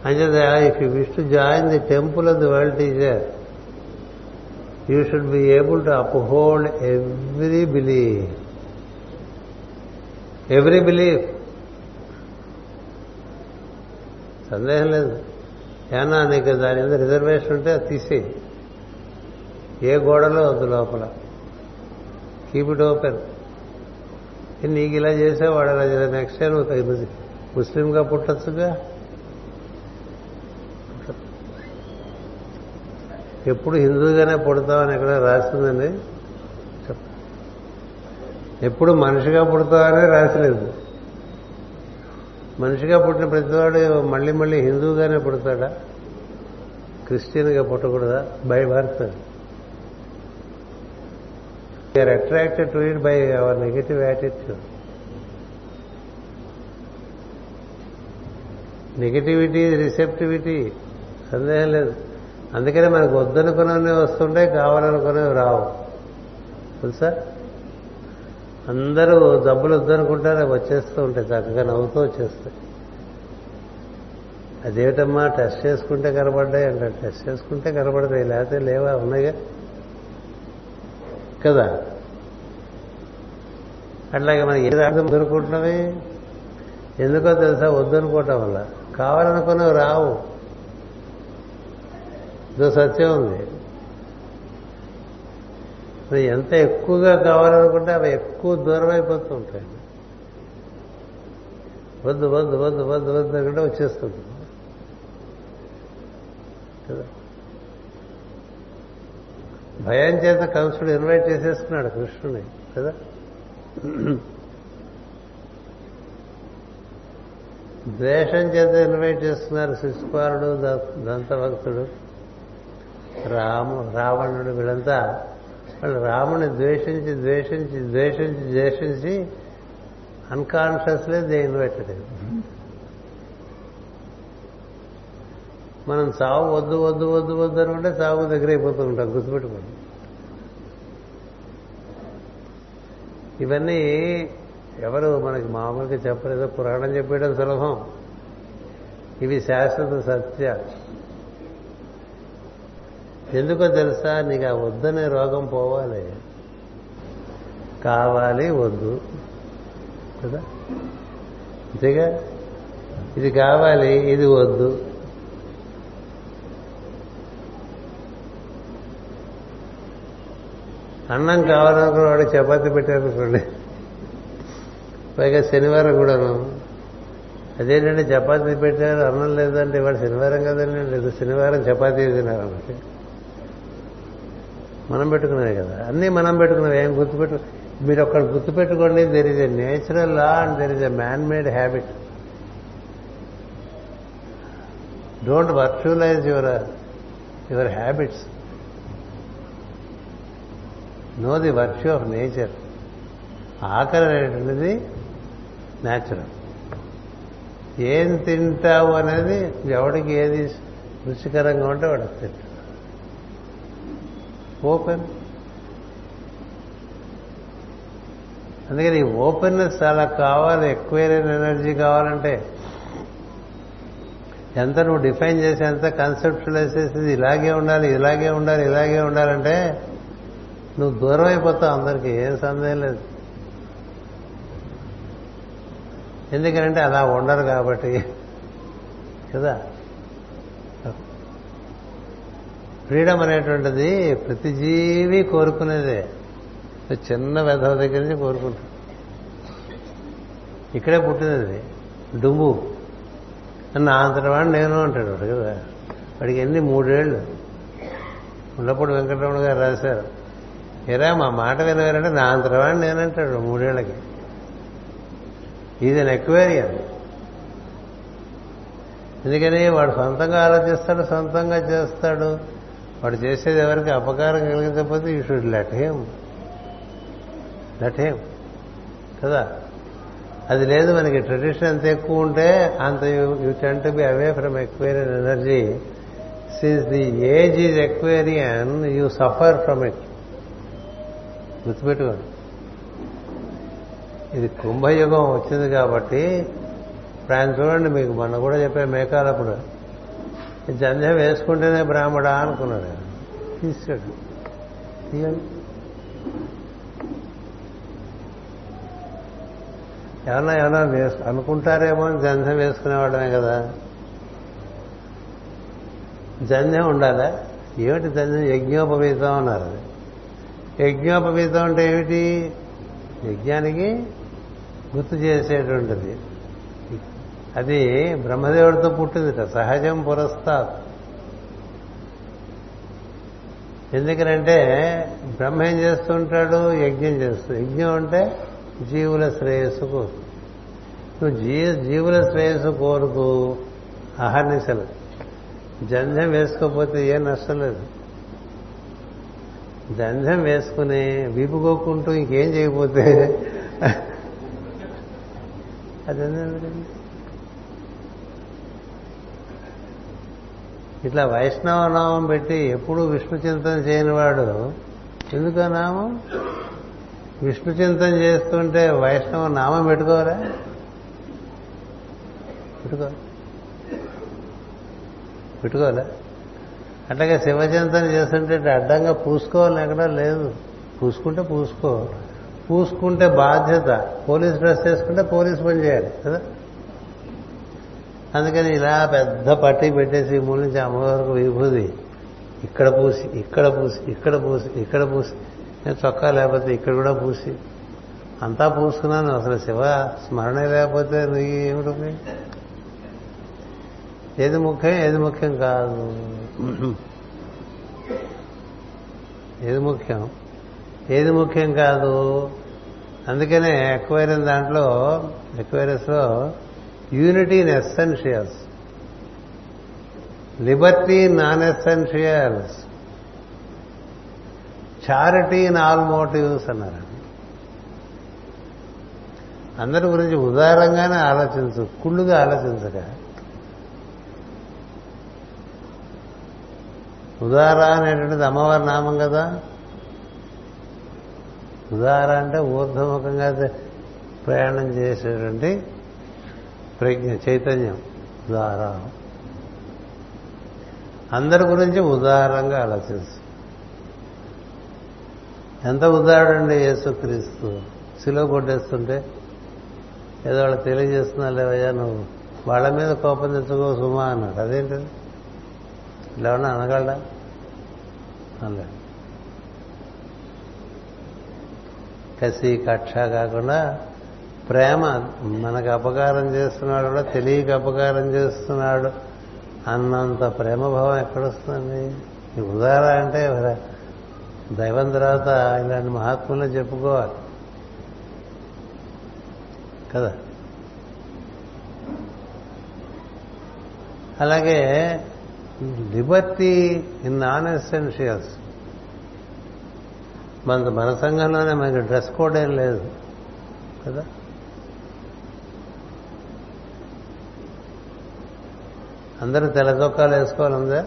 A: అంచేత if you wish to join the temple of the world teacher you should be able to uphold every belief every belief సందేహం లేదు. ఏనా నీకు దాని మీద రిజర్వేషన్ ఉంటే అది తీసేయి. ఏ గోడలో వద్దు లోపల. కీప్ ఇట్ ఓపెన్ నీకు ఇలా చేసేవాడు అలా చేసే నెక్స్ట్ టైం నువ్వు ముస్లింగా పుట్టచ్చుగా? ఎప్పుడు హిందూగానే పుడతామని ఎక్కడ రాసిందండి? ఎప్పుడు మనిషిగా పుడతామనే రాసలేదు. మనిషిగా పుట్టిన ప్రతివాడు మళ్ళీ మళ్ళీ హిందూగానే పుడతాడా? క్రిస్టియన్గా పుట్టకూడదా? By are attracted to it by our negative attitude negativity receptivity సందేహం లేదు. అందుకనే మనకు వద్దనుకున్నవి వస్తుంటాయి కావాలనుకునేవి రావు. తెలుసా? అందరూ డబ్బులు వద్దనుకుంటారు అవి వచ్చేస్తూ ఉంటాయి చక్కగా నవ్వుతూ వచ్చేస్తాయి. అదేమిటమ్మా టెస్ట్ చేసుకుంటే కనబడ్డాయి అంటారు. టెస్ట్ చేసుకుంటే కనబడతాయి లేకపోతే లేవా ఉన్నాయిగా? కదా అట్లాగే మనకి ఏ అర్థం దొరుకుంటున్నవి ఎందుకో తెలుసా వద్దనుకోవటం వల్ల కావాలనుకున్నవి రావు ఇదో సత్యం ఉంది ఎంత ఎక్కువగా కావాలనుకుంటే అవి ఎక్కువ దూరం అయిపోతూ ఉంటాయి వద్దు వద్దు వద్దు వద్దు వద్దు అనుకుంటే వచ్చేస్తుంది కదా భయం చేత కంసుడు ఇన్వైట్ చేసేస్తున్నాడు కృష్ణుని కదా? ద్వేషం చేత ఇన్వైట్ చేస్తున్నారు శిశుపాలుడు దంతభక్తుడు. రాము రావణుడు వీళ్ళంతా వాళ్ళు రాముని ద్వేషించి ద్వేషించి ద్వేషించి ద్వేషించి అన్కాన్షియస్లీ దే ఇన్వైటెడ్ మనం చావు వద్దు వద్దు వద్దు వద్దు అనుకుంటే చావు దగ్గర అయిపోతూ ఉంటాం గుర్తుపెట్టుకోండి. ఇవన్నీ ఎవరు మనకి మామూలుగా చెప్పలేదో పురాణం చెప్పేయడం సులభం. ఇవి శాశ్వత సత్య. ఎందుకో తెలుసా నీకు ఆ వద్దనే రోగం పోవాలి. కావాలి వద్దు. కదా? అంతేగా? ఇది కావాలి ఇది వద్దు. అన్నం కావాలనుకున్న వాడు చపాతి పెట్టారనుకోండి పైగా శనివారం కూడాను. అదేంటంటే చపాతీ పెట్టారు అన్నం లేదంటే వాడు శనివారం కదండి లేదు శనివారం చపాతీ తినారన్నమాట మనం పెట్టుకునేవి కదా. అన్నీ మనం పెట్టుకున్నవి ఏం గుర్తుపెట్టు మీరు ఒక్కడ గుర్తుపెట్టుకోండి there is a natural law and there is a man made habit don't virtualize your your habits know the virtue of nature ఆకలి అనేటువంటిది న్యాచురల్ ఏం తింటావు అనేది ఎవడికి ఏది రుచికరంగా ఉంటే వాడికి తింటాడు. ఓపెన్ అందుకని ఈ ఓపెన్నెస్ చాలా కావాలి ఎక్కువైన ఎనర్జీ కావాలంటే. ఎంత నువ్వు డిఫైన్ చేసి ఎంత కన్సెప్చువలైజ్ చేసేది ఇలాగే ఉండాలి ఇలాగే ఉండాలి ఇలాగే ఉండాలంటే నువ్వు దూరం అయిపోతావు అందరికీ ఏం సందేహం లేదు. ఎందుకంటే అలా ఉండరు కాబట్టి కదా? ఫ్రీడమ్ అనేటువంటిది ప్రతి జీవి కోరుకునేదే చిన్న వెధవ దగ్గర నుంచి కోరుకుంటాడు ఇక్కడే పుట్టినది డుంబు. నా అంతటి వాడు నేను అంటాడు కదా? వాడికి ఎన్ని మూడేళ్ళు? ఉన్నప్పుడు వెంకటరమణ గారు రాశారు ఎరా మా మాట వినగారంటే నా అంతరవాడిని నేనంటాడు మూడేళ్ళకి. ఇది ఎక్వేరియన్ ఎందుకని వాడు సొంతంగా ఆలోచిస్తాడు సొంతంగా చేస్తాడు. వాడు చేసేది ఎవరికి అపకారం కలిగించకపోతే you should let him let him కదా? అది లేదు మనకి ట్రెడిషన్ ఎంత ఎక్కువ ఉంటే అంత you tend to be away from Aquarian energy since the age is Aquarian you suffer from it గుర్తుపెట్టుకోండి. ఇది కుంభయుగం వచ్చింది కాబట్టి ఇప్పుడు ఆయన చూడండి మీకు మొన్న కూడా చెప్పే మేకాలప్పుడు. జంధ్యం వేసుకుంటేనే బ్రాహ్మడా అనుకున్నాడు ఆయన. తీసాడు తీయండి. ఏమన్నా ఏమన్నా వేసు అనుకుంటారేమో అని జంధ్యం వేసుకునేవాడమే కదా. జంధ్యం ఉండాలా? ఏమిటి జంధ్యం? యజ్ఞోపవీతం అన్నారు. అది యజ్ఞోపవీతం అంటే ఏమిటి? యజ్ఞానికి గుర్తు చేసేటువంటిది. అది బ్రహ్మదేవుడితో పుట్టిందిట సహజం పురస్తా ఎందుకనంటే బ్రహ్మ ఏం చేస్తుంటాడు? యజ్ఞం చేస్తూ యజ్ఞం అంటే జీవుల శ్రేయస్సు కోరు నువ్వు జీ జీవుల శ్రేయస్సు కోరుకు అహర్నిశలు. జంధ్యం వేసుకోకపోతే ఏం నష్టం లేదు. జంధ్యం వేసుకుని వీపుకోకుంటూ ఇంకేం చేయకపోతే అదెందుకండి ఇట్లా వైష్ణవ నామం పెట్టి ఎప్పుడూ విష్ణు చింతన చేయని వాడు ఎందుకు ఆ నామం? విష్ణు చింతన చేస్తుంటే వైష్ణవ నామం పెట్టుకోరా? పెట్టుకో. పెట్టుకోలే అట్లాగే శివచింతన చేస్తుంటే అడ్డంగా పూసుకోవాలని ఎక్కడా లేదు. పూసుకుంటే పూసుకో. పూసుకుంటే బాధ్యత. పోలీస్ డ్రెస్ వేసుకుంటే పోలీస్ పని చేయాలి కదా? అందుకని ఇలా పెద్ద పట్టి పెట్టేసి ఈ మూల నుంచి అమ్మవారికి విభూది ఇక్కడ పూసి ఇక్కడ పూసి ఇక్కడ పూసి ఇక్కడ పూసి. నేను చొక్కా లేకపోతే ఇక్కడ కూడా పూసి. అంతా పూసుకున్నాను. అసలు శివ స్మరణ లేకపోతే నువ్వు ఏమిటి? ఏది ముఖ్యం? ఏది ముఖ్యం కాదు. ఏది ముఖ్యం? ఏది ముఖ్యం కాదు. అందుకనే ఎక్వైరన్ దాంట్లో ఎక్వైరస్లో unity in essentials liberty non essentials charity in all motives అన్నారు. అందరి గురించి ఉదారంగానే ఆలోచించు కుళ్ళుగా ఆలోచించక. ఉదార అనేటువంటిది అమ్మవారి నామం కదా. ఉదార అంటే ఊర్ధముఖంగా ప్రయాణం చేసేటువంటి ప్రజ్ఞ చైతన్యం. ఉదార. అందరి గురించి ఉదారంగా ఆలోచించు. ఎంత ఉదారండి యేసుక్రీస్తు? శిలో కొట్టేస్తుంటే ఏదో వాళ్ళు తెలియజేస్తున్నా లేవయ్యా నువ్వు వాళ్ళ మీద కోపం తెచ్చుకో సుమా అన్నాడు. అదేంటది? ఇలా ఉన్నా అనగలడా అనలేడు కసి కక్ష కాకుండా ప్రేమ మనకు అపకారం చేస్తున్నాడు కూడా తెలియక అపకారం చేస్తున్నాడు అన్నంత ప్రేమభావం ఎక్కడొస్తుందండి ఈ ఉదార అంటే దైవం తర్వాత ఇలాంటి మహాత్ములే చెప్పుకోవాలి. కదా? అలాగే లిబర్టీ ఇన్ నాన్ ఎసెన్షియల్స్ మన మన సంఘంలోనే మనకి డ్రెస్ కోడ్ ఏం లేదు కదా? అందరూ తెల్ల చొక్కాలు వేసుకోవాలందా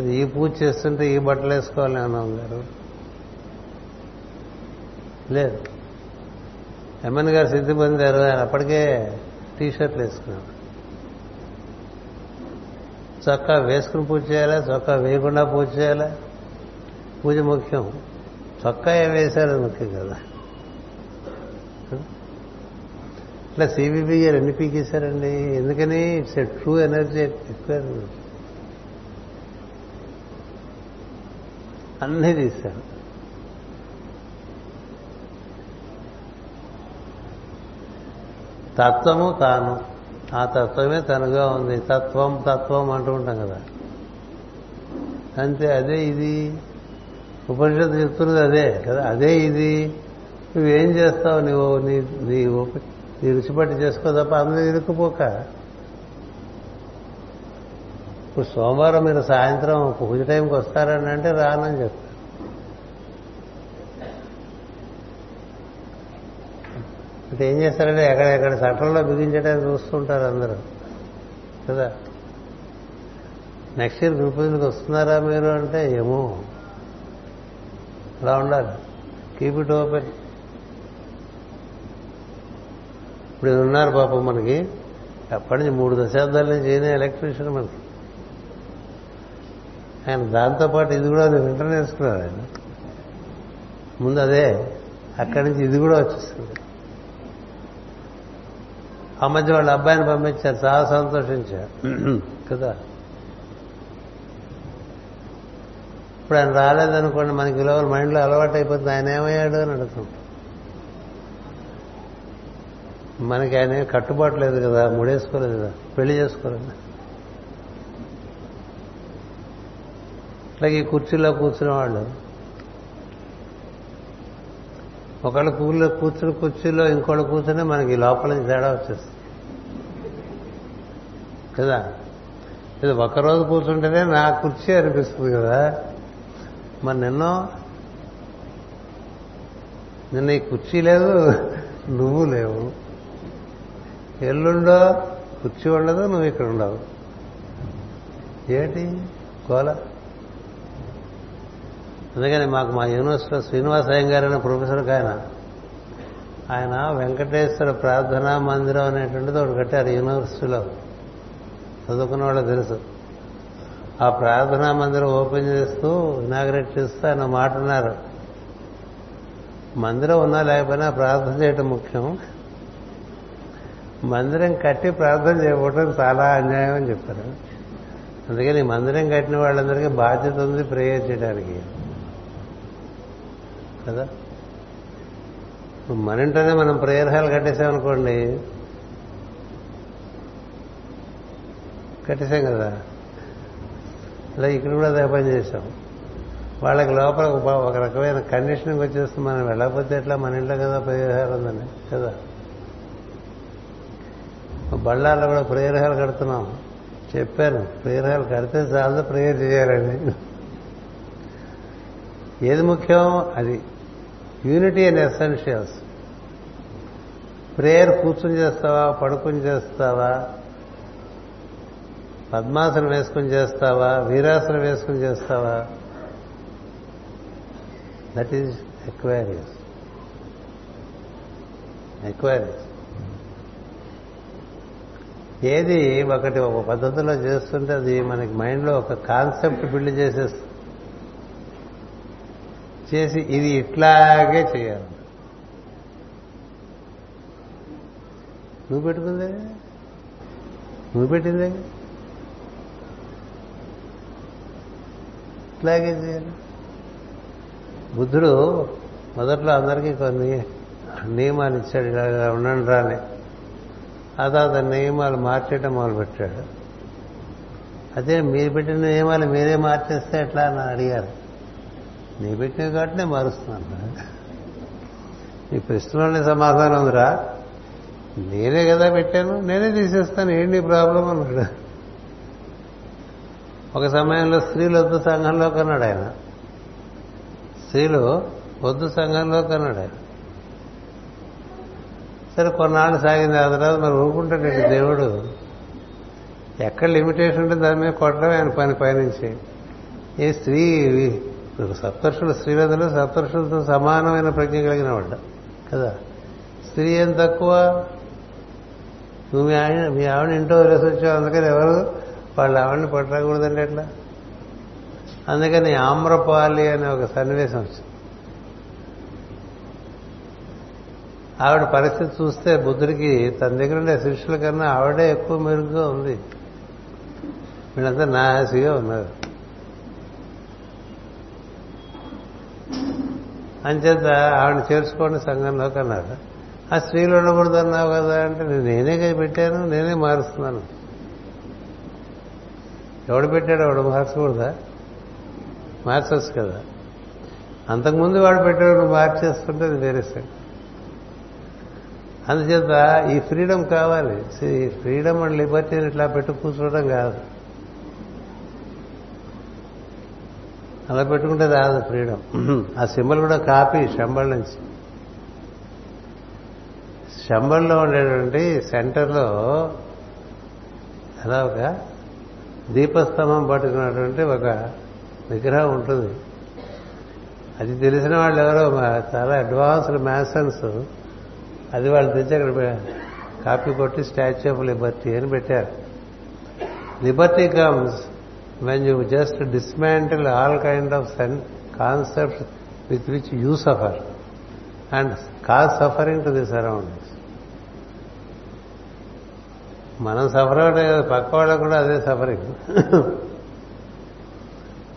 A: ఈ పూజ చేస్తుంటే ఈ బట్టలు వేసుకోవాలి అన్నాం గారు. లేదు. ఎమ్మెన్ గారు సిద్ధి పొందారు ఆయన అప్పటికే టీ షర్ట్లు చొక్కా వేసుకుని పూజ చేయాలా? చొక్కా వేయకుండా పూజ చేయాలా? పూజ ముఖ్యం. చొక్కా ఏ వేశారు ముఖ్యం కదా. ఇట్లా సిబిబి గారు ఎన్ని పీకేశారండి? ఎందుకని? ఇట్స్ ఎ ట్రూ ఎనర్జీ ఎక్కువ అన్నీ తీశారు. తత్వము తాను. ఆ తత్వమే తనుగా ఉంది. తత్వం తత్వం అంటూ ఉంటాం కదా. అంతే అదే ఇది. ఉపనిషత్తు చెప్తున్నది అదే కదా. అదే ఇది. నువ్వేం చేస్తావు? నువ్వు నీ నీ నీ రుచిపట్టి చేసుకో తప్ప అందరూ ఇరుక్కుపోక. ఇప్పుడు సోమవారం మీరు సాయంత్రం పూజ టైంకి వస్తారని అంటే రానని చెప్తారు అంటే ఏం చేస్తారంటే ఎక్కడెక్కడ చట్టంలో బిగించడానికి చూస్తుంటారు అందరూ. కదా? నెక్స్ట్ ఇయర్ గురు పూజలకు వస్తున్నారా మీరు అంటే ఏమో. అలా ఉండాలి. కీప్ ఇట్ ఓపెన్ ఇప్పుడు ఉన్నారు పాపం మనకి. అప్పటి నుంచి మూడు దశాబ్దాల నుంచి ఈయన ఎలక్ట్రీషియన్ మనకి. ఆయన దాంతోపాటు ఇది కూడా వెంటనే వేసుకున్నారు ఆయన ముందు అదే అక్కడి నుంచి ఇది కూడా వచ్చేస్తుంది. ఆ మధ్య వాళ్ళ అబ్బాయిని పంపించారు చాలా సంతోషించారు. కదా? ఇప్పుడు ఆయన రాలేదనుకోండి మనకి లోపల మైండ్లో అలవాటు అయిపోతుంది ఆయన ఏమయ్యాడు అని అడుగుతాం. మనకి ఆయన కట్టుబాటు లేదు కదా ముడేసుకోలేదు కదా పెళ్ళి చేసుకోలేదు అలాగే ఈ కుర్చీలో కూర్చున్న వాళ్ళు ఒకళ్ళు కూర్లో కూర్చుని కుర్చీలో ఇంకోళ్ళు కూర్చునే మనకి లోపల నుంచి తేడా వచ్చేస్తుంది. కదా? ఇది ఒక్కరోజు కూర్చుంటేనే నా కుర్చీ అనిపిస్తుంది కదా? మరి నిన్నో నిన్న ఈ కుర్చీ లేదు నువ్వు లేవు. ఎల్లుండో కుర్చీ ఉండదు నువ్వు ఇక్కడ ఉండవు. ఏంటి? గోల? అందుకని మాకు మా యూనివర్సిటీలో శ్రీనివాస అయ్యంగారు అనే ప్రొఫెసర్ ఆయన ఆయన వెంకటేశ్వర ప్రార్థనా మందిరం అనేటువంటిది ఒకటి కట్టారు యూనివర్సిటీలో. చదువుకున్న వాళ్ళు తెలుసు. ఆ ప్రార్థనా మందిరం ఓపెన్ చేస్తూ ఇనాగ్రేట్ చేస్తూ ఆయన మాట ఉన్నారు మందిరం ఉన్నా లేకపోయినా ప్రార్థన చేయటం ముఖ్యం. మందిరం కట్టి ప్రార్థన చేయకపోవటం చాలా అన్యాయం అని చెప్పారు. అందుకని మందిరం కట్టిన వాళ్ళందరికీ బాధ్యత ఉంది ప్రేయర్ చేయడానికి. కదా? మన ఇంట్లోనే మనం ప్రేయర్ హాల్ కట్టేసామనుకోండి. కట్టేసాం కదా? అలా ఇక్కడ కూడా అదే పని చేసాం వాళ్ళకి లోపల ఒక రకమైన కండిషనింగ్ వచ్చేస్తుంది. మనం వెళ్ళకపోతే ఎట్లా? మన ఇంట్లో కదా ప్రేయర్ హాల్ ఉందని కదా? బళ్ళాల్లో కూడా ప్రేయర్ హాల్ కడుతున్నాం. చెప్పాను. ప్రేయర్ హాల్ కడితే చాలా ప్రేయర్ చేయాలండి. ఏది ముఖ్యం అది. యూనిటీ అండ్ ఎసెన్షియల్స్ ప్రేయర్ కూర్చుని చేస్తావా? పడుకుని చేస్తావా? పద్మాసనం వేసుకుని చేస్తావా? వీరాసనం వేసుకుని చేస్తావా? దట్ ఈజ్ ఎక్వైరీస్ ఎక్వైరీస్ ఏది ఒకటి ఒక పద్ధతిలో చేస్తుంటే అది మనకి మైండ్లో ఒక కాన్సెప్ట్ బిల్డ్ చేసేస్తుంది. చేసి ఇది ఇట్లాగే చేయాలి. నువ్వు పెట్టుకుందే? నువ్వు పెట్టిందే? ఇట్లాగే చేయాలి. బుద్ధుడు మొదట్లో అందరికీ కొన్ని నియమాలు ఇచ్చాడు. ఇలా ఉండండి రాని. ఆ తర్వాత నియమాలు మార్చేయటం మొదలుపెట్టాడు. అదే మీరు పెట్టిన నియమాలు మీరే మార్చేస్తే ఎట్లా అని అడిగారు. నీ పెట్టినవి కాబట్టి నేను మారుస్తున్నాను. నీ ప్రశ్నలోనే సమాధానం ఉందిరా. నేనే కదా పెట్టాను నేనే తీసేస్తాను ఏంటి ప్రాబ్లం అన్నాడు. ఒక సమయంలో స్త్రీలు వద్దు సంఘంలో కన్నాడు ఆయన. స్త్రీలు వద్దు సంఘంలో కన్నాడు ఆయన. సరే కొన్నాళ్ళు సాగింది ఆ తర్వాత మరి ఊరుకుంటాడండి దేవుడు. ఎక్కడ లిమిటేషన్ ఉంటే దాని మీద కొట్టడం ఆయన పని పైనుంచి. ఏ స్త్రీ సప్తర్షులు. శ్రీవేదులు సప్తర్షులతో సమానమైన ప్రజ్ఞ కలిగిన వాడు. కదా? స్త్రీ ఏం తక్కువ? నువ్వు మీ ఆయన మీ ఆవిడ ఇంట్లో వదిలేసి వచ్చావు అందుకని ఎవరు? వాళ్ళ ఆవిడని పట్టకూడదండి ఎట్లా అందుకని ఆమ్రపాలి అనే ఒక సన్నివేశం వచ్చింది. ఆవిడ పరిస్థితి చూస్తే బుద్ధుడికి తన దగ్గర ఉండే శిష్యుల కన్నా ఆవిడే ఎక్కువ మెరుగుగా ఉంది. వీళ్ళంతా నాసిగా ఉన్నారు. అంచేత ఆవిడ చేర్చుకోండి సంఘంలోకి అన్నారు. ఆ స్త్రీలు ఉండకూడదు అన్నావు కదా అంటే నేనే పెట్టాను నేనే మారుస్తున్నాను. ఎవడు పెట్టాడు ఎవడు మార్చకూడదా? మార్చచ్చు కదా. అంతకుముందు వాడు పెట్టాడు నువ్వు మార్చేస్తుంటే అది వేరే సంగతి అందుచేత ఈ ఫ్రీడమ్ కావాలి. ఈ ఫ్రీడమ్ అండ్ లిబర్టీని ఇట్లా పెట్టు కూర్చోవడం కాదు. అలా పెట్టుకుంటే రాదు ఫ్రీడమ్. ఆ సింబల్ కూడా కాపీ శంబల్ నుంచి. శంబల్లో ఉండేటువంటి సెంటర్లో అలా ఒక దీపస్తంభం పట్టుకున్నటువంటి ఒక విగ్రహం ఉంటుంది. అది తెలిసిన వాళ్ళు ఎవరో చాలా అడ్వాన్స్డ్ మ్యాసన్స్ అది వాళ్ళు తెచ్చి అక్కడ కాపీ కొట్టి స్టాచ్యూ ఆఫ్ లిబర్టీ అని పెట్టారు. Liberty comes when you just dismantle all kind of concept with which you suffer and cause suffering to the surroundings మనం సఫర్ అవడం పక్క వాళ్ళకు కూడా అదే సఫరింగ్.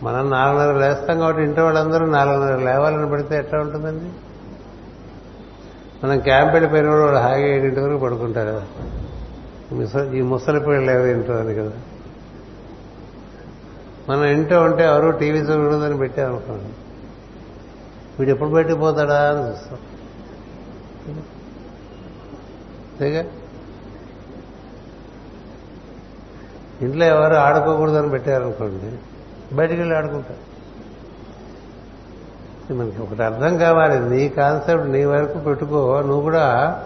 A: మనం నాలుగున్నర లేస్తాం కాబట్టి ఇంటి వాళ్ళందరూ నాలుగున్నర లేవాలని పడితే ఎట్లా ఉంటుందండి? మనం క్యాంప్ వెళ్ళిపోయిన వాళ్ళు హాయిగా ఏడింటి వరకు పడుకుంటారు ఈ ముసలి పిల్లలు లేవు ఇంట్లో అని కదా. మనం ఇంట్లో ఉంటే ఎవరు టీవీ చూడదని పెట్టామనుకోండి. వీడు ఎప్పుడు బయటకు పోతాడా అని చూస్తాం. అంతేగా ఇంట్లో ఎవరు ఆడుకోకూడదని పెట్టారనుకోండి బయటికి వెళ్ళి ఆడుకుంటారు. మనకి ఒకటి అర్థం కావాలి. నీ కాన్సెప్ట్ నీ వరకు పెట్టుకో. నువ్వు కూడా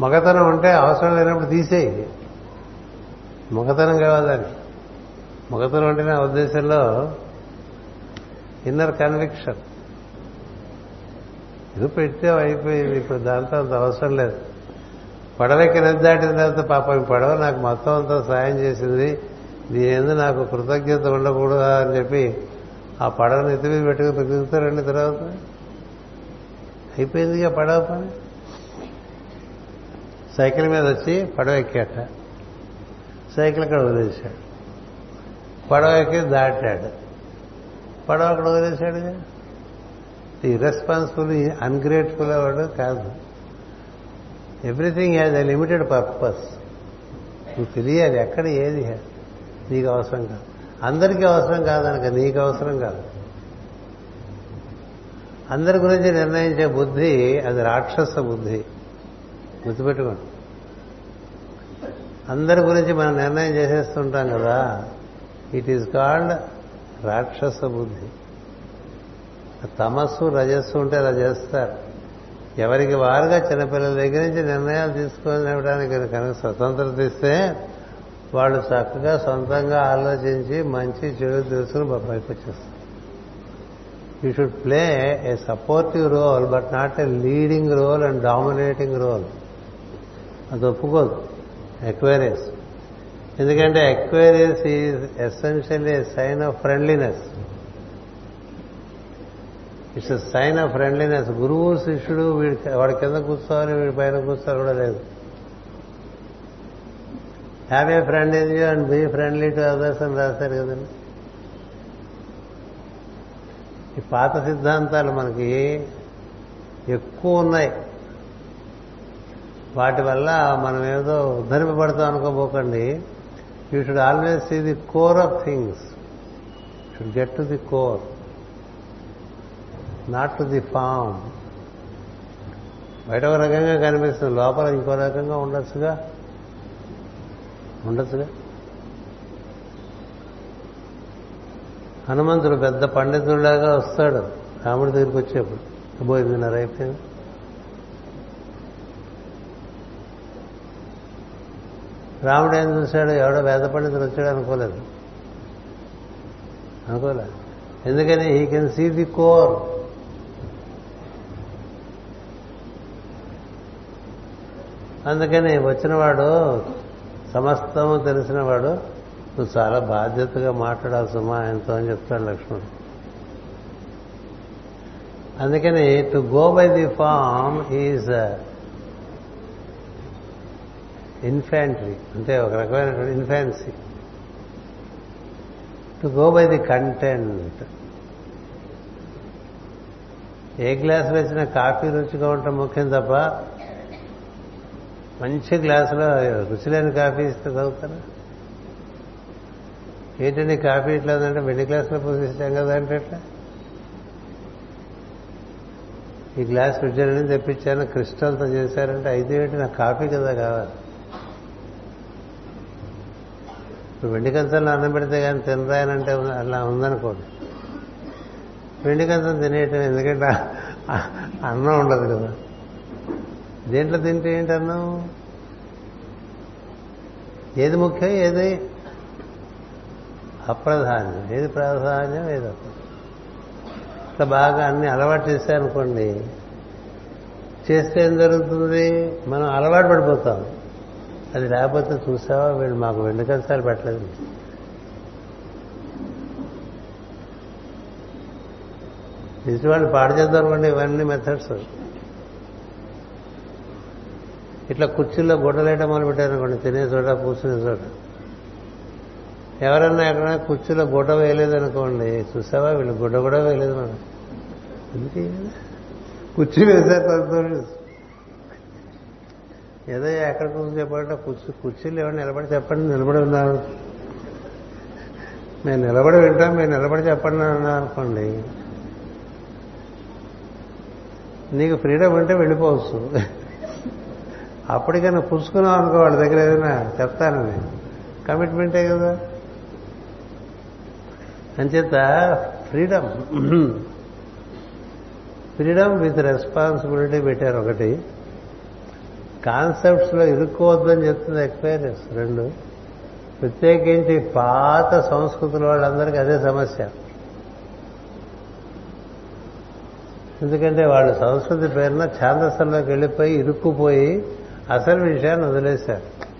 A: మగతనం ఉంటే అవసరం లేనప్పుడు తీసేయి. మగతనం కావాలి దానికి. మగతనం అంటే నా ఉద్దేశంలో ఇన్నర్ కన్విక్షన్ ఇది పెడితే అయిపోయింది ఇప్పుడు దాంతో అంత అవసరం లేదు. పడవకి నది దాటిన తర్వాత పాపం ఈ పడవ నాకు మొత్తం అంతా సాయం చేసింది. దీని నాకు కృతజ్ఞత ఉండకూడదు అని చెప్పి ఆ పడవని ఎత్తి మీద పెట్టుకుని తిరుగుతారండి తర్వాత? అయిపోయింది ఇక పడవ పని? సైకిల్ మీద వచ్చి పడవ ఎక్కాట. సైకిల్ అక్కడ వదిలేశాడు. పడవకి దాటాడు. పడవ అక్కడ వదిలేశాడు? ఇర్రెస్పాన్సిబుల్ అన్గ్రేట్ఫుల్ అవ్వడు కాదు. Everything has a limited purpose నువ్వు తెలియాలి ఎక్కడ ఏది? నీకు అవసరం కాదు. అందరికీ అవసరం కాదనక నీకు అవసరం కాదు. అందరి గురించి నిర్ణయించే బుద్ధి అది రాక్షస బుద్ధి. గుర్తుపెట్టుకోండి. అందరి గురించి మనం నిర్ణయం చేసేస్తుంటాం కదా. ఇట్ ఈజ్ కాల్డ్ రాక్షస బుద్ధి. తమస్సు రజస్సు ఉంటే అలా చేస్తారు. ఎవరికి వారుగా చిన్నపిల్లల దగ్గర నుంచి నిర్ణయాలు తీసుకునివ్వడానికి కనుక స్వతంత్రత ఇస్తే వాళ్ళు చక్కగా సొంతంగా ఆలోచించి మంచి చెడు తెలుసుకుని బొబ్బాయికి వచ్చేస్తారు you should play a supportive role but not a leading role and dominating role అది ఒప్పుకోదు. ఎక్వైరియస్ ఎందుకంటే Aquarius is essentially sign of friendliness it's sign of friendliness గురువు శిష్యుడు వీడి వాడి కింద కూర్చోవాలి వీడి పైన కూర్చోవాలి కూడా లేదు. Have a friend in you and be friendly to others అని రాశారు కదండి. ఈ పాత సిద్ధాంతాలు మనకి ఎక్కువ ఉన్నాయి. వాటి వల్ల మనం ఏదో ఉద్ధరింపబడతాం అనుకోబోకండి. You should always see the core of things should get to the core not to the form బయట ఒక రకంగా కనిపిస్తుంది. లోపల ఇంకో రకంగా ఉండొచ్చుగా? ఉండొచ్చుగా? హనుమంతుడు పెద్ద పండితుడిలాగా వస్తాడు. రాముడి దగ్గరికి వచ్చేప్పుడు. అబ్బో ఎనిమిదిన్నర అయిపోయింది రాముడు ఏం చూశాడు ఎవడో వేద పండితులు వచ్చాడు అనుకోలేదు. అనుకోలేదు ఎందుకని? He can see the core అందుకని వచ్చినవాడు సమస్తము తెలిసినవాడు నువ్వు చాలా బాధ్యతగా మాట్లాడాలి సుమా ఆయనతో అని చెప్తాడు లక్ష్మణుడు. అందుకని to go by the form is infantry అంటే ఒక రకమైనటువంటి infancy to go by the content a గ్లాసులో వచ్చిన కాఫీ రుచిగా ఉండటం ముఖ్యం తప్ప మంచి గ్లాసులో రుచి లేని కాఫీ ఇస్తే చదువుతారా ఏంటండి కాఫీ ఇట్లా ఉందంటే వెండి గ్లాసులో పోసిస్తాం కదా అంటే ఎట్లా? ఈ గ్లాస్ రుచి తెప్పించాను క్రిస్టల్తో చేశారంటే అయితే ఏంటి నాకు కాఫీ కదా కావాలి. ఇప్పుడు వెండి కంచంలో అన్నం పెడితే కానీ తినరాయనంటే అలా ఉందనుకోండి. వెండి కంచం తినేయటం ఎందుకంటే అన్నం ఉండదు కదా. దేంట్లో తింటే ఏంటి అన్నం? ఏది ముఖ్యం ఏది అప్రధాన్యం? ఏది ప్రాధాన్యం ఏది అప్రధాన్యం? ఇట్లా బాగా అన్ని అలవాటు చేశారనుకోండి చేస్తే ఏం జరుగుతుంది? మనం అలవాటు పడిపోతాం. అది లేకపోతే చూసావా? వీళ్ళు మాకు వెండి కంచాలు పెట్టలేదు. నిజవాళ్ళు పాడు చేద్దాం అనుకోండి ఇవన్నీ మెథడ్స్ ఇట్లా కుర్చీల్లో గుడ్డలేయడం మొదలు పెట్టారనుకోండి తినే చోట కూర్చునే చోట. ఎవరన్నా ఎక్కడైనా కుర్చీలో గుడ్డ వేయలేదనుకోండి చూసావా? వీళ్ళు గుడ్డ కూడా వేయలేదు మనం. ఎందుకు కుర్చీ వేసారు ఏదో ఎక్కడ కూర్చొని చెప్పాలంటే కుర్చీ కుర్చీలు ఏమన్నా నిలబడి చెప్పండి నిలబడి ఉన్నాను మేము నిలబడి వింటాం మీరు నిలబడి చెప్పండి అన్నా అనుకోండి. నీకు ఫ్రీడమ్ ఉంటే వెళ్ళిపోవచ్చు. అప్పటికైనా పుచ్చుకున్నావు అనుకో వాళ్ళ దగ్గర ఏదైనా చెప్తానని కమిట్మెంటే కదా. అంచేత ఫ్రీడమ్. ఫ్రీడమ్ విత్ రెస్పాన్సిబిలిటీ పెట్టారు ఒకటి. కాన్సెప్ట్స్లో ఇరుక్కోవద్దని చెప్తుంది ఎక్స్పీరియన్స్ రెండు. ప్రత్యేకించి పాత సంస్కృతుల వాళ్ళందరికీ అదే సమస్య. ఎందుకంటే వాళ్ళు సంస్కృతి పేరున ఛాందస్సంలోకి వెళ్ళిపోయి ఇరుక్కుపోయి అసలు విషయాన్ని వదిలేశారు.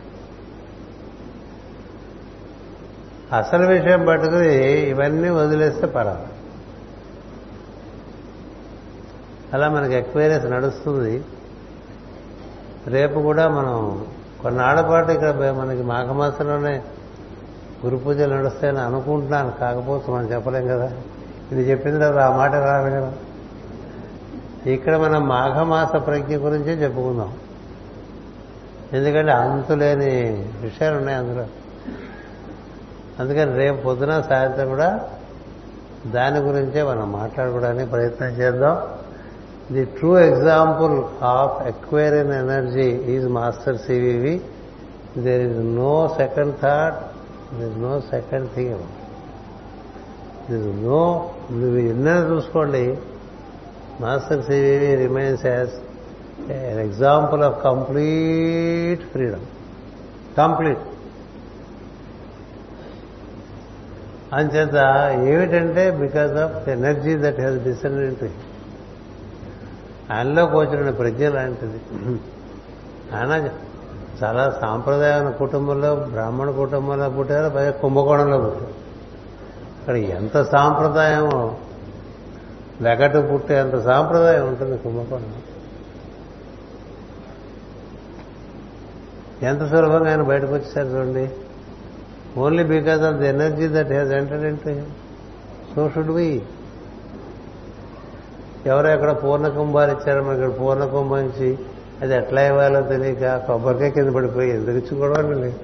A: అసలు విషయం పట్టుకుని ఇవన్నీ వదిలేస్తే పర్వాలి అలా మనకి ఎక్వైరస్ నడుస్తుంది. రేపు కూడా మనం కొన్నాళ్ళ పాటు ఇక్కడ మనకి మాఘమాసంలోనే గురు పూజలు నడుస్తాయని అనుకుంటున్నాను. కాకపోతే మనం చెప్పలేం కదా. ఇది చెప్పిన తర్వాత ఆ మాట రాదు కదా ఇక్కడ మనం మాఘమాస ప్రజ్ఞ గురించే చెప్పుకుందాం. ఎందుకంటే అంతులేని విషయాలు ఉన్నాయి అందులో. అందుకని రేపు పొద్దున సాయంత్రం కూడా దాని గురించే మనం మాట్లాడుకోవడానికి ప్రయత్నం చేద్దాం. the true example of Aquarian energy is master CVV there is no second thought there is no second thing there is no నువ్వు ఎన్నైనా చూసుకోండి master CVV remains as an example of complete freedom complete అంచేత ఏమిటంటే because of energy that has descended to ఆయనలో వచ్చిన ప్రజ్ఞ లాంటిది. ఆయన చాలా సాంప్రదాయ కుటుంబంలో బ్రాహ్మణ కుటుంబంలో పుట్టారు పైగా కుంభకోణంలో పుట్టారు. అక్కడ ఎంత సాంప్రదాయమో వెగటు పుట్టే అంత సాంప్రదాయం ఉంటుంది కుంభకోణం ఎంత సులభంగా ఆయన బయటకు వచ్చేసారు చూడండి. Only because of the energy that has entered into so should be ఎవరో ఎక్కడ పూర్ణకుంభాలు ఇచ్చారో మనకి ఇక్కడ పూర్ణ ఇచ్చి అది ఎట్లా ఇవ్వాలో తెలియక కొబ్బరికాయ కింద పడిపోయి ఎందుకు ఇచ్చుకోవడం లేదు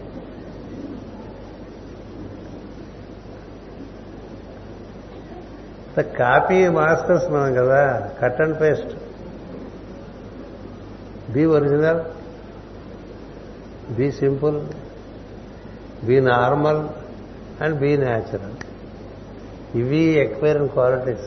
A: కాపీ మాస్టర్స్ మనం కదా cut and paste. Be original be simple be normal and be natural ఇవి ఎక్వైరన్ క్వాలిటీస్.